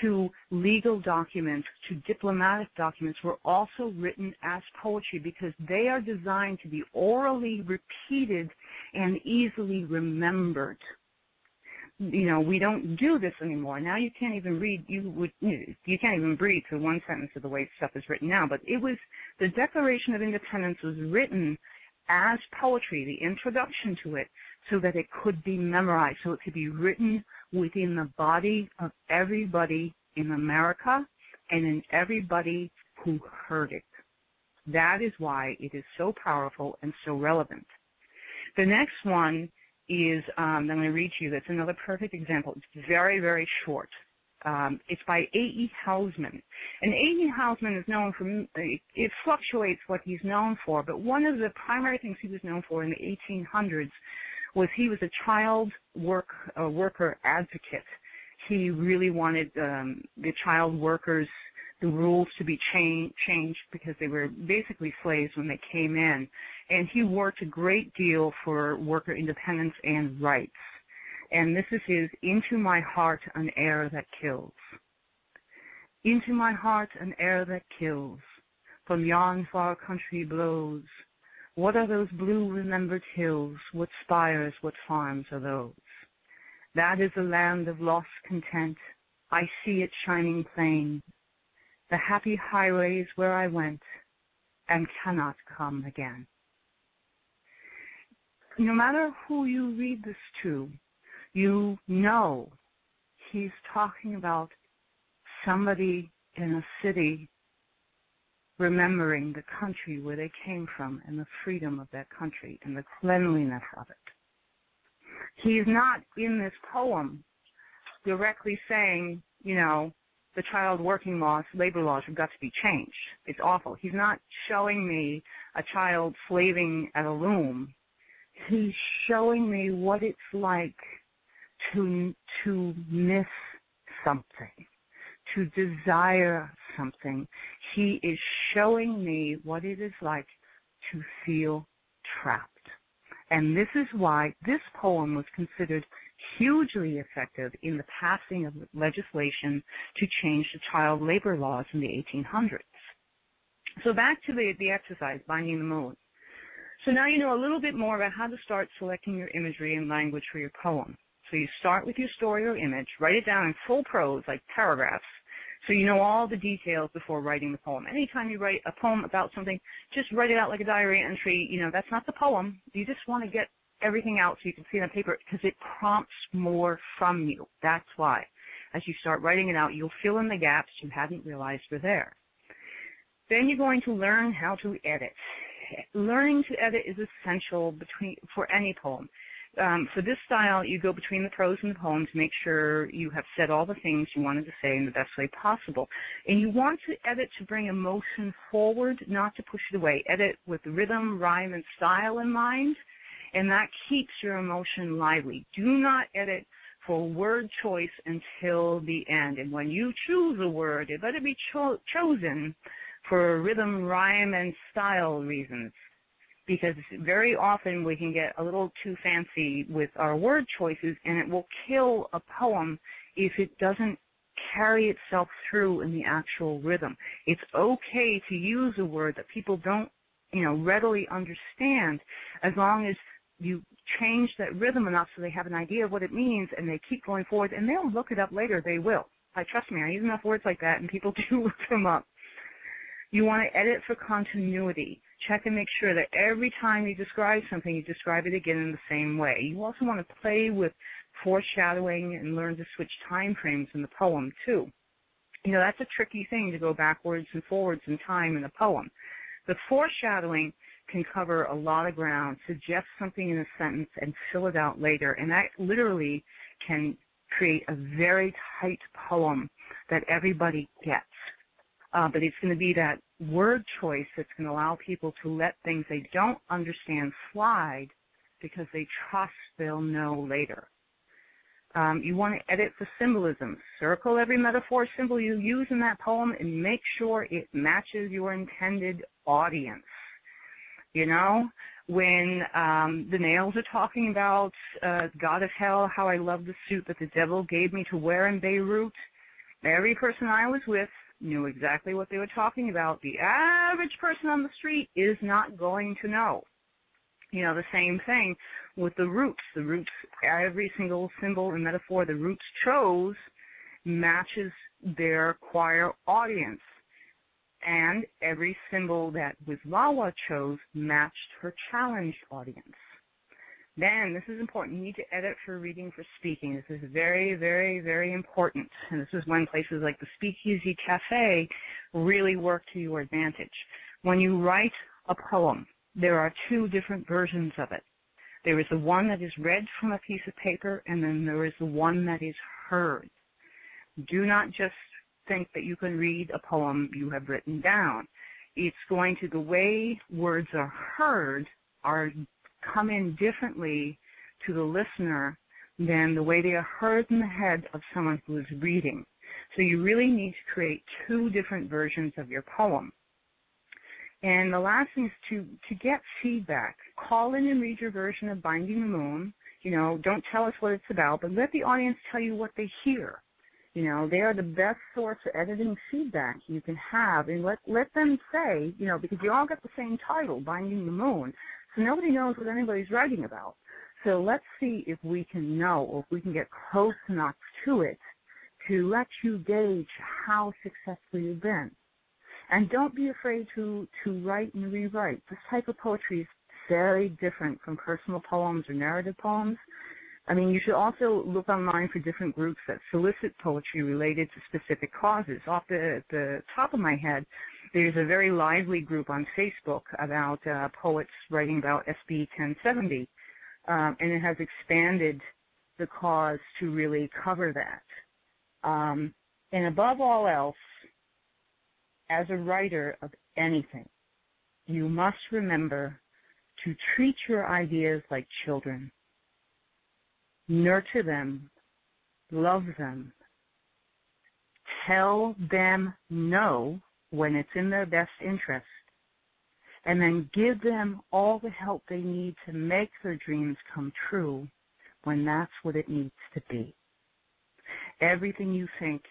to legal documents, to diplomatic documents, were also written as poetry because they are designed to be orally repeated and easily remembered you know, we don't do this anymore. Now you can't even read, you would, you can't even breathe through one sentence of the way stuff is written now. But it was, the Declaration of Independence was written as poetry, the introduction to it, so that it could be memorized, so it could be written within the body of everybody in America and in everybody who heard it. That is why it is so powerful and so relevant. The next one is um, I'm going to read to you. That's another perfect example. It's very, very short. Um, it's by A.E. Housman. And A.E. Housman is known for, it fluctuates what he's known for, but one of the primary things he was known for in the 1800s was he was a child work, worker advocate. He really wanted um, the child workers, the rules to be cha- changed because they were basically slaves when they came in. And he worked a great deal for worker independence and rights and this is his Into My Heart an Air That Kills. Into my heart an air that kills, from yon far country blows. What are those blue remembered hills? What spires, what farms are those? That is a land of lost content. I see it shining plain. The happy highways where I went and cannot come again. No matter who you read this to, you know he's talking about somebody in a city remembering the country where they came from and the freedom of that country and the cleanliness of it. He's not in this poem directly saying, you know, the child working laws, labor laws have got to be changed. It's awful. He's not showing me a child slaving at a loom. He's showing me what it's like to to miss something, to desire something. He is showing me what it is like to feel trapped. And this is why this poem was considered hugely effective in the passing of legislation to change the child labor laws in the 1800s. So back to the, the exercise, Binding the Moon. So now you know a little bit more about how to start selecting your imagery and language for your poem. So you start with your story or image, write it down in full prose, like paragraphs, so you know all the details before writing the poem. Anytime you write a poem about something, just write it out like a diary entry. You know, that's not the poem. You just want to get everything out so you can see it on paper because it prompts more from you. That's why. As you start writing it out, you'll fill in the gaps you hadn't realized were there. Then you're going to learn how to edit. Learning to edit is essential between for any poem um, for this style, you go between the prose and the poem to make sure you have said all the things you wanted to say in the best way possible. And you want to edit to bring emotion forward, not to push it away. Edit with rhythm, rhyme, and style in mind, and that keeps your emotion lively. Do not edit for word choice until the end. And when you choose a word, it better be cho- chosen for rhythm, rhyme, and style reasons because very often we can get a little too fancy with our word choices and it will kill a poem if it doesn't carry itself through in the actual rhythm. It's okay to use a word that people don't, you know, readily understand as long as you change that rhythm enough so they have an idea of what it means and they keep going forward and they'll look it up later, they will. I trust me, I use enough words like that and people do look them up. You want to edit for continuity check and make sure that every time you describe something, you describe it again in the same way. You also want to play with foreshadowing and learn to switch time frames in the poem too. You know, that's a tricky thing to go backwards and forwards in time in a poem. The foreshadowing can cover a lot of ground, suggest something in a sentence and fill it out later, and that literally can create a very tight poem that everybody gets. Uh, but it's going to be that word choice that's going to allow people to let things they don't understand slide because they trust they'll know later. Um, you want to edit for symbolism. Circle every metaphor symbol you use in that poem and make sure it matches your intended audience. You know, when um, the nails are talking about uh, God of Hell, how I love the suit that the devil gave me to wear in Beirut, every person I was with knew exactly what they were talking about. The average person on the street is not going to know. You know, the same thing with the roots. The roots, every single symbol and metaphor the roots chose matches their choir audience. And every symbol that Wisława chose matched her challenged audience. Then, this is important. You need to edit for reading for speaking. This is very, very, very important. And this is when places like the Speakeasy Cafe really work to your advantage. When you write a poem, there are two different versions of it. There is the one that is read from a piece of paper, and then there is the one that is heard. Do not just think that you can read a poem you have written down. It's going to, the way words are heard are come in differently to the listener than the way they are heard in the head of someone who is reading. So you really need to create two different versions of your poem. And the last thing is to, to get feedback. Call in and read your version of Binding the Moon. You know, don't tell us what it's about, but let the audience tell you what they hear. You know, they are the best source of editing feedback you can have, and let let them say, you know, because you all got the same title, Binding the Moon, nobody knows what anybody's writing about. So let's see if we can know, or if we can get close enough to it, to let you gauge how successful you've been. And don't be afraid to to write and rewrite. This type of poetry is very different from personal poems or narrative poems. I mean, you should also look online for different groups that solicit poetry related to specific causes. Off the, the top of my head, there's a very lively group on Facebook about uh, poets writing about SB 1070, um, and it has expanded the cause to really cover that. Um, and above all else, as a writer of anything, you must remember to treat your ideas like children nurture them, love them, tell them no when it's in their best interest, and then give them all the help they need to make their dreams come true when that's what it needs to be. Everything you think,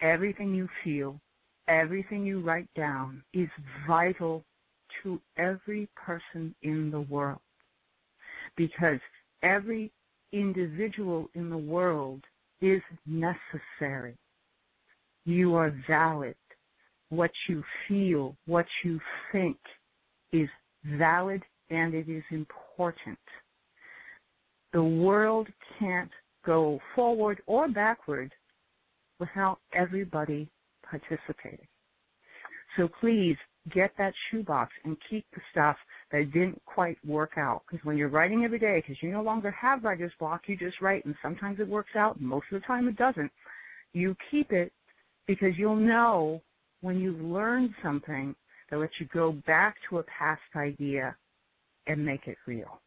everything you feel, everything you write down is vital to every person in the world because every individual in the world is necessary. You are valid. What you feel, what you think is valid and it is important. The world can't go forward or backward without everybody participating. So please get that shoebox and keep the stuff that didn't quite work out. Because when you're writing every day, because you no longer have writer's block, you just write, and sometimes it works out, most of the time it doesn't. You keep it because you'll know when you've learned something that lets you go back to a past idea and make it real.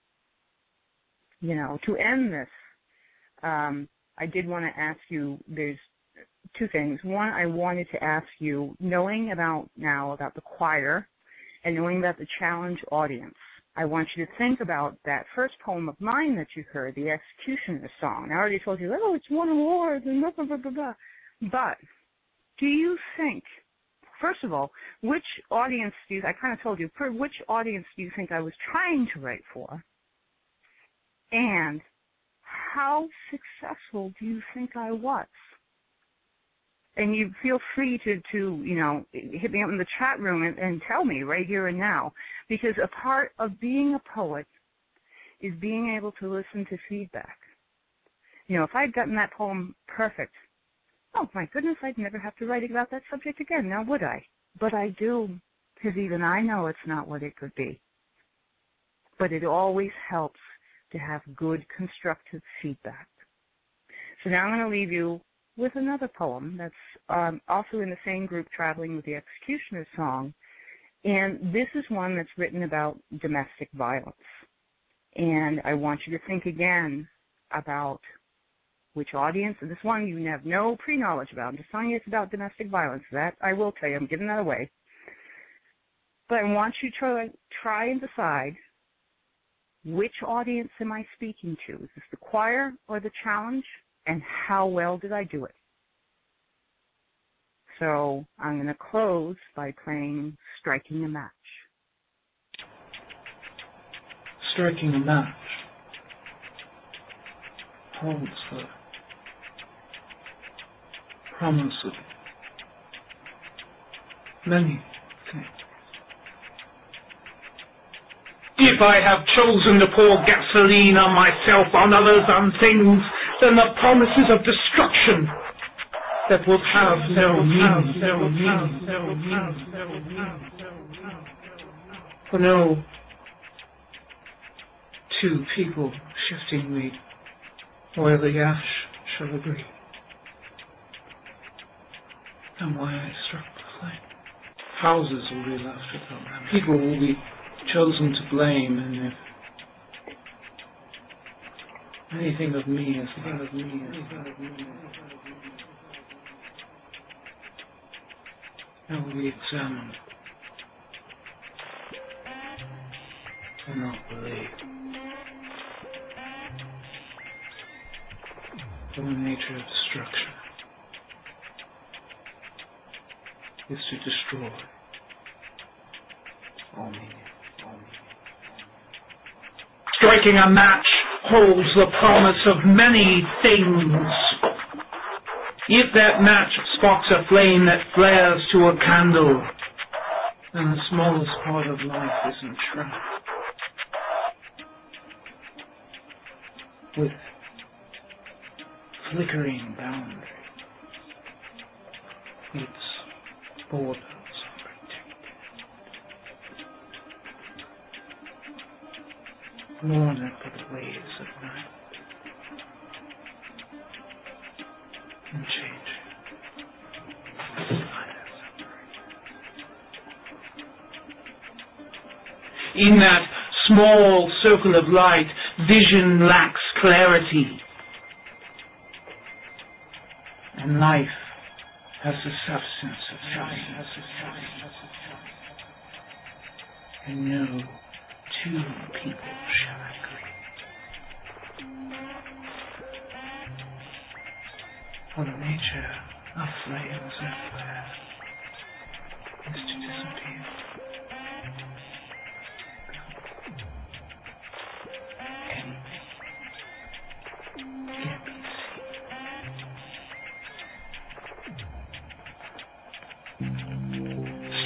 You know, to end this, um, I did want to ask you. There's two things. One, I wanted to ask you, knowing about now about the choir and knowing about the challenge audience, I want you to think about that first poem of mine that you heard, the Executioner song. I already told you, oh, it's won awards and blah, blah, blah, blah, blah. But do you think, first of all, which audience do you, I kind of told you, which audience do you think I was trying to write for? And how successful do you think I was? and you feel free to to you know hit me up in the chat room and, and tell me right here and now because a part of being a poet is being able to listen to feedback you know if i'd gotten that poem perfect oh my goodness i'd never have to write about that subject again now would i but i do because even i know it's not what it could be but it always helps to have good constructive feedback so now i'm going to leave you with another poem that's um, also in the same group, Traveling with the Executioner's song. And this is one that's written about domestic violence. And I want you to think again about which audience. And this one you have no pre knowledge about. I'm just telling you it's about domestic violence. That I will tell you, I'm giving that away. But I want you to try and decide which audience am I speaking to? Is this the choir or the challenge? and how well did I do it? So I'm going to close by playing Striking a Match.
Striking a match holds the promise of many. Things. If I have chosen to pour gasoline on myself, on others, on things, then the promises of destruction that will have no meaning. For no two people shifting weed, the ash shall agree. And why I struck the flame. Houses will be left without them. People will be chosen to blame, and if anything of me is anything of me is that will be examined and not believed. The nature of destruction is to destroy all meaning. Striking a match holds the promise of many things. If that match sparks a flame that flares to a candle, then the smallest part of life is entrapped. With flickering boundaries, its Worn it for the waves of night. And change. In that small circle of light, vision lacks clarity. And life has the substance of sight. And no two people shall agree. For the nature of flames and flare is to disappear.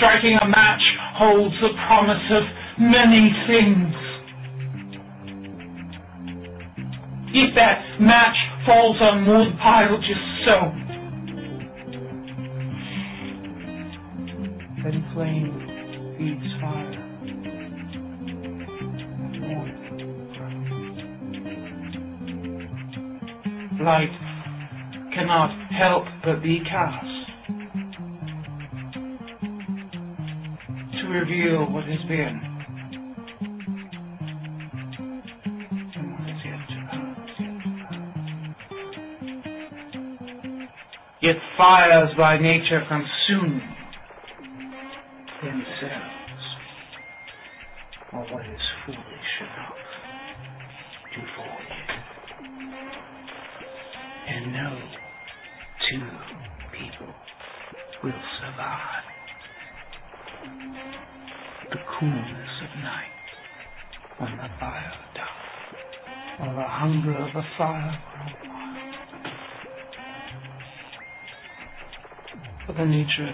Striking a match holds the promise of many things. If that match falls on wood pile just so, then flame feeds fire. Light cannot help but be cast reveal what has been and what to come. Yet fires by nature consume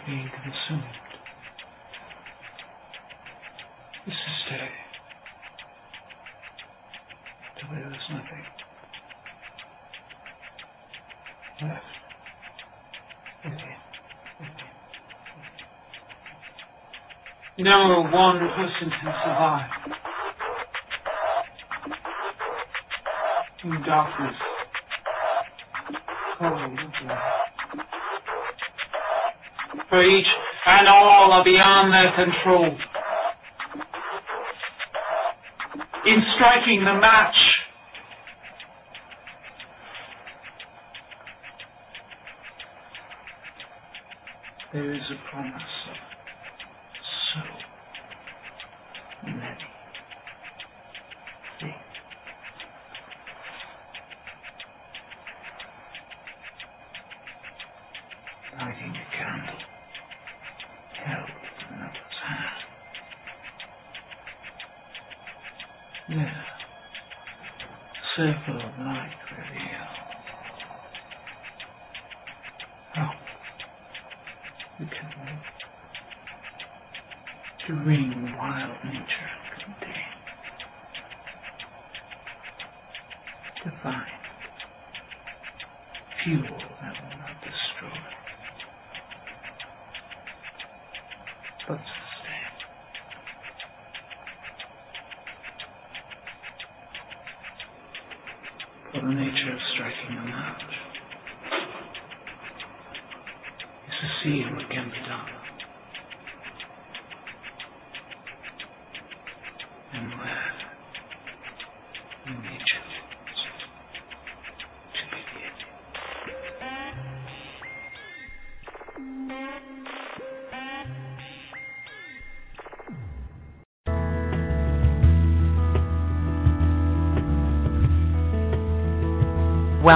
being consumed This is to stay to where there's nothing left. No one person can survive. In darkness, cold and. For each and all are beyond their control. In striking the match, there is a promise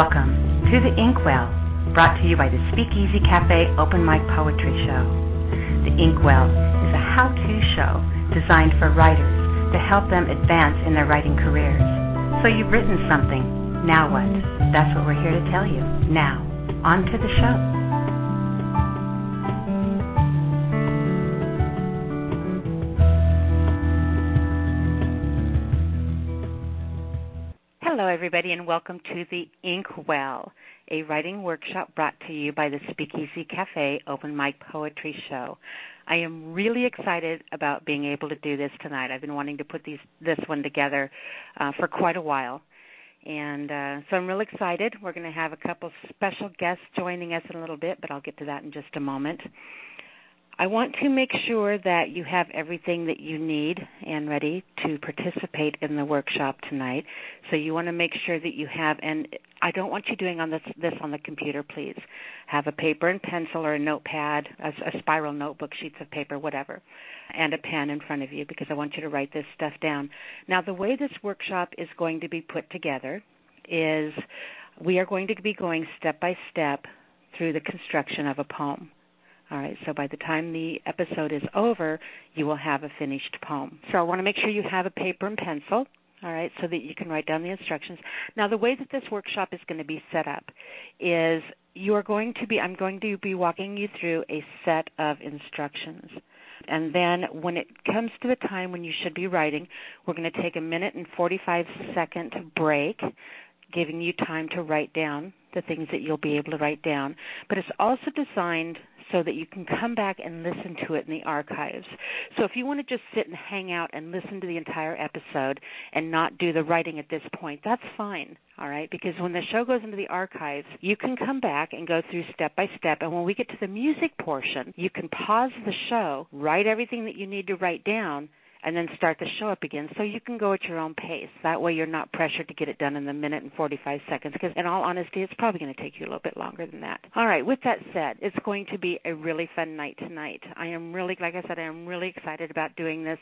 Welcome to the Inkwell, brought to you by the Speakeasy Cafe Open Mic Poetry Show. The Inkwell is a how to show designed for writers to help them advance in their writing careers. So you've written something. Now what? That's what we're here to tell you. Now, on to the show. Welcome to the Inkwell, a writing workshop brought to you by the Speakeasy Cafe Open Mic Poetry Show. I am really excited about being able to do this tonight. I've been wanting to put these this one together uh, for quite a while, and uh, so I'm real excited. We're going to have a couple special guests joining us in a little bit, but I'll get to that in just a moment. I want to make sure that you have everything that you need and ready to participate in the workshop tonight. So you want to make sure that you have and I don't want you doing on this this on the computer, please. Have a paper and pencil or a notepad, a, a spiral notebook, sheets of paper, whatever, and a pen in front of you because I want you to write this stuff down. Now, the way this workshop is going to be put together is we are going to be going step by step through the construction of a poem. All right, so by the time the episode is over, you will have a finished poem. So I want to make sure you have a paper and pencil, all right, so that you can write down the instructions. Now, the way that this workshop is going to be set up is you are going to be, I'm going to be walking you through a set of instructions. And then when it comes to the time when you should be writing, we're going to take a minute and 45 second break, giving you time to write down the things that you'll be able to write down. But it's also designed so that you can come back and listen to it in the archives. So if you want to just sit and hang out and listen to the entire episode and not do the writing at this point, that's fine. All right, because when the show goes into the archives, you can come back and go through step by step. And when we get to the music portion, you can pause the show, write everything that you need to write down, and then start the show up again so you can go at your own pace. That way you're not pressured to get it done in the minute and 45 seconds because in all honesty it's probably going to take you a little bit longer than that. All right, with that said, it's going to be a really fun night tonight. I am really like I said I am really excited about doing this.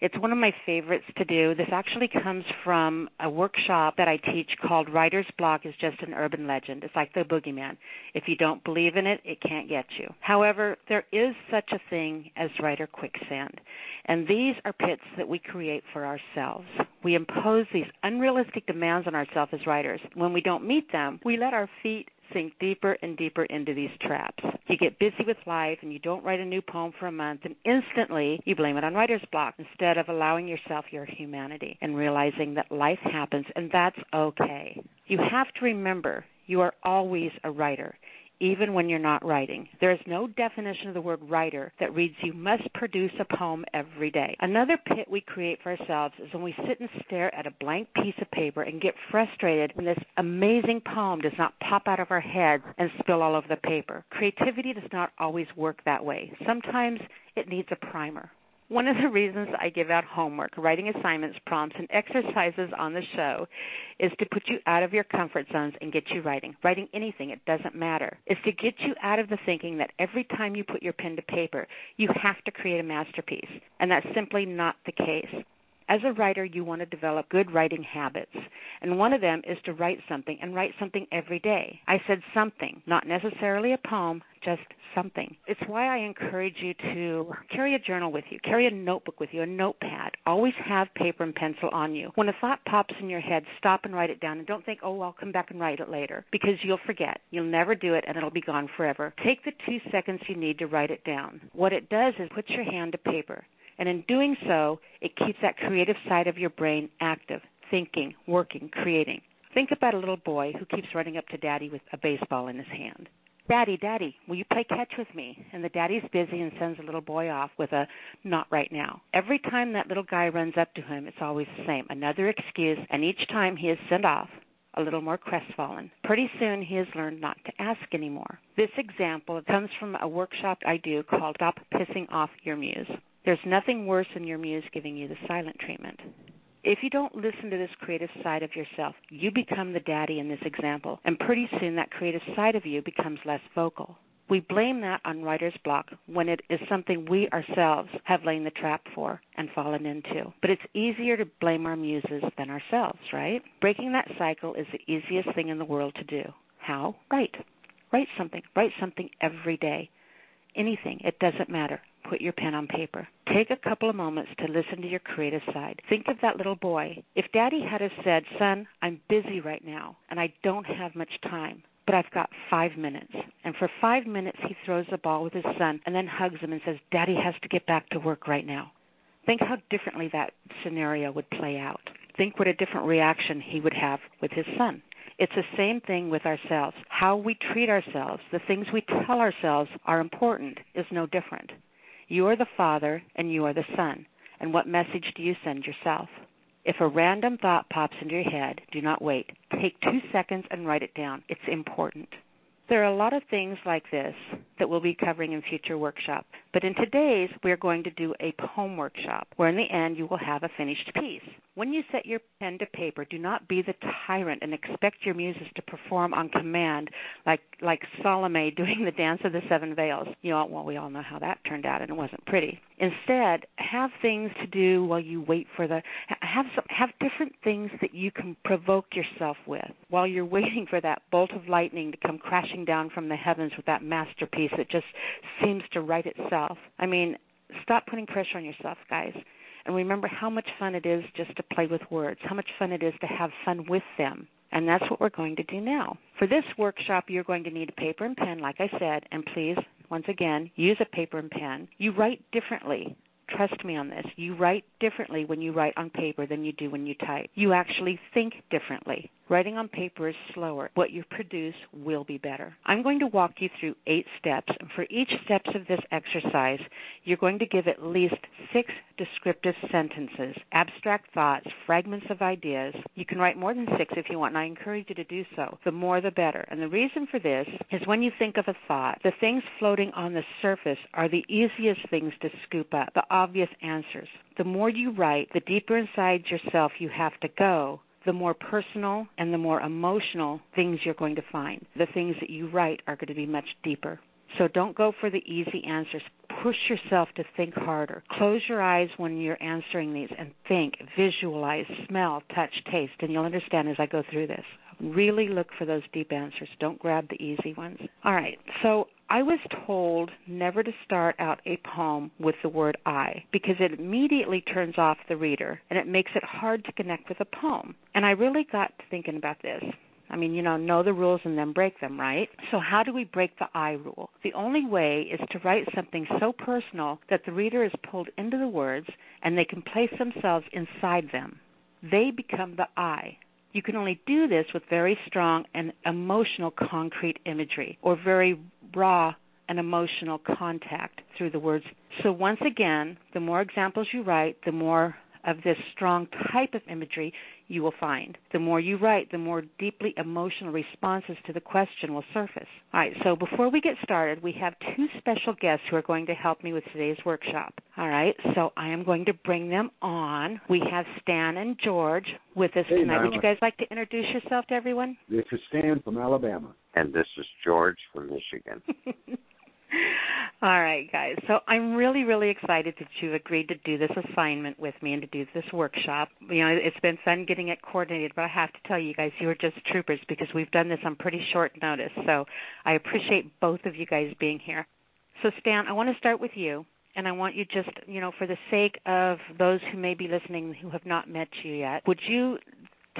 It's one of my favorites to do. This actually comes from a workshop that I teach called Writer's Block is just an urban legend. It's like the boogeyman. If you don't believe in it, it can't get you. However, there is such a thing as writer quicksand. And these are pits that we create for ourselves. We impose these unrealistic demands on ourselves as writers. When we don't meet them, we let our feet sink deeper and deeper into these traps. You get busy with life and you don't write a new poem for a month, and instantly you blame it on writer's block instead of allowing yourself your humanity and realizing that life happens and that's okay. You have to remember you are always a writer even when you're not writing. There is no definition of the word writer that reads you must produce a poem every day. Another pit we create for ourselves is when we sit and stare at a blank piece of paper and get frustrated when this amazing poem does not pop out of our heads and spill all over the paper. Creativity does not always work that way. Sometimes it needs a primer. One of the reasons I give out homework, writing assignments, prompts, and exercises on the show is to put you out of your comfort zones and get you writing. Writing anything, it doesn't matter. Is to get you out of the thinking that every time you put your pen to paper, you have to create a masterpiece. And that's simply not the case. As a writer, you want to develop good writing habits. And one of them is to write something and write something every day. I said something, not necessarily a poem, just something. It's why I encourage you to carry a journal with you, carry a notebook with you, a notepad. Always have paper and pencil on you. When a thought pops in your head, stop and write it down and don't think, oh, I'll come back and write it later because you'll forget. You'll never do it and it'll be gone forever. Take the two seconds you need to write it down. What it does is put your hand to paper. And in doing so, it keeps that creative side of your brain active, thinking, working, creating. Think about a little boy who keeps running up to daddy with a baseball in his hand. Daddy, Daddy, will you play catch with me? And the daddy's busy and sends the little boy off with a not right now. Every time that little guy runs up to him, it's always the same. Another excuse, and each time he is sent off, a little more crestfallen. Pretty soon he has learned not to ask anymore. This example comes from a workshop I do called Stop Pissing Off Your Muse. There's nothing worse than your muse giving you the silent treatment. If you don't listen to this creative side of yourself, you become the daddy in this example, and pretty soon that creative side of you becomes less vocal. We blame that on writer's block when it is something we ourselves have lain the trap for and fallen into. But it's easier to blame our muses than ourselves, right? Breaking that cycle is the easiest thing in the world to do. How? Write. Write something. Write something every day. Anything. It doesn't matter. Put your pen on paper. Take a couple of moments to listen to your creative side. Think of that little boy. If daddy had said, Son, I'm busy right now and I don't have much time, but I've got five minutes. And for five minutes, he throws the ball with his son and then hugs him and says, Daddy has to get back to work right now. Think how differently that scenario would play out. Think what a different reaction he would have with his son. It's the same thing with ourselves. How we treat ourselves, the things we tell ourselves are important, is no different. You are the father and you are the son. And what message do you send yourself? If a random thought pops into your head, do not wait. Take two seconds and write it down. It's important. There are a lot of things like this that we'll be covering in future workshops, but in today's we're going to do a poem workshop where in the end you will have a finished piece. When you set your pen to paper, do not be the tyrant and expect your muses to perform on command like like Salome doing the dance of the seven veils. You know, well we all know how that turned out and it wasn't pretty. Instead, have things to do while you wait for the have some have different things that you can provoke yourself with while you're waiting for that bolt of lightning to come crashing down from the heavens with that masterpiece that just seems to write itself. I mean, stop putting pressure on yourself, guys. And remember how much fun it is just to play with words, how much fun it is to have fun with them. And that's what we're going to do now. For this workshop, you're going to need a paper and pen, like I said, and please, once again, use a paper and pen. You write differently. Trust me on this. You write differently when you write on paper than you do when you type. You actually think differently. Writing on paper is slower. What you produce will be better. I'm going to walk you through eight steps, and for each steps of this exercise, you're going to give at least six descriptive sentences, abstract thoughts, fragments of ideas. You can write more than six if you want, and I encourage you to do so. The more the better. And the reason for this is when you think of a thought, the things floating on the surface are the easiest things to scoop up, the obvious answers. The more you write, the deeper inside yourself you have to go the more personal and the more emotional things you're going to find. The things that you write are going to be much deeper. So don't go for the easy answers. Push yourself to think harder. Close your eyes when you're answering these and think, visualize, smell, touch, taste, and you'll understand as I go through this. Really look for those deep answers. Don't grab the easy ones. All right, so I was told never to start out a poem with the word I because it immediately turns off the reader and it makes it hard to connect with a poem. And I really got thinking about this. I mean, you know, know the rules and then break them, right? So, how do we break the I rule? The only way is to write something so personal that the reader is pulled into the words and they can place themselves inside them. They become the I. You can only do this with very strong and emotional concrete imagery or very raw and emotional contact through the words. So, once again, the more examples you write, the more of this strong type of imagery you will find. The more you write, the more deeply emotional responses to the question will surface. All right, so before we get started, we have two special guests who are going to help me with today's workshop. All right, so I am going to bring them on. We have Stan and George with us
hey,
tonight. Would you guys like to introduce yourself to everyone?
This is Stan from Alabama.
And this is George from Michigan.
All right, guys. So I'm really, really excited that you agreed to do this assignment with me and to do this workshop. You know, it's been fun getting it coordinated, but I have to tell you guys, you are just troopers because we've done this on pretty short notice. So I appreciate both of you guys being here. So Stan, I want to start with you. And I want you just, you know, for the sake of those who may be listening who have not met you yet, would you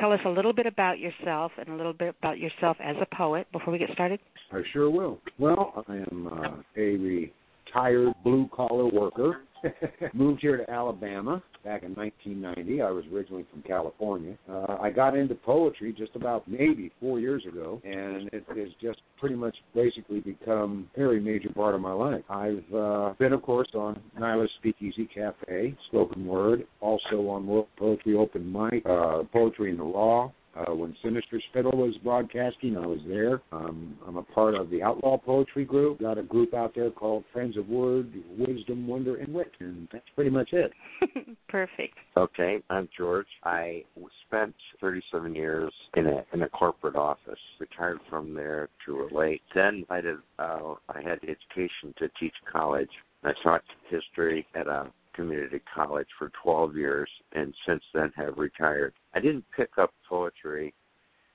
tell us a little bit about yourself and a little bit about yourself as a poet before we get started?
I sure will. Well, I am uh, a retired blue collar worker. Moved here to Alabama back in 1990. I was originally from California. Uh, I got into poetry just about maybe four years ago, and it has just pretty much basically become a very major part of my life. I've uh, been, of course, on Nyla's Speakeasy Cafe, spoken word, also on World Poetry Open Mic, uh, Poetry in the Raw, Uh, when Sinister Spittle was broadcasting, I was there. Um, I'm a part of the Outlaw Poetry Group. Got a group out there called Friends of Word, Wisdom, Wonder, and Wit, and that's pretty much it.
Perfect.
Okay, I'm George. I spent 37 years in a in a corporate office. Retired from there to relate. Then I did. Uh, I had education to teach college. I taught history at a community college for 12 years, and since then have retired. I didn't pick up poetry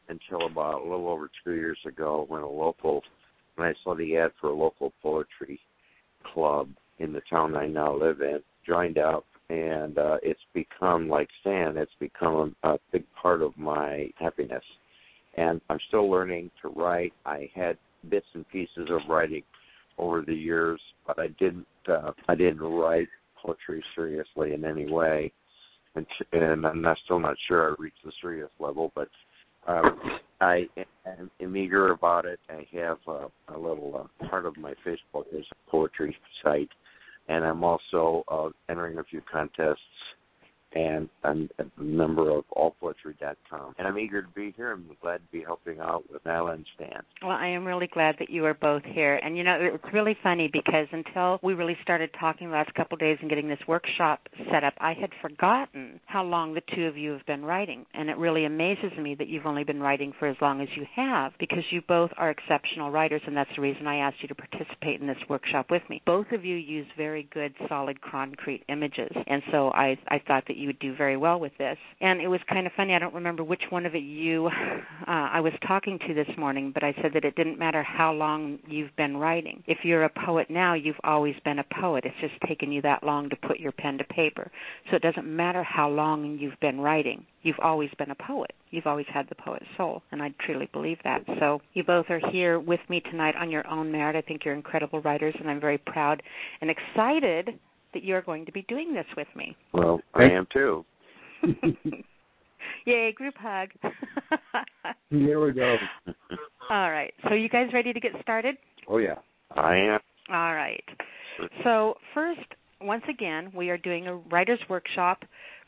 until about a little over two years ago when a local when I saw the ad for a local poetry club in the town I now live in, joined up and uh, it's become like sand. It's become a, a big part of my happiness, and I'm still learning to write. I had bits and pieces of writing over the years, but I didn't. Uh, I didn't write poetry seriously in any way, and, and I'm not, still not sure I reached the serious level, but. Um, I am, am eager about it. I have a, a little uh, part of my Facebook is a poetry site, and I'm also uh, entering a few contests. And I'm a member of allpoetry.com. And I'm eager to be here. I'm glad to be helping out with Island Stand.
Well, I am really glad that you are both here. And you know, it's really funny because until we really started talking the last couple of days and getting this workshop set up, I had forgotten how long the two of you have been writing. And it really amazes me that you've only been writing for as long as you have because you both are exceptional writers, and that's the reason I asked you to participate in this workshop with me. Both of you use very good, solid, concrete images, and so I I thought that you would do very well with this. And it was kind of funny. I don't remember which one of it you uh, I was talking to this morning, but I said that it didn't matter how long you've been writing. If you're a poet now, you've always been a poet. It's just taken you that long to put your pen to paper. So it doesn't matter how long you've been writing. You've always been a poet. You've always had the poet's soul, and I truly believe that. So you both are here with me tonight on your own merit. I think you're incredible writers, and I'm very proud and excited that you're going to be doing this with me.
Well, I am too.
Yay, group hug.
Here we go.
All right. So you guys ready to get started?
Oh yeah.
I am.
All right. So first, once again, we are doing a writer's workshop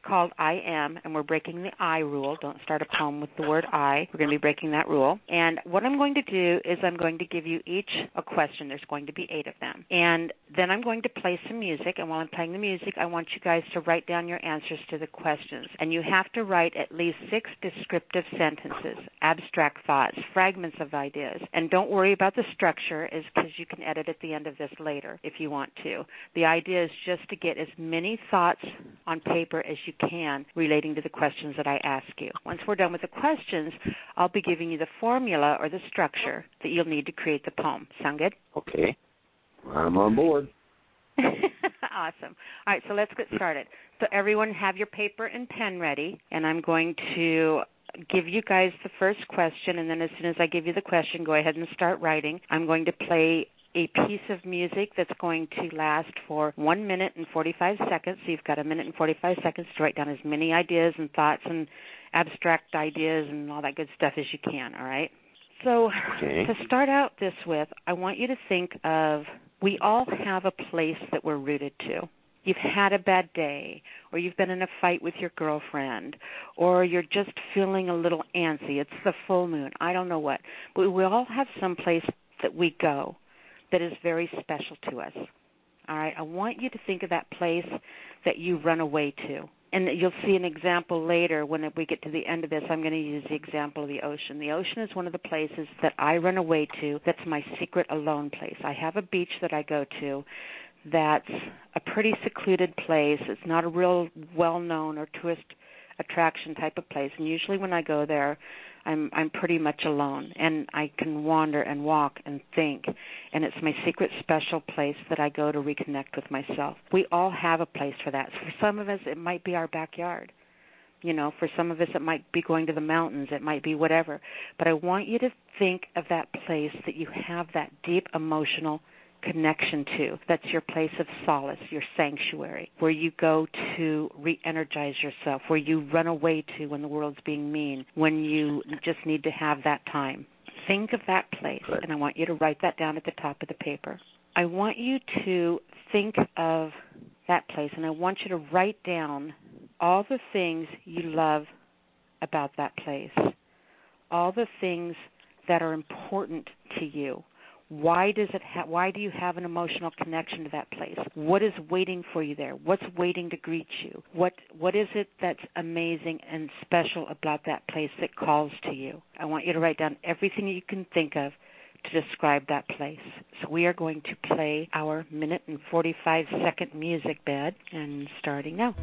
called I am, and we're breaking the I rule. Don't start a poem with the word I. We're going to be breaking that rule. And what I'm going to do is I'm going to give you each a question. There's going to be eight of them. And then I'm going to play some music. And while I'm playing the music, I want you guys to write down your answers to the questions. And you have to write at least six descriptive sentences, abstract thoughts, fragments of ideas. And don't worry about the structure, is because you can edit at the end of this later if you want to. The idea is just to get as many thoughts on paper as you can relating to the questions that I ask you. Once we're done with the questions, I'll be giving you the formula or the structure that you'll need to create the poem. Sound good?
Okay.
I'm on board.
awesome. All right, so let's get started. So everyone have your paper and pen ready, and I'm going to give you guys the first question, and then as soon as I give you the question, go ahead and start writing. I'm going to play a piece of music that's going to last for one minute and 45 seconds. So you've got a minute and 45 seconds to write down as many ideas and thoughts and abstract ideas and all that good stuff as you can, all right? So
Okay.
to start out this with, I want you to think of we all have a place that we're rooted to. You've had a bad day, or you've been in a fight with your girlfriend, or you're just feeling a little antsy. It's the full moon. I don't know what. But we all have some place that we go that is very special to us. All right, I want you to think of that place that you run away to. And you'll see an example later when we get to the end of this. I'm going to use the example of the ocean. The ocean is one of the places that I run away to that's my secret alone place. I have a beach that I go to that's a pretty secluded place. It's not a real well known or tourist attraction type of place. And usually when I go there, I'm I'm pretty much alone and I can wander and walk and think and it's my secret special place that I go to reconnect with myself. We all have a place for that. For some of us it might be our backyard. You know, for some of us it might be going to the mountains, it might be whatever. But I want you to think of that place that you have that deep emotional connection to. That's your place of solace, your sanctuary, where you go to re energize yourself, where you run away to when the world's being mean, when you just need to have that time. Think of that place, and I want you to write that down at the top of the paper. I want you to think of that place, and I want you to write down all the things you love about that place. all the things that are important to you. Why does it ha- why do you have an emotional connection to that place? What is waiting for you there? What's waiting to greet you? What what is it that's amazing and special about that place that calls to you? I want you to write down everything you can think of to describe that place. So we are going to play our minute and 45 second music bed and starting now.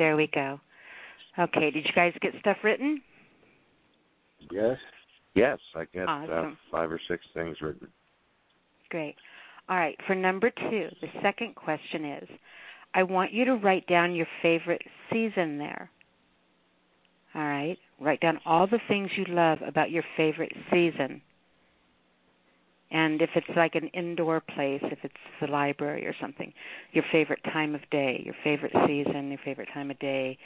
There we go. Okay, did you guys get stuff written?
Yes. Yes, I got uh, five or six things written.
Great. All right, for number two, the second question is I want you to write down your favorite season there. All right, write down all the things you love about your favorite season. And if it's like an indoor place, if it's the library or something, your favorite time of day, your favorite season, your favorite time of day.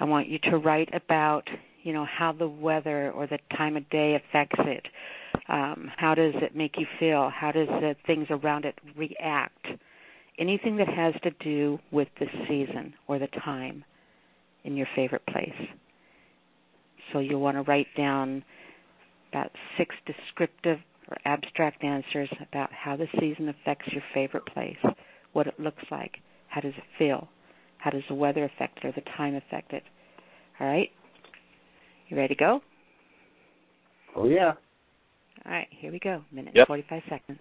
I want you to write about, you know, how the weather or the time of day affects it. Um, how does it make you feel? How does the things around it react? Anything that has to do with the season or the time in your favorite place. So you'll want to write down about six descriptive or abstract answers about how the season affects your favorite place, what it looks like, how does it feel, how does the weather affect it or the time affect it. All right? You ready to go?
Oh yeah.
All right, here we go. Minute
Yep.
45 seconds.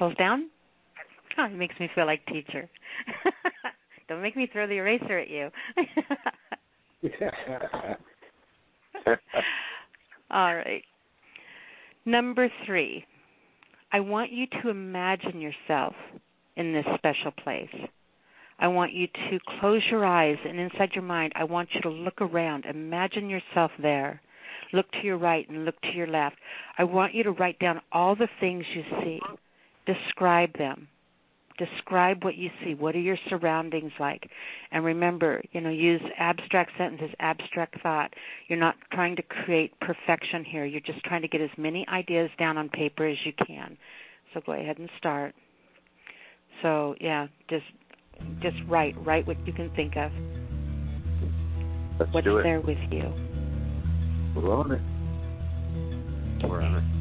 Pencils down. Oh, it makes me feel like teacher. Don't make me throw the eraser at you. All right. Number three, I want you to imagine yourself in this special place. I want you to close your eyes and inside your mind, I want you to look around. Imagine yourself there. Look to your right and look to your left. I want you to write down all the things you see. Describe them. Describe what you see. What are your surroundings like? And remember, you know, use abstract sentences, abstract thought. You're not trying to create perfection here. You're just trying to get as many ideas down on paper as you can. So go ahead and start. So, yeah, just just write. Write what you can think of.
Let's
What's
do it.
there with you?
We're on it. We're on it.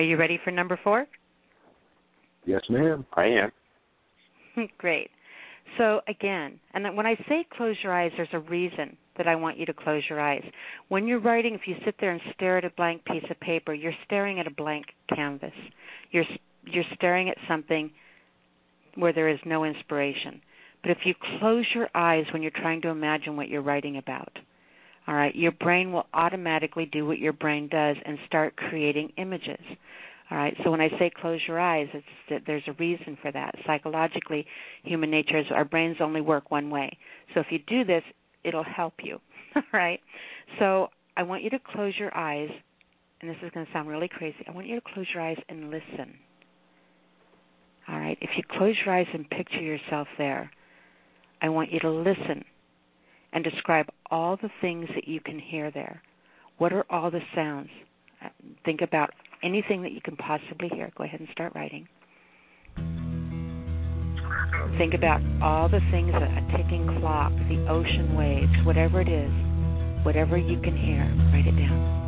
Are you ready for number four?
Yes, ma'am.
I am.
Great. So again, and then when I say close your eyes, there's a reason that I want you to close your eyes. When you're writing, if you sit there and stare at a blank piece of paper, you're staring at a blank canvas. You're you're staring at something where there is no inspiration. But if you close your eyes when you're trying to imagine what you're writing about, all right, your brain will automatically do what your brain does and start creating images. All right. So when I say close your eyes, it's that there's a reason for that. Psychologically, human nature is our brains only work one way. So if you do this, it'll help you. All right. So I want you to close your eyes, and this is going to sound really crazy. I want you to close your eyes and listen. All right. If you close your eyes and picture yourself there, I want you to listen and describe all the things that you can hear there. What are all the sounds? Uh, Think about anything that you can possibly hear. Go ahead and start writing. Think about all the things a a ticking clock, the ocean waves, whatever it is, whatever you can hear, write it down.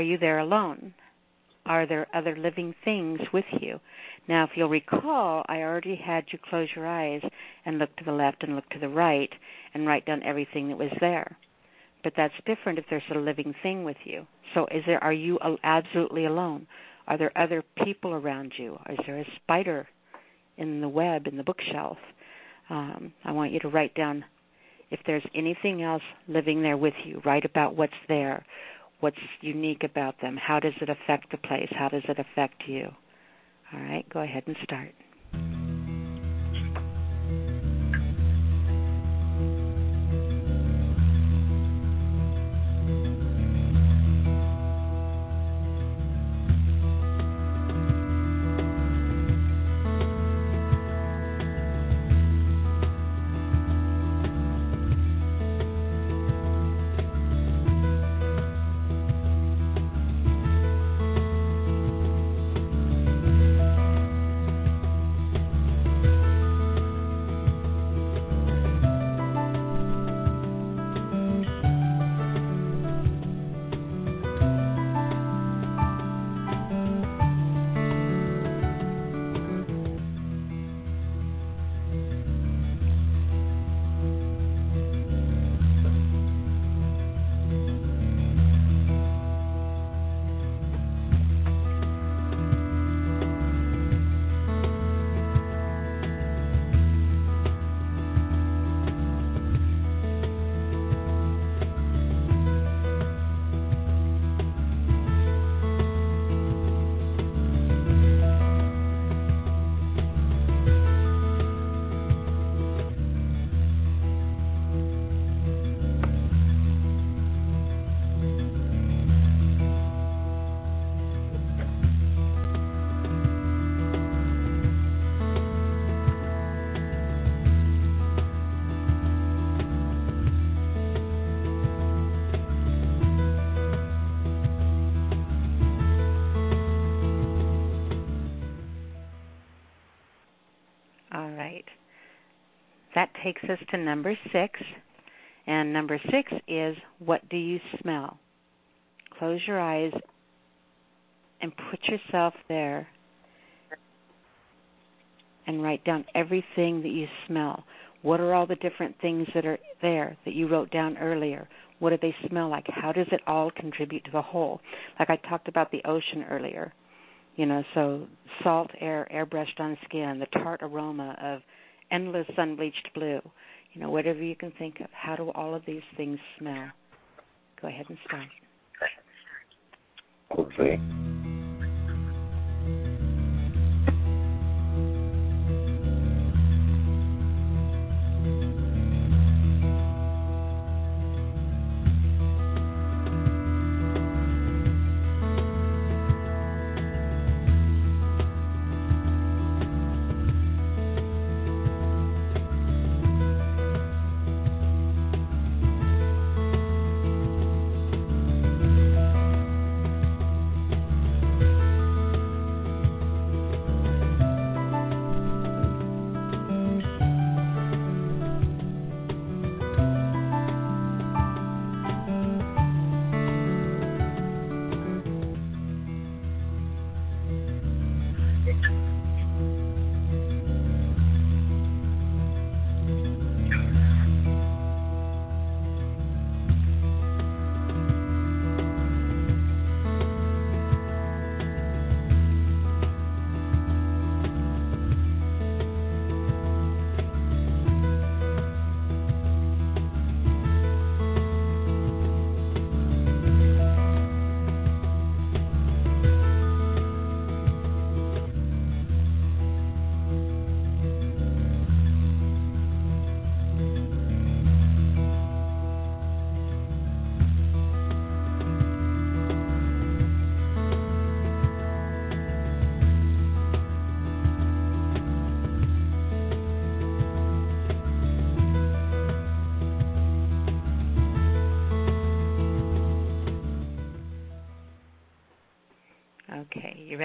Are you there alone? Are there other living things with you? Now, if you'll recall, I already had you close your eyes and look to the left and look to the right and write down everything that was there. But that's different if there's a living thing with you. So, is there? Are you absolutely alone? Are there other people around you? Is there a spider in the web in the bookshelf? Um, I want you to write down if there's anything else living there with you. Write about what's there, what's unique about them. How does it affect the place? How does it affect you? All right, go ahead and start. Takes us to number six. And number six is what do you smell? Close your eyes and put yourself there and write down everything that you smell. What are all the different things that are there that you wrote down earlier? What do they smell like? How does it all contribute to the whole? Like I talked about the ocean earlier. You know, so salt air airbrushed on skin, the tart aroma of endless sun-bleached blue. You know, whatever you can think of. How do all of these things smell? Go ahead and start.
Okay.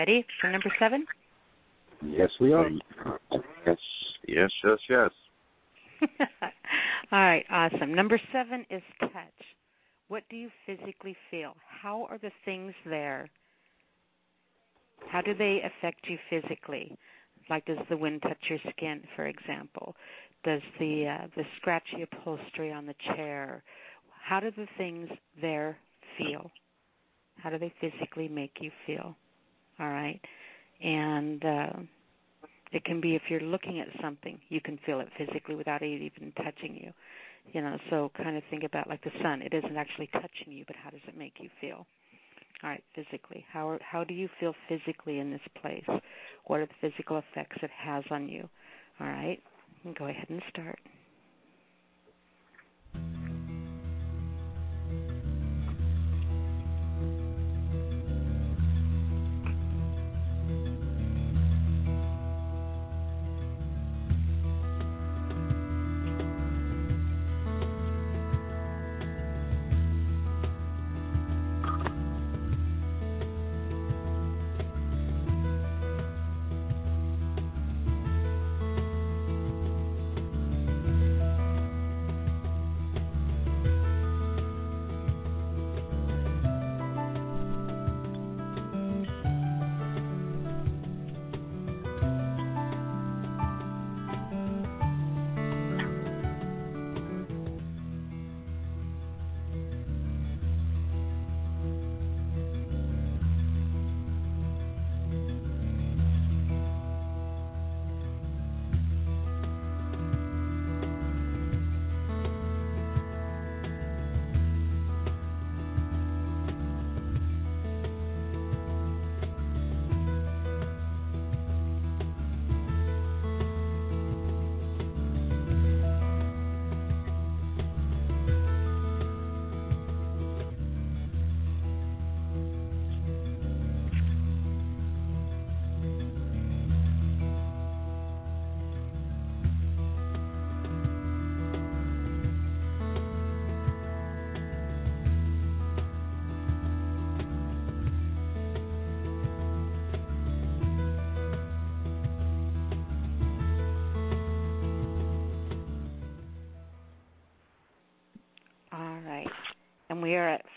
Ready for number seven?
Yes, we are. Yes, yes, yes, yes.
All right, awesome. Number seven is touch. What do you physically feel? How are the things there? How do they affect you physically? Like, does the wind touch your skin, for example? Does the uh, the scratchy upholstery on the chair? How do the things there feel? How do they physically make you feel? All right, and uh, it can be if you're looking at something, you can feel it physically without it even touching you. You know, so kind of think about like the sun. It isn't actually touching you, but how does it make you feel? All right, physically. How how do you feel physically in this place? What are the physical effects it has on you? All right, go ahead and start.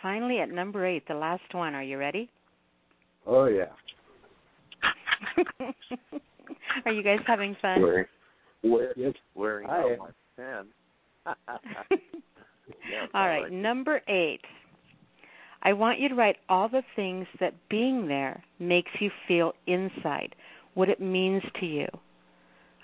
Finally at number eight, the last one. Are you ready?
Oh yeah.
are you guys having fun?
Wearing, wear,
Yes.
wearing
I
out
am.
my pen. Yes,
All
I
right,
like
number eight. I want you to write all the things that being there makes you feel inside, what it means to you.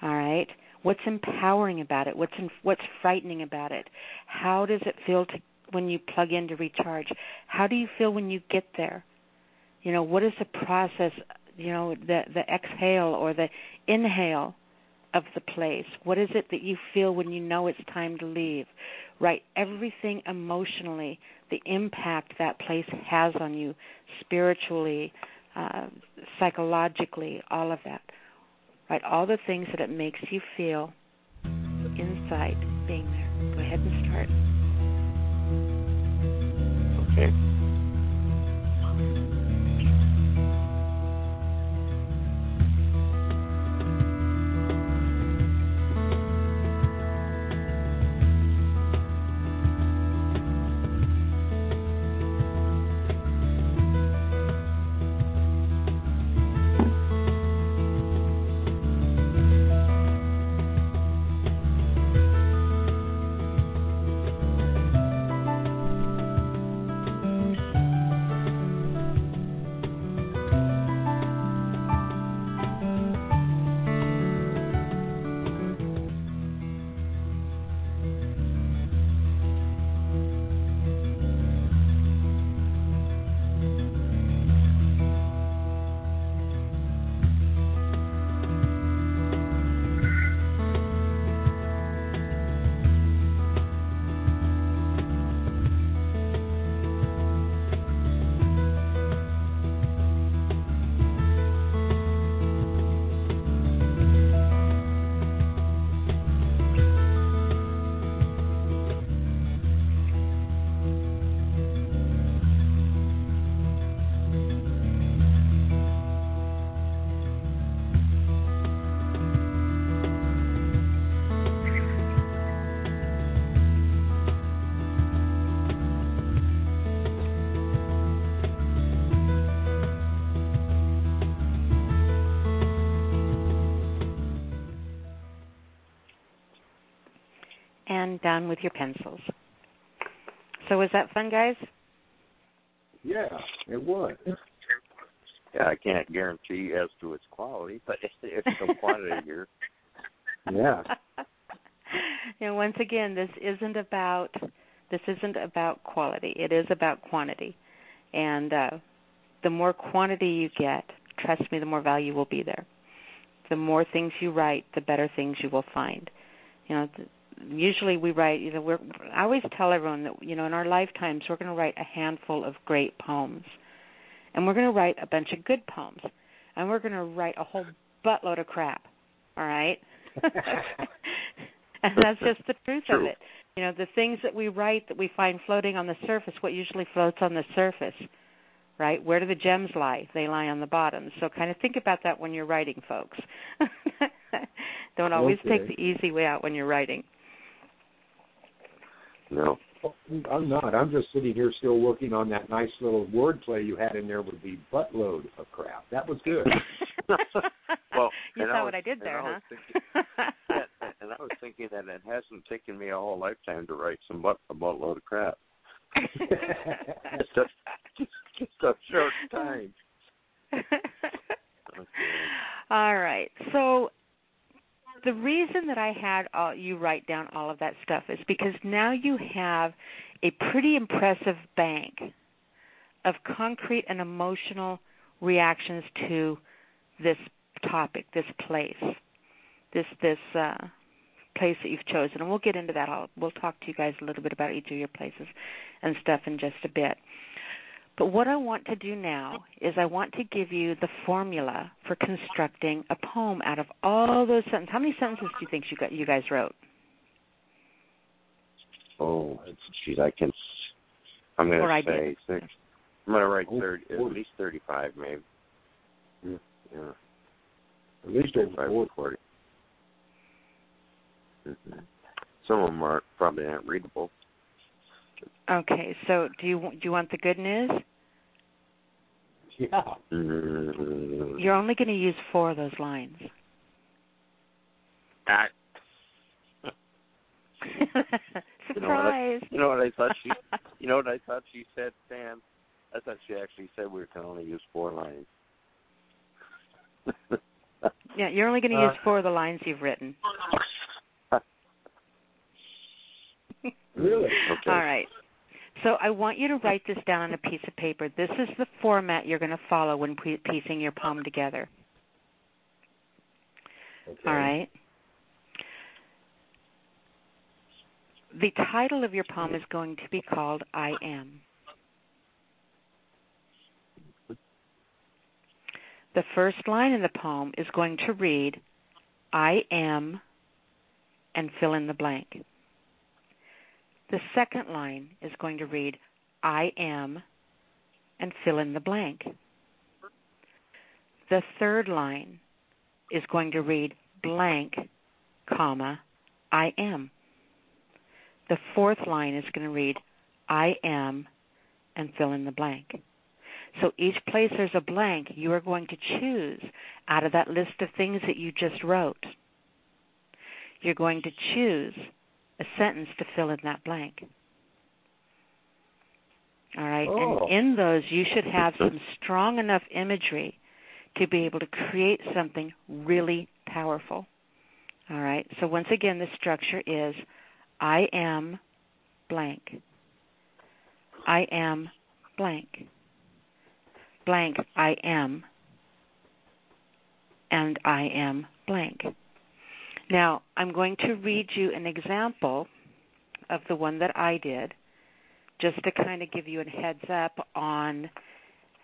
All right? What's empowering about it? What's in, what's frightening about it? How does it feel to when you plug in to recharge? How do you feel when you get there? You know, what is the process, you know, the the exhale or the inhale of the place? What is it that you feel when you know it's time to leave? Write everything emotionally, the impact that place has on you spiritually, uh, psychologically, all of that. Write all the things that it makes you feel inside being there. Go ahead and
Okay.
Down with your pencils. So was that fun, guys?
Yeah, it was.
Yeah, I can't guarantee as to its quality, but it's, it's the quantity here.
Yeah.
and once again, this isn't about this isn't about quality. It is about quantity. And uh, the more quantity you get, trust me, the more value will be there. The more things you write, the better things you will find. You know, usually we write. You know, we're. I always tell everyone that you know, in our lifetimes, we're going to write a handful of great poems, and we're going to write a bunch of good poems, and we're going to write a whole buttload of crap. All right. and that's just the truth
True.
of it. You know, the things that we write that we find floating on the surface, what usually floats on the surface, right? Where do the gems lie? They lie on the bottom. So kind of think about that when you're writing, folks. Don't always take the easy way out when you're writing.
No.
Oh, I'm not. I'm just sitting here still working on that nice little wordplay you had in there with the buttload of crap. That was good.
well,
You saw
I
what I did
and
there,
I
huh?
Thinking, and I was thinking that it hasn't taken me a whole lifetime to write some butt a buttload of crap. it's just, just, just a short time.
all right. So the reason that I had all, you write down all of that stuff is because now you have a pretty impressive bank of concrete and emotional reactions to this topic, this place, this this uh, place that you've chosen, and we'll get into that. I'll, we'll talk to you guys a little bit about each of your places and stuff in just a bit. But what I want to do now is I want to give you the formula for constructing a poem out of all those sentences. How many sentences do you think you got you guys wrote?
Oh, geez, I can. I'm going
Or
to
ideas.
say six. I'm going to write
Oh,
thirty, at least thirty-five, maybe.
Yeah.
Yeah,
At least over
thirty-five
four.
or 40 Mm-hmm. Some of them are probably aren't readable.
Okay, so do you do you want the good news?
Yeah.
You're only going to use four of those lines.
I, You know what I-
Surprise!
you know what I thought she? You know what I thought she said, Sam? I thought she actually said we can only use four lines.
yeah, you're only going to
Uh,
use four of the lines you've written.
Really?
Okay.
All right. So I want you to write this down on a piece of paper. This is the format you're going to follow when piecing your poem together.
Okay.
All right. The title of your poem is going to be called I Am. The first line in the poem is going to read I am and fill in the blank. The second line is going to read I am and fill in the blank. The third line is going to read blank, comma, I am. The fourth line is going to read I am and fill in the blank. So each place there's a blank, you are going to choose out of that list of things that you just wrote. You're going to choose a sentence to fill in that blank. All right,
Oh.
and in those you should have some strong enough imagery to be able to create something really powerful. All right, so once again, the structure is I am blank. I am blank. Blank, I am. And I am blank. Now, I'm going to read you an example of the one that I did, just to kind of give you a heads up on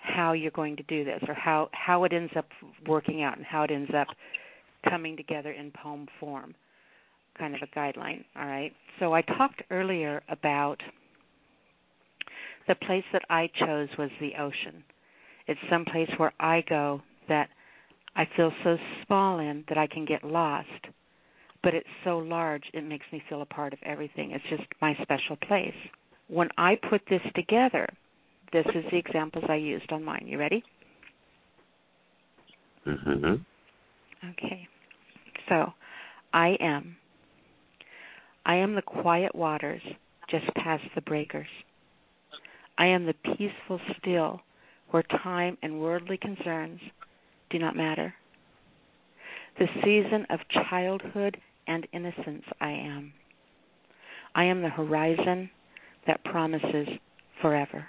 how you're going to do this or how, how it ends up working out and how it ends up coming together in poem form. Kind of a guideline, all right? So I talked earlier about the place that I chose was the ocean. It's some place where I go that I feel so small in that I can get lost, but it's so large it makes me feel a part of everything. It's just my special place. When I put this together, this is the examples I used on mine. You ready?
Mm-hmm.
Okay. So, I am. I am the quiet waters just past the breakers. I am the peaceful still where time and worldly concerns do not matter. The season of childhood and innocence I am. I am the horizon that promises forever.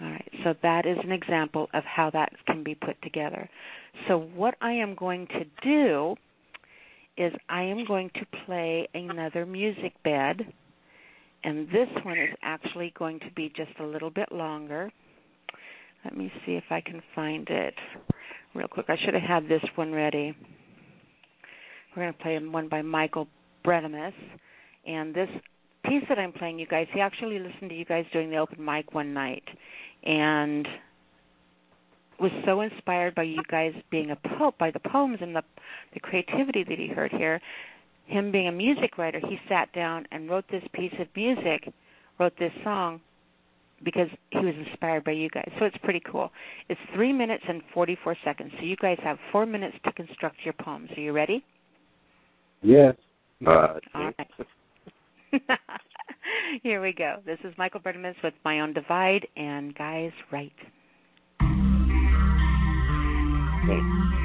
All right, so that is an example of how that can be put together. So, what I am going to do is I am going to play another music bed, and this one is actually going to be just a little bit longer. Let me see if I can find it real quick. I should have had this one ready. We're going to play one by Michael Bredemus, and this piece that I'm playing, you guys, he actually listened to you guys doing the open mic one night, and was so inspired by you guys being a poet, by the poems and the the creativity that he heard here. Him being a music writer, he sat down and wrote this piece of music, wrote this song because he was inspired by you guys. So it's pretty cool. It's three minutes and 44 seconds. So you guys have four minutes to construct your poems. Are you ready?
Yes.
Uh,
All right. Here we go. This is Michael Bredemus with My Own Divide and Guys Right.
Thank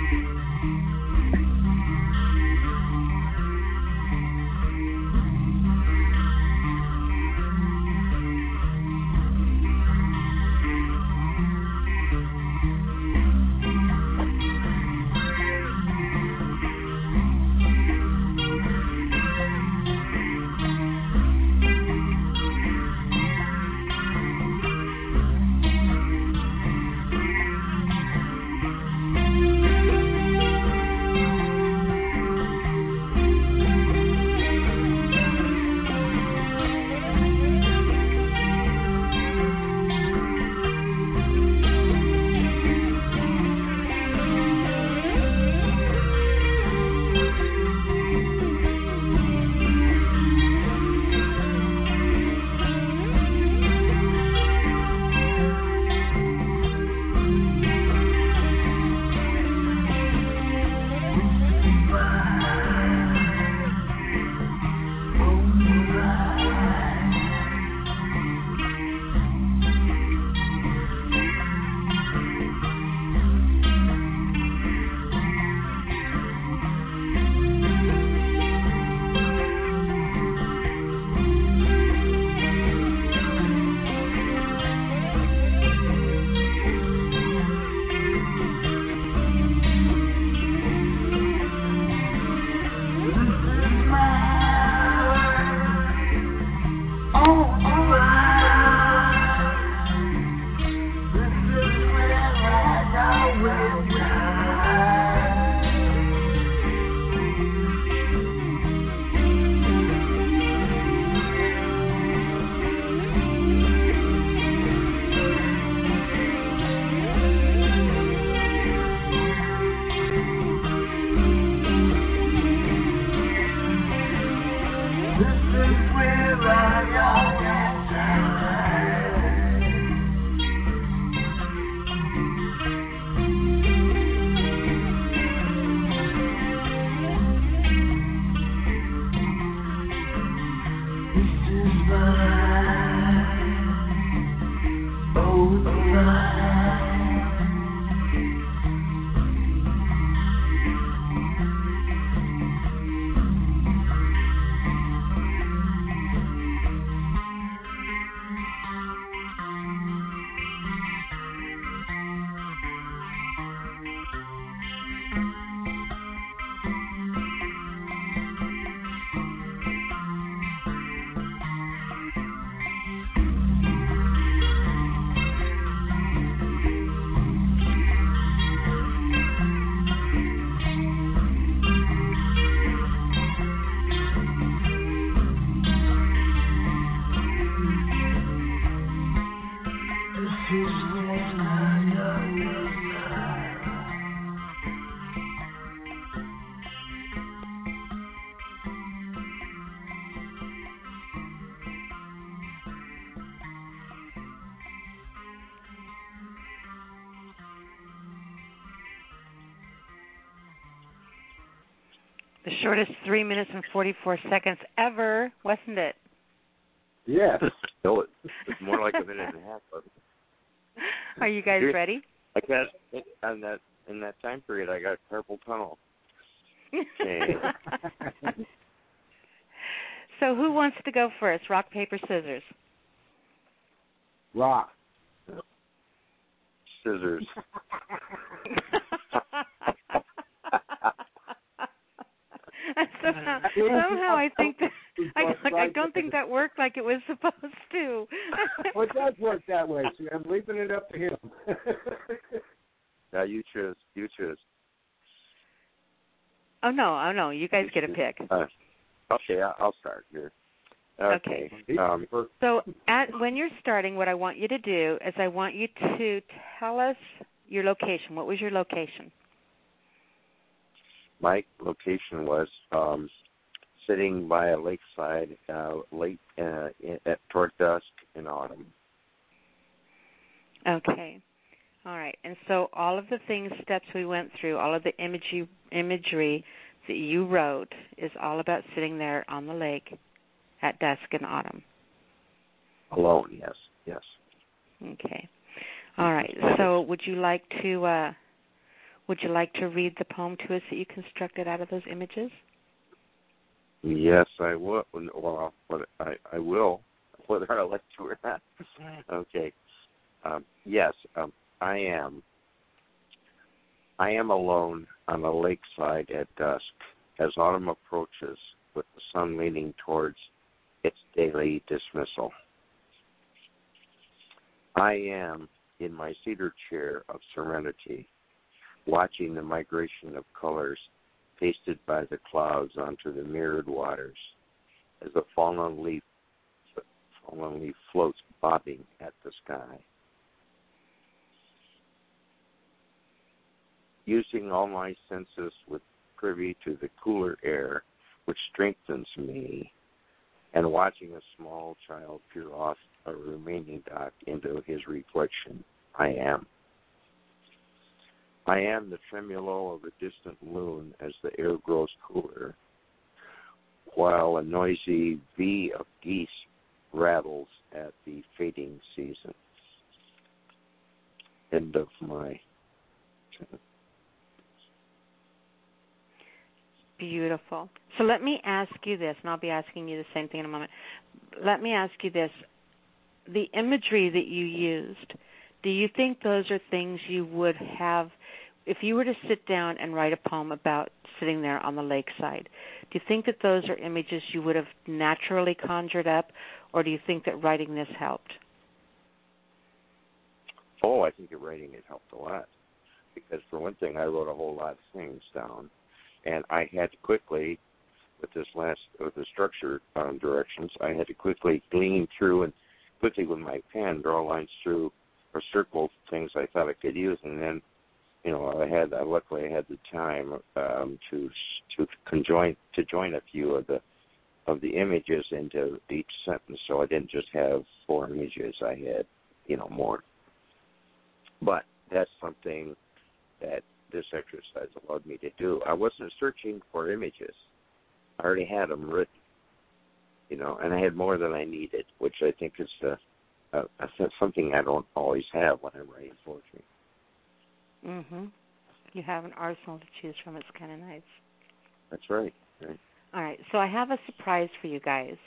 shortest three minutes and 44 seconds ever, wasn't it?
Yeah.
Still, it's more like a minute and a half. But
Are you guys ready?
I got in that in that time period. I got carpal tunnel. Okay.
so who wants to go first? Rock, paper, scissors.
Rock.
Scissors.
somehow, somehow I think that I, I don't think that worked like it was supposed to.
well, it does work that way, so I'm leaving it up to him.
now you choose. You choose.
oh no, oh no, you guys get a pick.
Uh, okay, I- I'll start here. Okay. Um,
So at when you're starting, what I want you to do is I want you to tell us your location. What was your location?
My location was um, sitting by a lakeside uh, late uh, in, at toward dusk in autumn.
Okay. All right. And so all of the things, steps we went through, all of the imagery, imagery that you wrote is all about sitting there on the lake at dusk in autumn.
Alone, yes, yes.
Okay. All right. So would you like to uh, would you like to read the poem to us that you constructed out of those images?
Yes, I will. Well, but I, I will, whether I like to or not. Okay. Um, yes, um, I am. I am alone on a lakeside at dusk as autumn approaches, with the sun leaning towards its daily dismissal. I am in my cedar chair of serenity, watching the migration of colors pasted by the clouds onto the mirrored waters as a fallen leaf fallen leaf floats bobbing at the sky. Using all my senses with privy to the cooler air which strengthens me and watching a small child peer off a remaining dock into his reflection, I am. I am the tremolo of a distant loon as the air grows cooler, while a noisy V of geese rattles at the fading season. End of my.
Beautiful. So let me ask you this, and I'll be asking you the same thing in a moment. Let me ask you this. The imagery that you used, do you think those are things you would have if you were to sit down and write a poem about sitting there on the lakeside? Do you think that those are images you would have naturally conjured up, or do you think that writing this helped?
Oh, I think your writing it helped a lot. Because for one thing, I wrote a whole lot of things down, and I had to quickly, with this last with the structure um, directions, I had to quickly glean through and quickly with my pen draw lines through or circle things I thought I could use, and then, you know, I had I luckily I had the time um, to to conjoin to join a few of the of the images into each sentence, so I didn't just have four images. I had, you know, more. But that's something that this exercise allowed me to do. I wasn't searching for images. I already had them written, you know, and I had more than I needed, which I think is a, a, a something I don't always have when I'm writing poetry.
Mhm. You have an arsenal to choose from. It's kind of nice.
That's right. right.
All right. So I have a surprise for you guys.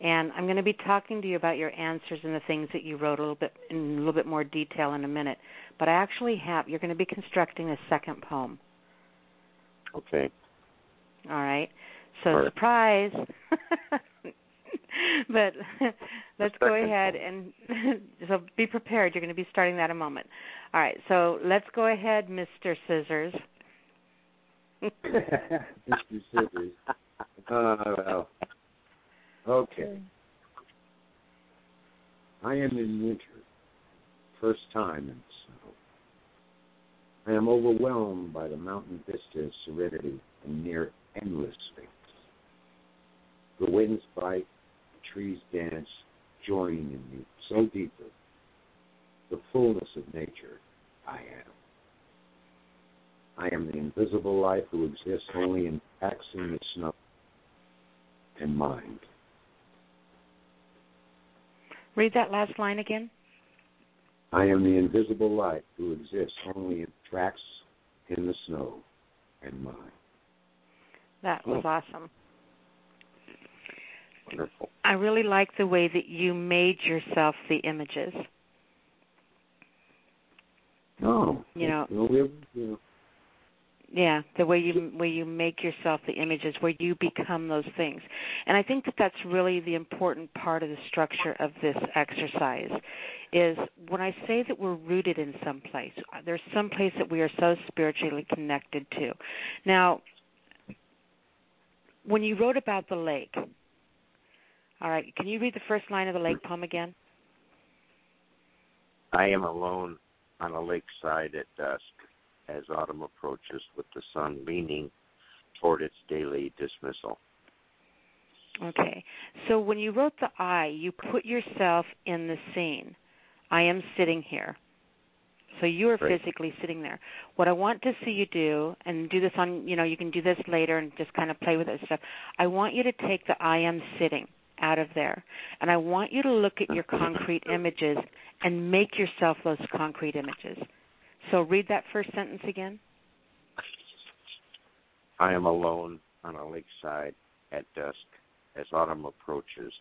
And I'm going to be talking to you about your answers and the things that you wrote a little bit in a little bit more detail in a minute. But I actually have you're going to be constructing a second poem.
Okay.
All right. So
All right.
surprise. but let's go ahead and so be prepared. You're going to be starting that in a moment. All right. So let's go ahead, Mr. Scissors.
Mr. Scissors. Uh, well. Okay. I am in winter. First time in snow. I am overwhelmed by the mountain vista's serenity and near endless space. The winds bite, the trees dance, joining in me so deeply. The fullness of nature I am. I am the invisible life who exists only in cracks in the snow and mind.
Read that last line again.
I am the invisible light who exists only in tracks in the snow and mind.
That was oh. awesome.
Wonderful.
I really like the way that you made yourself the images.
Oh,
You know,
well, we have, you know,
Yeah, the way you way you make yourself the images, where you become those things, and I think that that's really the important part of the structure of this exercise. Is when I say that we're rooted in some place, there's some place that we are so spiritually connected to. Now, when you wrote about the lake, all right, can you read the first line of the lake poem again?
I am alone on a lakeside at dusk as autumn approaches with the sun leaning toward its daily dismissal.
Okay. So when you wrote the I, you put yourself in the scene. I am sitting here. So you are physically sitting there. What I want to see you do, and do this on, you know, you can do this later and just kind of play with it and stuff. I want you to take the I am sitting out of there, and I want you to look at your concrete images and make yourself those concrete images. So read that first sentence again.
I am alone on a lakeside at dusk as autumn approaches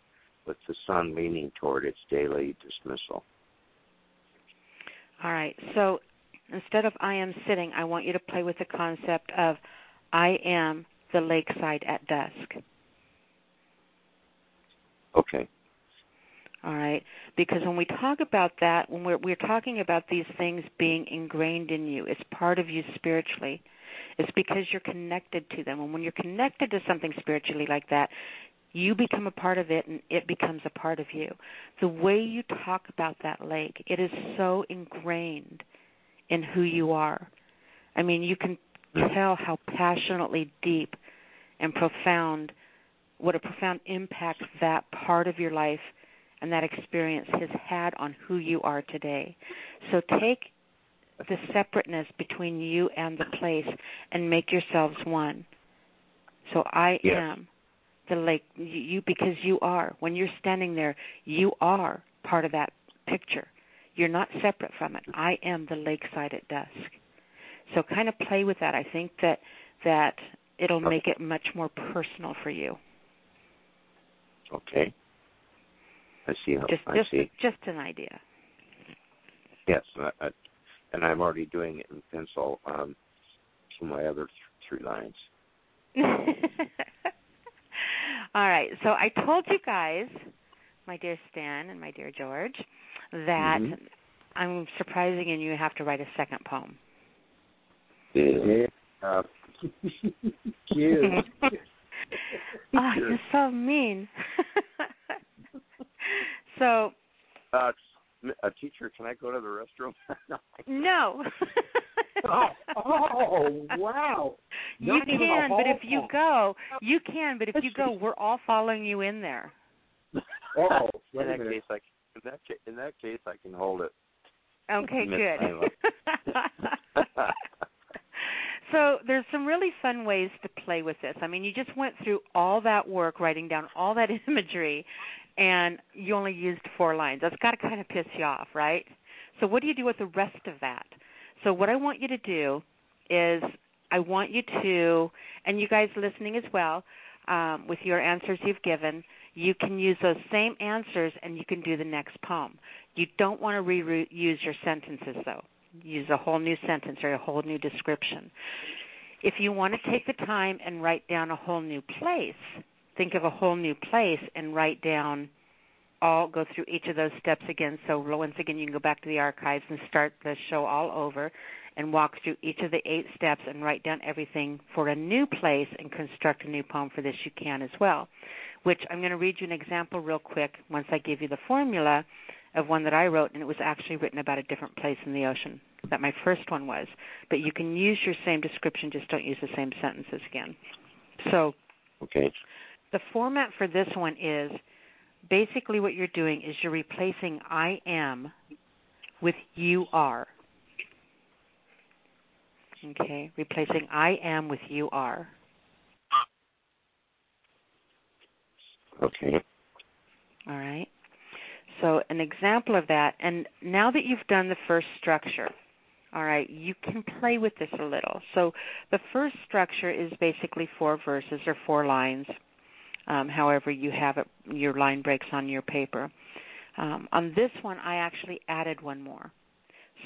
with the sun leaning toward its daily dismissal.
All right. So instead of I am sitting, I want you to play with the concept of I am the lakeside at dusk.
Okay.
All right. Because when we talk about that, when we're we're talking about these things being ingrained in you, it's part of you spiritually. It's because you're connected to them. And when you're connected to something spiritually like that, you become a part of it and it becomes a part of you. The way you talk about that lake, it is so ingrained in who you are. I mean, you can tell how passionately deep and profound what a profound impact that part of your life and that experience has had on who you are today. So take the separateness between you and the place and make yourselves one. So I
Yes.
am the lake you, you because you are. When you're standing there, you are part of that picture. You're not separate from it. I am the lakeside at dusk. So kind of play with that. I think that that it'll make it much more personal for you.
Okay. I see. How,
Just
I
just
see.
just an idea.
Yes, I, I, and I'm already doing it in pencil um, to my other th- three lines.
All right. So I told you guys, my dear Stan and my dear George, that
Mhm.
I'm surprising and you have to write a second poem.
Yeah. Uh, cute.
oh, you're so mean. so
Uh, a teacher, can I go to the restroom?
no.
oh, oh, wow.
You
Not even a
can, but if you go, you can, but if you go, we're all following you in there.
Oh,
in that
minute.
case, I c- in that ca- in that case, I can hold it.
Okay, good. So there's some really fun ways to play with this. I mean, you just went through all that work writing down all that imagery and you only used four lines. That's got to kind of piss you off, right? So what do you do with the rest of that? So what I want you to do is I want you to and you guys listening as well um, with your answers you've given, you can use those same answers and you can do the next poem. You don't want to reuse your sentences though. Use a whole new sentence or a whole new description. If you want to take the time and write down a whole new place, think of a whole new place and write down all go through each of those steps again. So once again you can go back to the archives and start the show all over and walk through each of the eight steps and write down everything for a new place and construct a new poem for this you can as well. Which I'm going to read you an example real quick once I give you the formula of one that I wrote, and it was actually written about a different place in the ocean that my first one was. But you can use your same description, just don't use the same sentences again. So
Okay.
the format for this one is basically what you're doing is you're replacing I am with you are.
Okay, replacing I am with you are.
Okay.
All right. So, an example of that, and now that you've done the first structure, all right, you can play with this a little. So, the first structure is basically four verses or four lines, um, however you have it, your line breaks on your paper. Um, on this one, I actually added one more.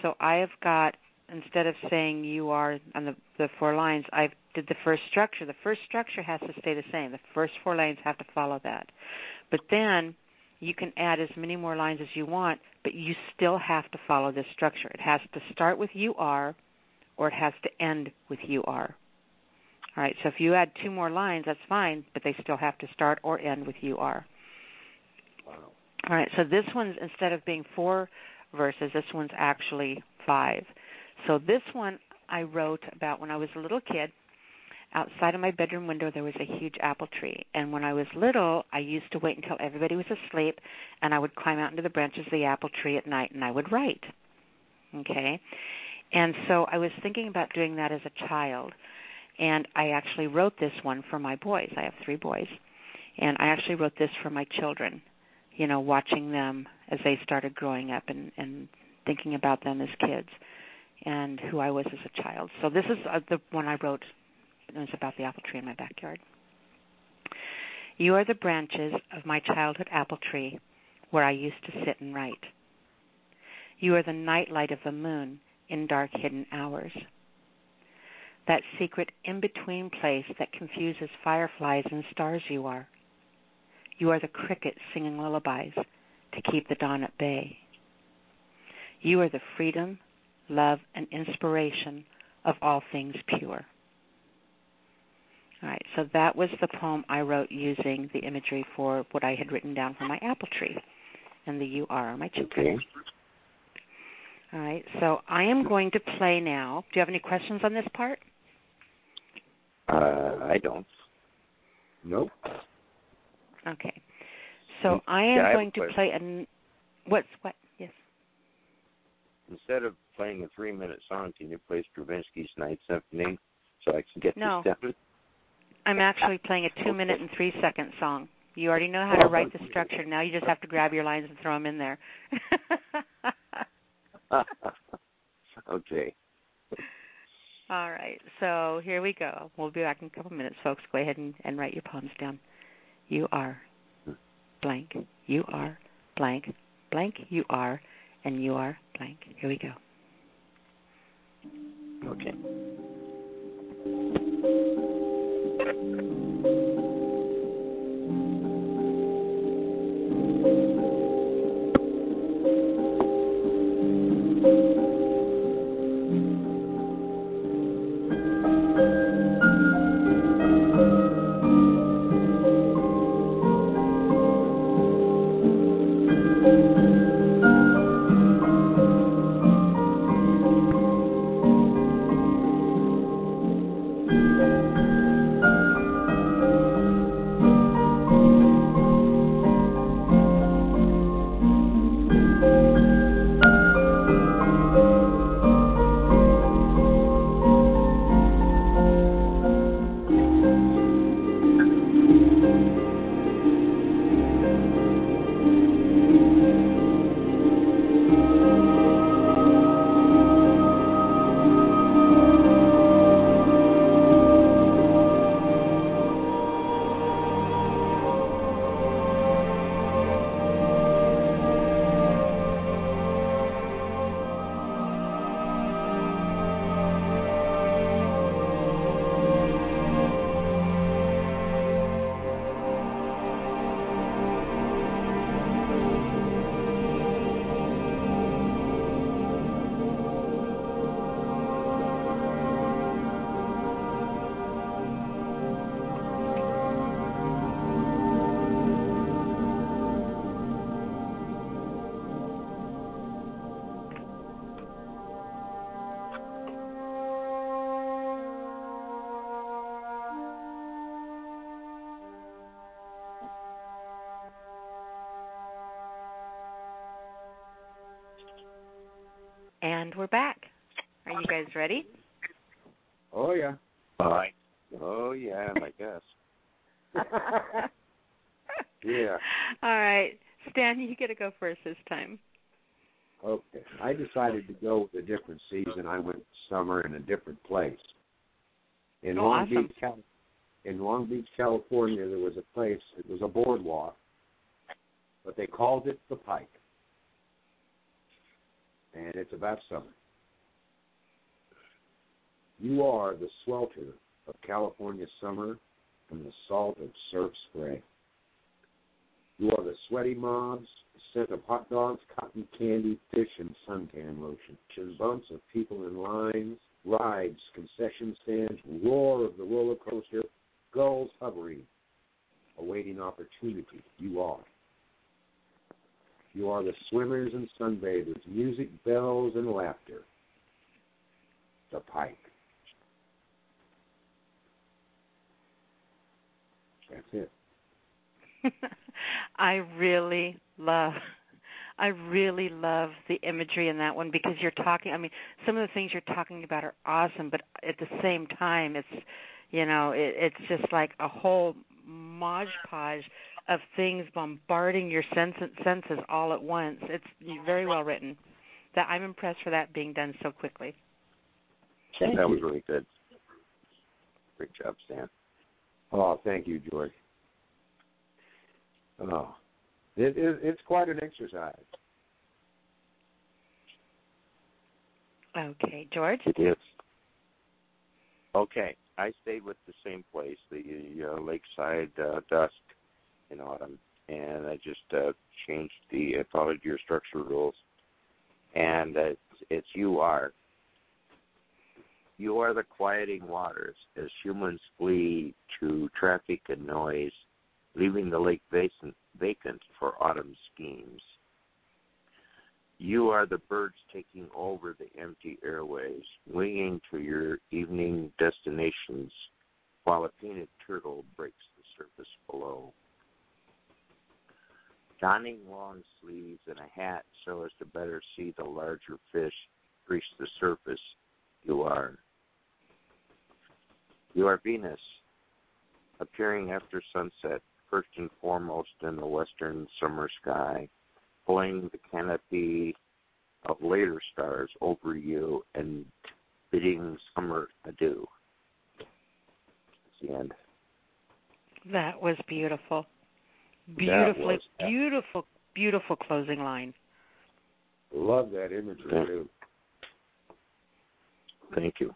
So, I have got instead of saying you are on the, the four lines, I did the first structure. The first structure has to stay the same. The first four lines have to follow that. But then you can add as many more lines as you want, but you still have to follow this structure. It has to start with you are, or it has to end with you are. All right, so if you add two more lines, that's fine, but they still have to start or end with you are. Wow. All right, so this one's instead of being four verses, this one's actually five. So this one I wrote about when I was a little kid. Outside of my bedroom window there was a huge apple tree, and when I was little, I used to wait until everybody was asleep and I would climb out into the branches of the apple tree at night and I would write. Okay? And so I was thinking about doing that as a child. And I actually wrote this one for my boys. I have 3 boys. And I actually wrote this for my children, you know, watching them as they started growing up and and thinking about them as kids and who I was as a child. So this is uh, the one I wrote. It was about the apple tree in my backyard. You are the branches of my childhood apple tree where I used to sit and write. You are the night light of the moon in dark hidden hours. That secret in between place that confuses fireflies and stars you are. You are the cricket singing lullabies to keep the dawn at bay. You are the freedom love, and inspiration of all things pure. All right, so that was the poem I wrote using the imagery for what I had written down for my apple tree and the you are my children.
Okay.
All right, so I am going to play now. Do you have any questions on this part?
Uh, I don't.
Nope.
Okay. So I am
Yeah, I
going to play an what's what? Yes.
Instead of playing a three-minute song, can you play Stravinsky's Ninth Symphony so I can get
No.
this down?
I'm actually playing a two minute and three second song. You already know how to write the structure. Now you just have to grab your lines and throw them in there.
okay.
All right. So here we go. We'll be back in a couple minutes, folks. Go ahead and, and write your poems down. You are blank. You are blank. Blank. You are. And you are blank. Here we go.
Okay.
Thank you. Ready?
Oh yeah.
All right. Oh yeah, I guess. yeah.
All right, Stan, you get to go first this time.
Okay. I decided to go with a different season. I went summer in a different place. In
Oh,
Long
awesome.
Beach, Cal- in Long Beach, California, there was a place. It was a boardwalk, but they called it the Pike, and it's about summer. You are the swelter of California summer and the salt of surf spray. You are the sweaty mobs, the scent of hot dogs, cotton candy, fish, and suntan lotion. And bumps of people in lines, rides, concession stands, roar of the roller coaster, gulls hovering, awaiting opportunity. You are. You are the swimmers and sunbathers, music, bells, and laughter. The pike. That's it.
I really love I really love the imagery in that one because you're talking I mean some of the things you're talking about are awesome but at the same time it's you know it, it's just like a whole modge podge of things bombarding your sense, senses all at once it's very well written that I'm impressed for that being done so quickly
that was really good. Great job, Stan.
Oh, thank you, George. Oh, it, it, it's quite an exercise.
okay George
It is. Okay, I stayed with the same place, the uh, Lakeside uh, Dusk in autumn, and I just uh, changed the I followed your structure rules, and uh, it's, it's you are. You are the quieting waters as humans flee to traffic and noise, leaving the lake vacant, vacant for autumn schemes. You are the birds taking over the empty airways, winging to your evening destinations while a painted turtle breaks the surface below. Donning long sleeves and a hat so as to better see the larger fish grease the surface, you are. You are Venus, appearing after sunset, first and foremost in the western summer sky, pulling the canopy of later stars over you and bidding summer adieu. That's the end.
that was beautiful
That
beautifully
was-
beautiful beautiful closing line
Love that imagery
Yeah.
too.
Thank you.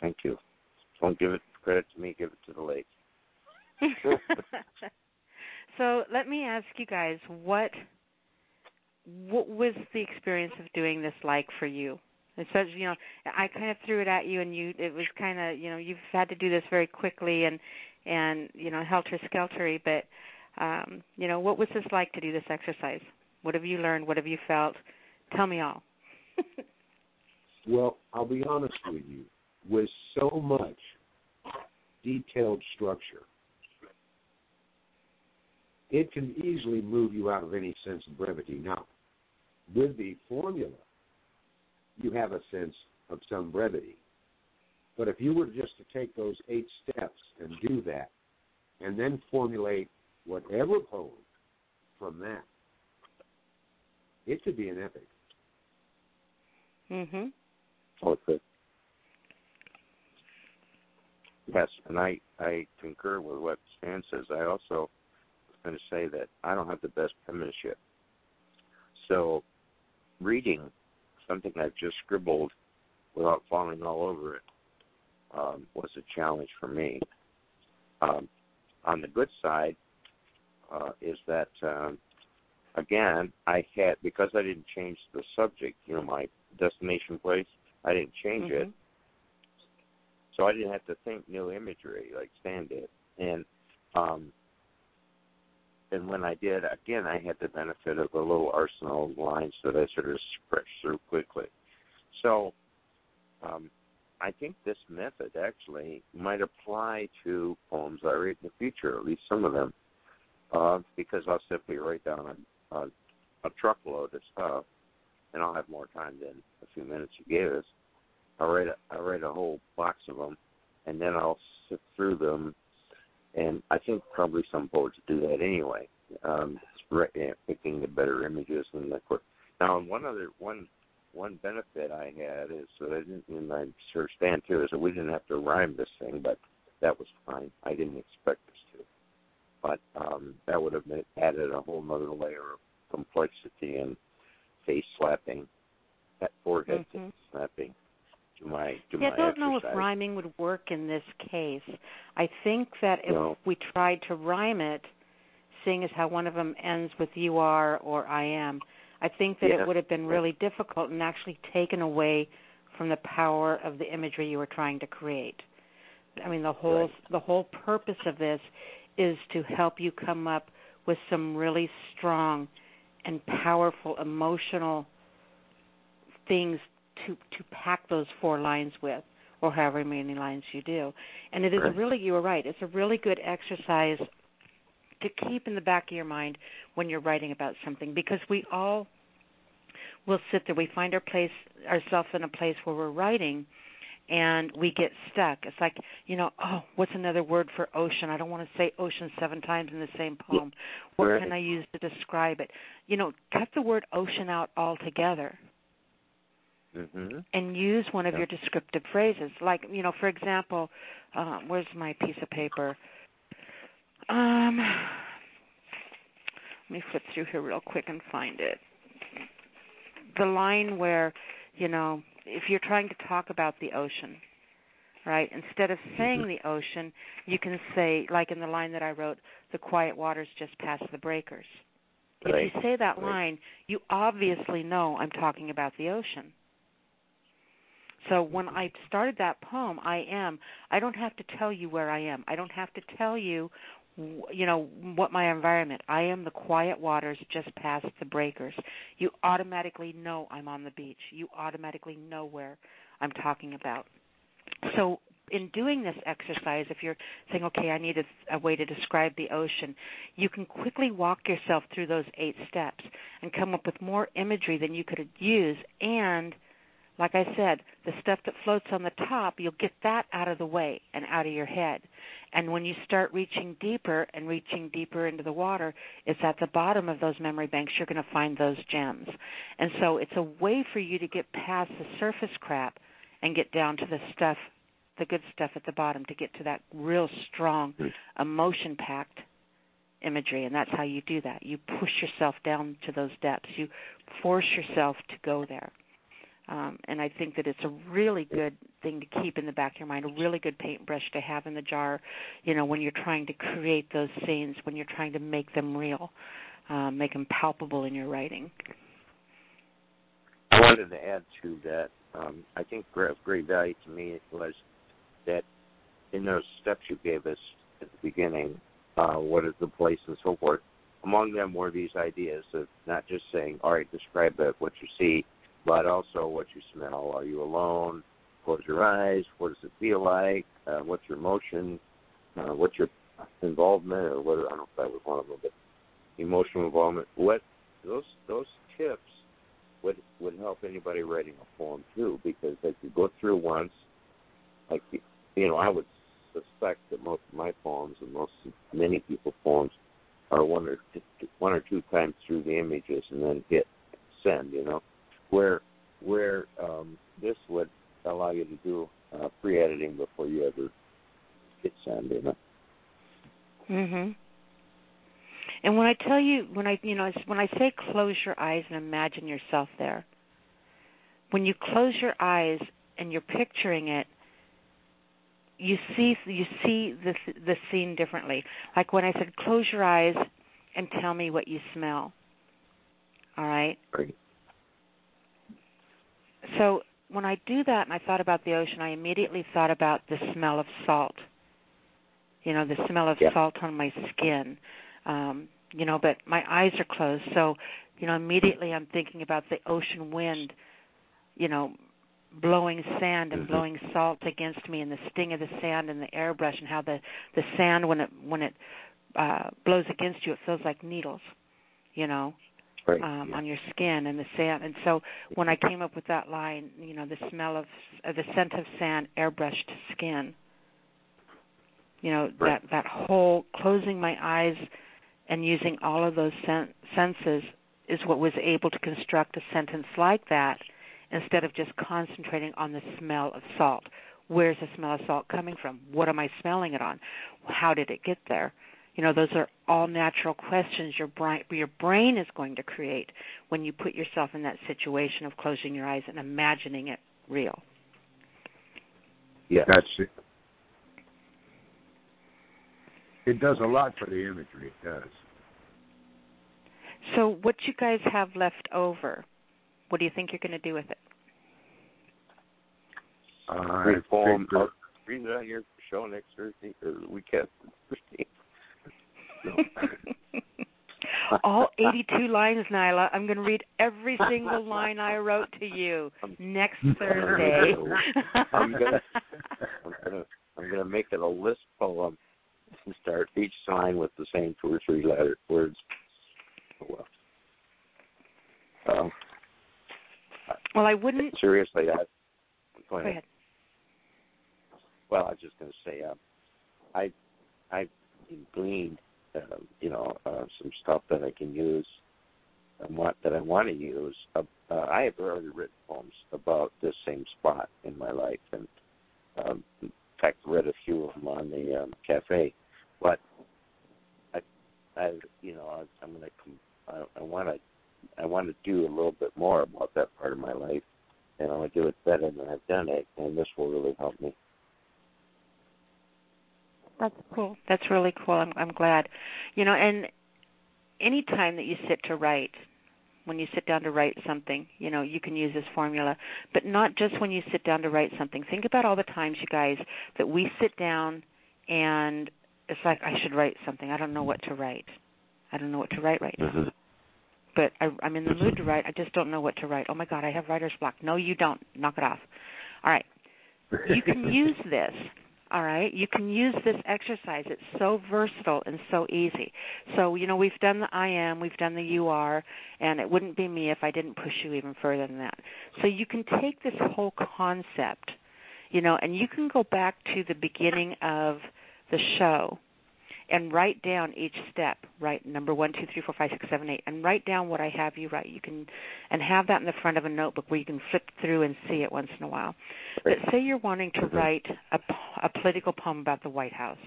Thank you. Don't give it credit to me, give it to the lake.
so let me ask you guys what what was the experience of doing this like for you? It says you know i kind of threw it at you and you it was kind of you know you've had to do this very quickly and and you know helter skeltery but um you know what was this like to do this exercise? What have you learned? What have you felt? Tell me all.
Well, I'll be honest with you. With so much detailed structure, it can easily move you out of any sense of brevity. Now, with the formula, you have a sense of some brevity. But if you were just to take those eight steps and do that, and then formulate whatever poem from that, it could be an epic.
Mm-hmm.
Oh, good. Yes, and I I concur with what Stan says. I also was going to say that I don't have the best penmanship, so reading something I've just scribbled without falling all over it um, was a challenge for me. Um, on the good side uh, is that um, again I had because I didn't change the subject, you know, my destination place. I didn't change it, so I didn't have to think new imagery like Stan did. And um, and when I did, again, I had the benefit of a little arsenal of lines that I sort of stretched through quickly. So um, I think this method actually might apply to poems I read in the future, at least some of them, uh, because I'll simply write down a, a, a truckload of stuff, and I'll have more time than a few minutes you gave us. I'll write a, I'll write a whole box of them, and then I'll sift through them. And I think probably some poets do that anyway. Um, it's you know, picking the better images and the quick. Now, one other one one benefit I had is that I didn't, and I'm sure Stan too, is that we didn't have to rhyme this thing, but that was fine. I didn't expect us to, but um, that would have been, added a whole other layer of complexity and face slapping, that forehead
Mhm.
slapping to my to
yeah,
my
I don't know if rhyming would work in this case. I think that if
No.
we tried to rhyme it, seeing as how one of them ends with you are or I am, I think that
Yeah.
it would have been really difficult and actually taken away from the power of the imagery you were trying to create. I mean, the whole the whole purpose of this is to help you come up with some really strong and powerful emotional things to to pack those four lines with or however many lines you do. And it is
Right.
really you were right it's a really good exercise to keep in the back of your mind when you're writing about something because we all will sit there we find our place ourselves in a place where we're writing and we get stuck. It's like you know oh what's another word for ocean? I don't want to say ocean seven times in the same poem. What
Right.
can i use to describe it? You know cut the word ocean out altogether
hmm
and use one of your descriptive phrases. Like, you know, for example, uh, where's my piece of paper? Um, let me flip through here real quick and find it. The line where, you know, if you're trying to talk about the ocean, right? Instead of saying the ocean, you can say, like in the line that I wrote, the quiet waters just past the breakers. If you say that
Right.
line, you obviously know I'm talking about the ocean. So when I started that poem, I am. I don't have to tell you where I am. I don't have to tell you, you know, what my environment. I am the quiet waters just past the breakers. You automatically know I'm on the beach. You automatically know where I'm talking about. So in doing this exercise, if you're saying, okay, I need a, a way to describe the ocean, you can quickly walk yourself through those eight steps and come up with more imagery than you could use and like I said, the stuff that floats on the top, you'll get that out of the way and out of your head. And when you start reaching deeper and reaching deeper into the water, it's at the bottom of those memory banks you're going to find those gems. And so it's a way for you to get past the surface crap and get down to the stuff, the good stuff at the bottom, to get to that real strong, emotion packed imagery. And that's how you do that. You push yourself down to those depths, you force yourself to go there. Um, and I think that it's a really good thing to keep in the back of your mind, a really good paintbrush to have in the jar, you know, when you're trying to create those scenes, when you're trying to make them real, um, make them palpable in your writing.
I wanted to add to that. Um, I think of great value to me was that in those steps you gave us at the beginning, uh, what is the place and so forth. Among them were these ideas of not just saying, "All right, describe what you see," but also what you smell. Are you alone? Close your eyes. What does it feel like? Uh, what's your emotion? Uh, what's your involvement, or what? I don't know if that was one of them, but emotional involvement. What those those tips would would help anybody writing a poem too, because they could go through once. Like you know, I would suspect that most of my poems and most many people's poems are one or two, one or two times through the images and then hit send. You know, where where um, this would allow you to do uh, pre-editing before you ever send. You know.
Mhm. And when I tell you, when I, you know, when I say close your eyes and imagine yourself there, when you close your eyes and you're picturing it, you see you see the the scene differently. Like when I said, close your eyes and tell me what you smell. All right.
Right.
So when I do that and I thought about the ocean, I immediately thought about the smell of salt. You know, the smell of
Yeah.
salt on my skin. Um, you know, but my eyes are closed, so you know, immediately I'm thinking about the ocean wind, you know, blowing sand and
Mhm.
blowing salt against me and the sting of the sand and the airbrush and how the the sand when it when it uh blows against you it feels like needles, you know.
Right.
um, on your skin and the sand. And so when I came up with that line, you know, the smell of uh, the scent of sand airbrushed skin. You know
Right.
that that whole closing my eyes and using all of those sen- senses is what was able to construct a sentence like that instead of just concentrating on the smell of salt. Where's the smell of salt coming from? What am I smelling it on? How did it get there? You know, those are all natural questions your brain your brain is going to create when you put yourself in that situation of closing your eyes and imagining it real.
Yeah.
That's it. It does a lot for the imagery. It does.
So, what you guys have left over? What do you think you're going to do with it?
I
Read poem.
figure-
I'll read it on your show next Thursday or weekend. Thursday.
All 82 lines, Nyla. I'm going to read every single line I wrote to you next Thursday.
I'm gonna, I'm gonna, I'm gonna make it a list poem and start each line with the same two or three letter words. Oh, well. Um,
well, I wouldn't.
seriously, I. Go
Go
ahead.
ahead.
Well, I was just going to say, uh, I, I gleaned, uh, you know, uh, some stuff that I can use, and what that I want to use. Uh, uh, I have already written poems about this same spot in my life, and um, in fact, read a few of them on the um, cafe. But I, I, you know, I, I'm going to, I want to, I want to do a little bit more about that part of my life, and I want to do it better than I've done it, and this will really help me.
That's cool. That's really cool. I'm I'm glad. You know, and any time that you sit to write, when you sit down to write something, you know, you can use this formula, but not just when you sit down to write something. Think about all the times you guys that we sit down and it's like I should write something. I don't know what to write. I don't know what to write right now. Mm-hmm. But I, I'm in the mood to write. I just don't know what to write. Oh my God, I have writer's block. No, you don't. Knock it off. All right. You can use this. All right. You can use this exercise. It's so versatile and so easy. So, you know, we've done the I am, we've done the you are, and it wouldn't be me if I didn't push you even further than that. So you can take this whole concept, you know, and you can go back to the beginning of the show and write down each step. Write number one, two, three, four, five, six, seven, eight, and write down what I have you write. You can, and have that in the front of a notebook where you can flip through and see it once in a while. But say you're wanting to mm-hmm. write a, a political poem about the White House.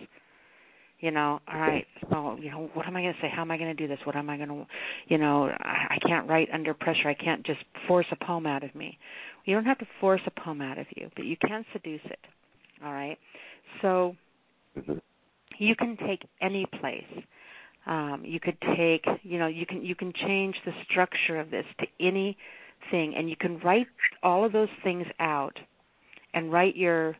You know, all right. So, you know, what am I going to say? How am I going to do this? What am I going to, you know, I, I can't write under pressure. I can't just force a poem out of me. You don't have to force a poem out of you, but you can seduce it. All right. So mm-hmm. You can take any place. Um, you could take, you know, you can you can change the structure of this to anything, and you can write all of those things out, and write your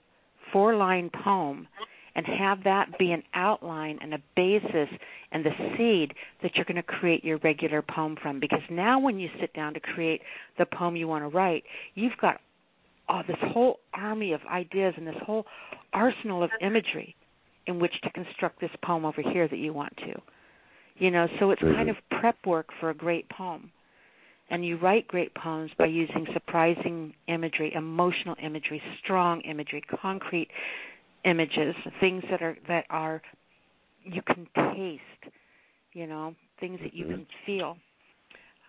four-line poem, and have that be an outline and a basis and the seed that you're going to create your regular poem from. Because now, when you sit down to create the poem you want to write, you've got oh, this whole army of ideas and this whole arsenal of imagery in which to construct this poem over here that you want to. You know, so it's kind of prep work for a great poem. And you write great poems by using surprising imagery, emotional imagery, strong imagery, concrete images, things that are that are you can taste, you know, things that you can feel.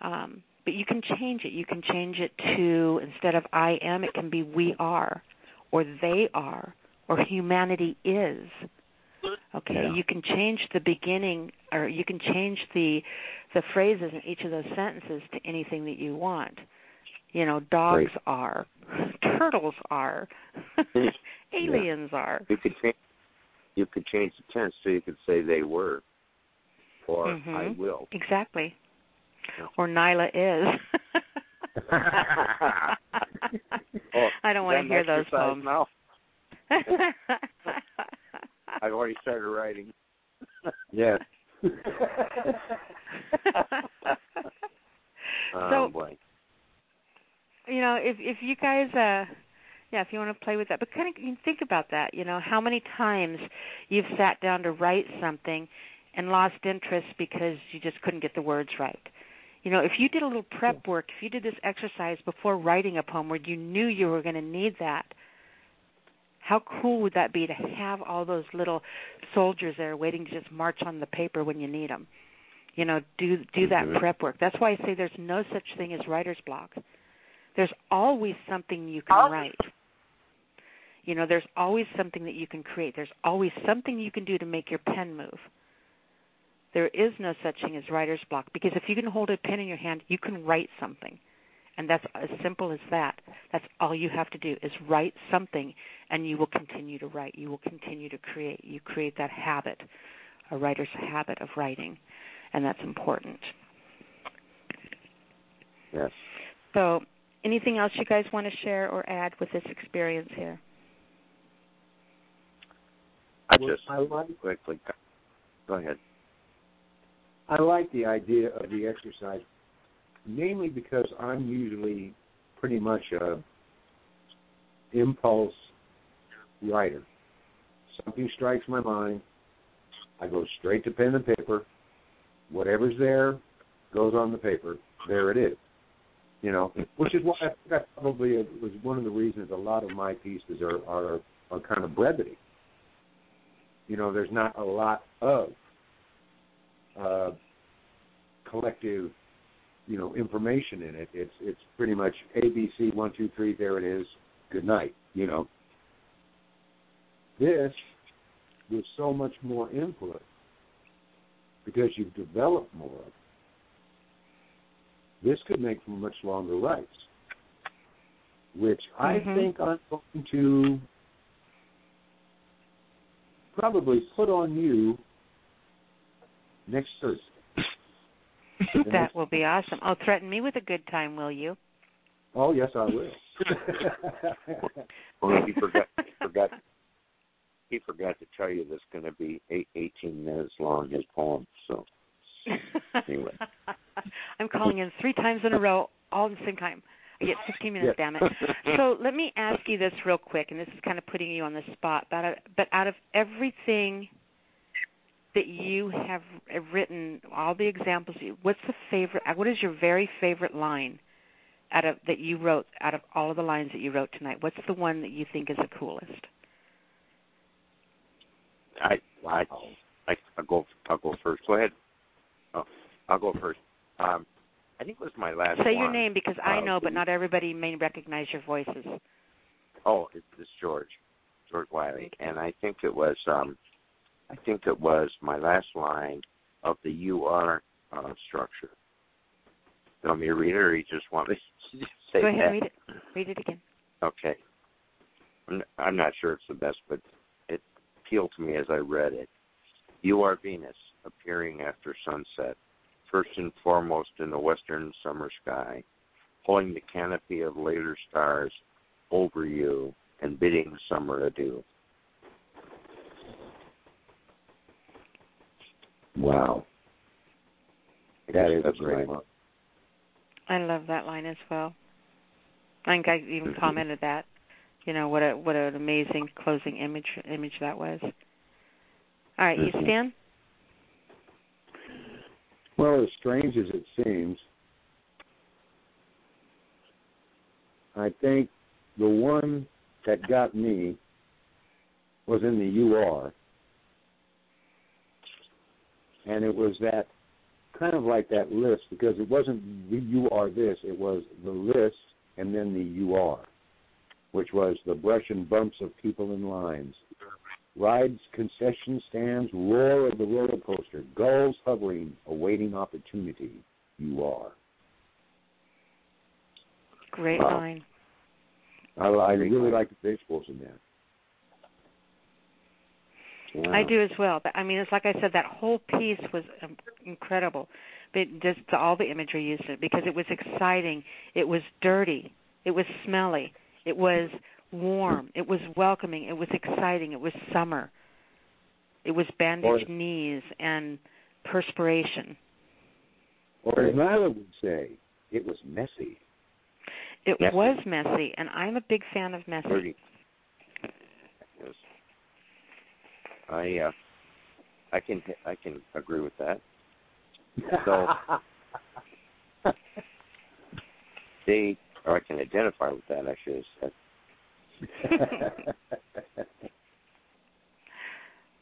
Um, but you can change it. You can change it to instead of I am, it can be we are, or they are, or humanity is. Okay,
Yeah.
you can change the beginning, or you can change the the phrases in each of those sentences to anything that you want. You know, dogs are, turtles are, aliens are.
You could change. You could change the tense so you could say they were, or I
Mhm.
will.
Exactly. Or Nyla is.
Oh,
I don't want to hear those poems.
I've already started writing.
Yeah.
oh
So-
boy.
you know, if if you guys uh yeah, if you want to play with that, but kind of you think about that, you know, how many times you've sat down to write something and lost interest because you just couldn't get the words right. You know, if you did a little prep work, if you did this exercise before writing a poem where you knew you were going to need that, how cool would that be to have all those little soldiers there waiting to just march on the paper when you need them? You know, do do that prep work. That's why I say there's no such thing as writer's block. There's always something you can write. You know, there's always something that you can create. There's always something you can do to make your pen move. There is no such thing as writer's block because if you can hold a pen in your hand, you can write something. And that's as simple as that. That's all you have to do is write something and you will continue to write. You will continue to create. You create that habit, a writer's habit of writing, and that's important.
Yes.
So, anything else you guys want to share or add with this experience here?
I just
I like
quickly. Go ahead.
I like the idea of the exercise, mainly because I'm usually pretty much a impulse writer. Something strikes my mind, I go straight to pen and paper. Whatever's there goes on the paper. There it is. You know, which is why I think that probably was one of the reasons a lot of my pieces are are, are kind of brevity. You know, there's not a lot of uh, collective, you know, information in it. It's it's pretty much A B C one two three. There it is. Good night. You know. This with so much more input because you've developed more. This could make for much longer writes, which I
Mhm.
think I'm going to probably put on you next Thursday.
That will be awesome. Oh, threaten me with a good time, will you?
Oh yes, I will.
Well, he forgot. He forgot. He forgot to tell you this is going to be eight, 18 minutes long. His poem. So anyway,
I'm calling in three times in a row, all at the same time. I get 15 minutes, damn it. So let me ask you this real quick, and this is kind of putting you on the spot. But out of, but out of everything that you have written, all the examples, you, what's the favorite? What is your very favorite line out of that you wrote out of all of the lines that you wrote tonight? What's the one that you think is the coolest?
I I I I'll go I'll go first. Go ahead. Oh, I'll go first. Um, I think it was my last.
Say your name because I know, but not everybody may recognize your voices.
Oh, it's, it's George, George Wiley, and I think it was um, I think it was my last line of the UR uh, structure. You want me to read it, or you just want me to say
Go ahead,
that?
read it. Read it again.
Okay. I'm, I'm not sure it's the best, but it appealed to me as I read it. You are Venus, appearing after sunset, first and foremost in the western summer sky, pulling the canopy of later stars over you and bidding summer adieu.
Wow. That is a great
right.
one.
I love that line as well. I think I even commented that. You know what a what an amazing closing image image that was. All right, you
Mhm.
Stan?
Well, as strange as it seems, I think the one that got me was in the UR. And it was that kind of like that list because it wasn't the you are this, it was the list and then the you are, which was the brush and bumps of people in lines. Rides, concession stands, roar of the roller coaster, gulls hovering, awaiting opportunity. You are.
Great
Wow.
line.
I, I really like the visuals in that.
I do as well. But I mean, it's like I said, that whole piece was um, incredible. But just the, all the imagery used in it because it was exciting. It was dirty. It was smelly. It was warm. It was welcoming. It was exciting. It was summer. It was bandaged knees and perspiration.
Or as Nyla would say, it was messy.
It
Messy.
was messy, and I'm a big fan of messy.
Dirty. Yes. I uh, I can I can agree with that. So they or I can identify with that. I should have said.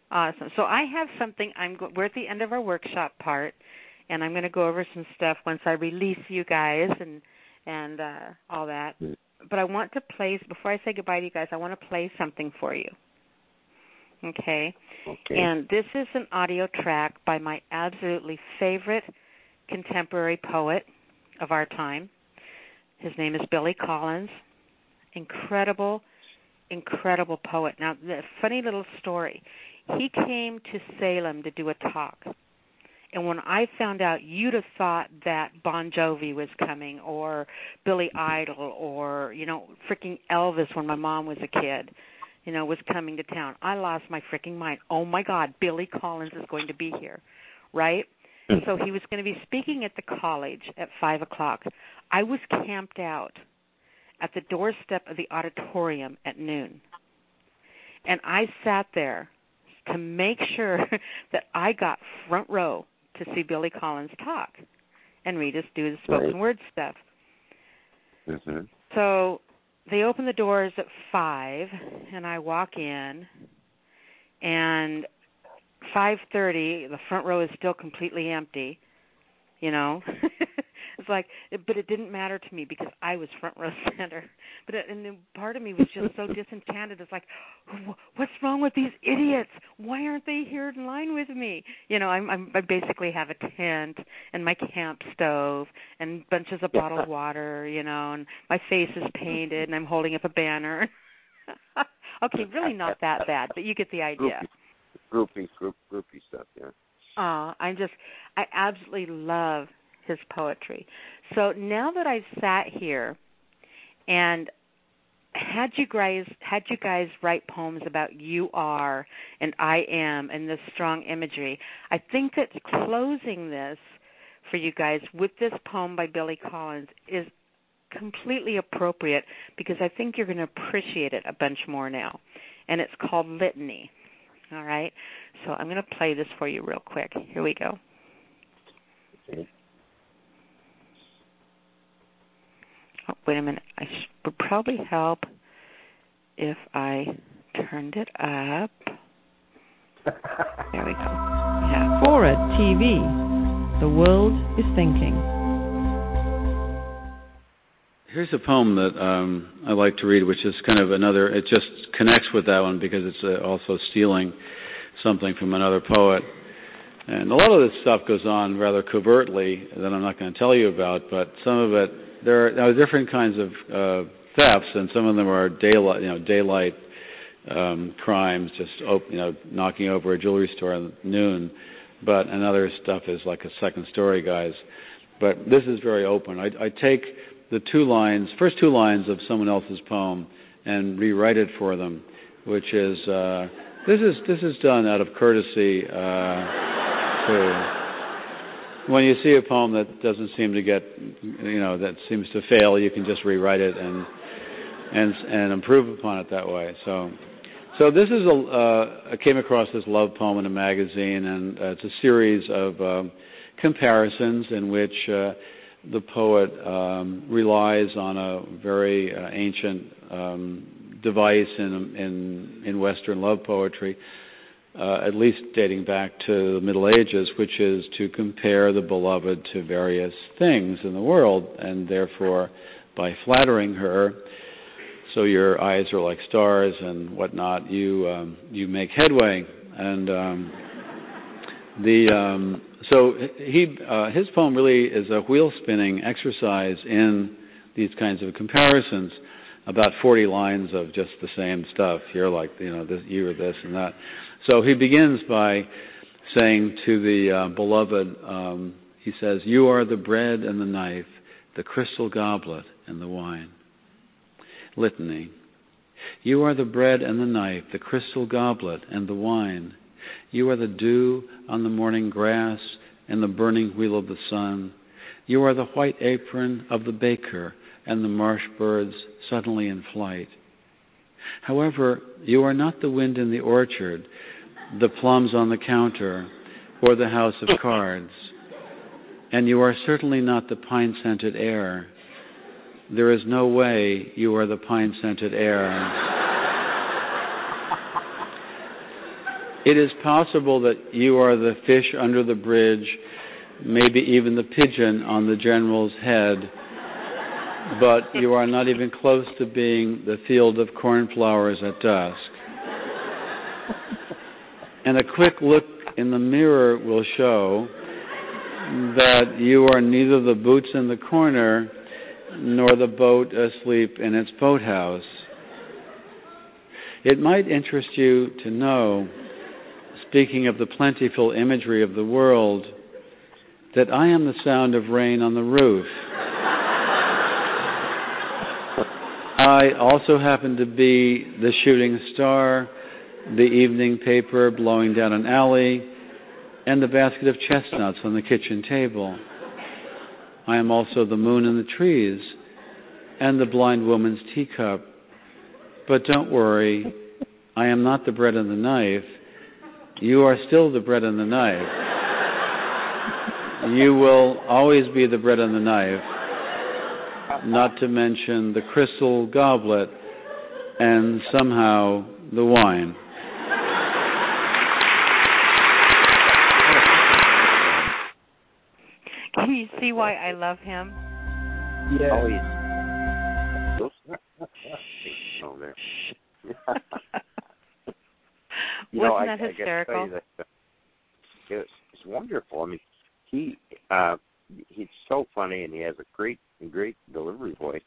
Awesome. So I have something. I'm. Go- we're at the end of our workshop part, and I'm going to go over some stuff once I release you guys and and uh, all that. But I want to play before I say goodbye to you guys. I want to play something for you. Okay.
Okay.
And this is an audio track by my absolutely favorite contemporary poet of our time. His name is Billy Collins. Incredible, incredible poet. Now, the funny little story. He came to Salem to do a talk. And when I found out, you'd have thought that Bon Jovi was coming, or Billy Idol, or you know, freaking Elvis when my mom was a kid, you know, was coming to town. I lost my freaking mind. Oh my God, Billy Collins is going to be here, right? So he was going to be speaking at the college at five o'clock. I was camped out at the doorstep of the auditorium at noon, and I sat there to make sure that I got front row to see Billy Collins talk and read us do the spoken
Right.
word stuff.
hmm
So they open the doors at five, and I walk in, and five thirty. The front row is still completely empty. You know, it's like, but it didn't matter to me because I was front row center. But it, and then part of me was just so disenchanted. It's like, "Wh- what's wrong with these idiots? Why aren't they here in line with me? You know, I'm, I'm I basically have a tent and my camp stove and bunches of bottled water. You know, and my face is painted and I'm holding up a banner. okay, really not that bad, but you get the idea.
Groupie, group, groupie stuff. Yeah.
Oh, I'm just I absolutely love his poetry. So now that I've sat here and had you guys had you guys write poems about you are and I am and this strong imagery, I think that closing this for you guys with this poem by Billy Collins is completely appropriate because I think you're going to appreciate it a bunch more now. And it's called Litany. All right. So I'm going to play this for you real quick. Here we go. Oh, wait a minute. I sh- would probably help if I turned it up. There we go. Yeah.
Fora TV. The world is thinking.
Here's a poem that um, I like to read, which is kind of another. It just connects with that one because it's uh, also stealing something from another poet. And a lot of this stuff goes on rather covertly that I'm not going to tell you about, but some of it there are, are different kinds of uh, thefts, and some of them are daylight, you know, daylight um, crimes, just op- you know, knocking over a jewelry store at noon. But another stuff is like a second story guys. But this is very open. I, I take the two lines, first two lines of someone else's poem, and rewrite it for them, which is uh, this is this is done out of courtesy. Uh, to when you see a poem that doesn't seem to get, you know, that seems to fail, you can just rewrite it and and and improve upon it that way. So. So this is a uh, I came across this love poem in a magazine, and uh, it's a series of um, comparisons in which uh, the poet um, relies on a very uh, ancient um, device in, in in Western love poetry, at least dating back to the Middle Ages, which is to compare the beloved to various things in the world, and therefore, by flattering her, so your eyes are like stars and whatnot, you um, you make headway, and um, the um, so he uh, his poem really is a wheel spinning exercise in these kinds of comparisons. About 40 lines of just the same stuff. You're like, you know, this, you are this and that. So he begins by saying to the uh, beloved, um, he says, "You are the bread and the knife, the crystal goblet and the wine." Litany. You are the bread and the knife, the crystal goblet and the wine. You are the dew on the morning grass and the burning wheel of the sun. You are the white apron of the baker and the marsh birds suddenly in flight. However, you are not the wind in the orchard, the plums on the counter, or the house of cards. And you are certainly not the pine scented air. there is no way you are the pine scented air. It is possible that you are the fish under the bridge, maybe even the pigeon on the general's head, but you are not even close to being the field of cornflowers at dusk. And a quick look in the mirror will show that you are neither the boots in the corner nor the boat asleep in its boathouse. It might interest you to know speaking of the plentiful imagery of the world, that I am the sound of rain on the roof. I also happen to be the shooting star, the evening paper blowing down an alley, and the basket of chestnuts on the kitchen table. I am also the moon in the trees and the blind woman's teacup. But don't worry, I am not the bread and the knife. You are still the bread and the knife. you will always be the bread and the knife, not to mention the crystal goblet and somehow the wine.
Can you see why I love him?
Yeah. Always. oh, there. you
Wasn't
I,
that
I
hysterical?
gotta that, uh, it's, it's wonderful. I mean, he uh, he's so funny, and he has a great great delivery voice.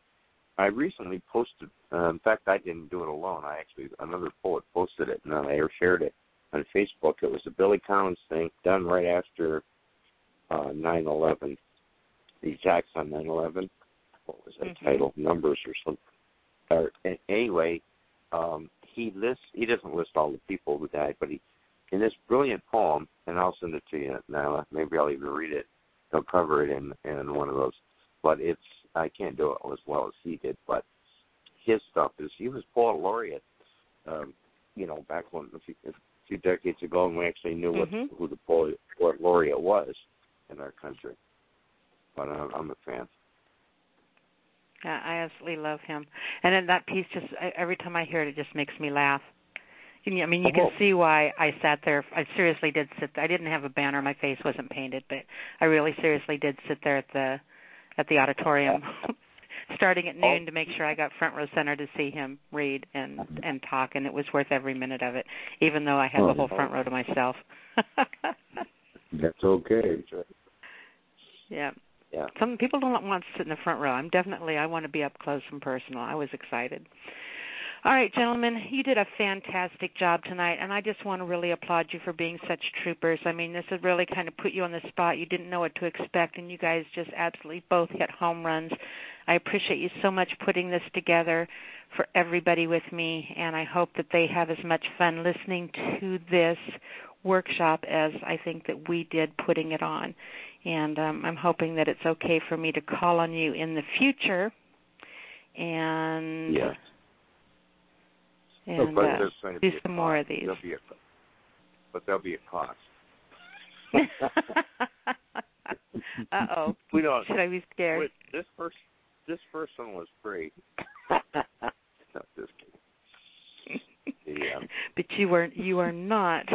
I recently posted. Uh, in fact, I didn't do it alone. I actually another poet posted it, and I shared it on Facebook. It was a Billy Collins thing done right after uh, 9/11, the attacks on 9/11. What was that
Mhm.
title? Numbers or something. Or a- anyway, um, he lists. He doesn't list all the people who died, but he in this brilliant poem, and I'll send it to you now. Maybe I'll even read it. They'll cover it in in one of those. But it's I can't do it as well as he did. But his stuff is he was poet laureate. Um, you know, back when a few, a few decades ago, and we actually knew what
Mhm.
who the poet laureate was in our country. But I'm, I'm a fan.
Yeah, I absolutely love him. And then that piece just every time I hear it, it just makes me laugh. I mean, you can
Oh.
see why I sat there. I seriously did sit. I didn't have a banner. My face wasn't painted, but I really seriously did sit there at the at the auditorium, starting at noon to make sure I got front row center to see him read and and talk. And it was worth every minute of it, even though I had the whole front row to myself.
That's okay.
yeah.
Yeah.
Some people don't want to sit in the front row. I'm definitely I want to be up close and personal. I was excited. All right, gentlemen, you did a fantastic job tonight, and I just want to really applaud you for being such troopers. I mean, this has really kind of put you on the spot. You didn't know what to expect, and you guys just absolutely both hit home runs. I appreciate you so much putting this together for everybody with me, and I hope that they have as much fun listening to this workshop as I think that we did putting it on. And um, I'm hoping that it's okay for me to call on you in the future and
Yeah.
And
but
uh,
there's going to
do some more of these.
There'll be a, but there'll be a cost.
uh oh.
We don't.
Should I be scared?
Wait, this first, this first one was free. no, just kidding. Yeah.
But you are you are not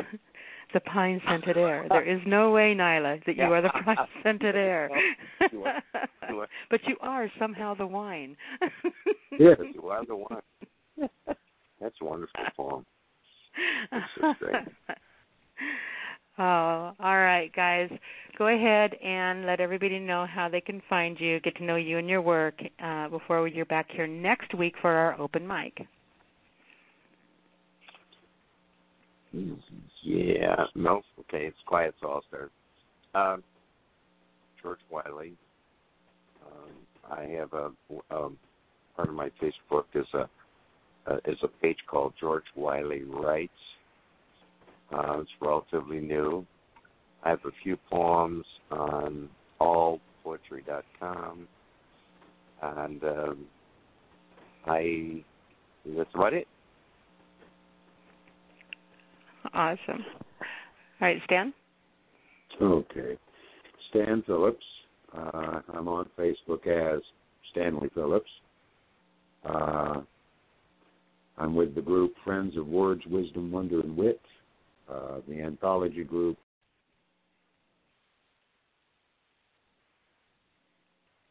the pine scented air. There is no way, Nyla, that you are the pine scented air.
You are- you are-
but you are somehow the wine.
Yes, you are the one. That's a wonderful poem. That's great.
Oh, all right, guys. Go ahead and let everybody know how they can find you, get to know you and your work uh, before you're back here next week for our open mic.
Yeah. No. Okay. It's quiet, so I'll start. Um, George Wiley. Um, I have a um, part of my Facebook is a uh, is a page called George Wiley Writes. Uh, it's relatively new. I have a few poems on allpoetry.com, and um, I that's about it.
Awesome. All right, Stan.
Okay. Stan Phillips. Uh, I'm on Facebook as Stanley Phillips. Uh, I'm with the group Friends of Words, Wisdom, Wonder, and Wit, uh, the anthology group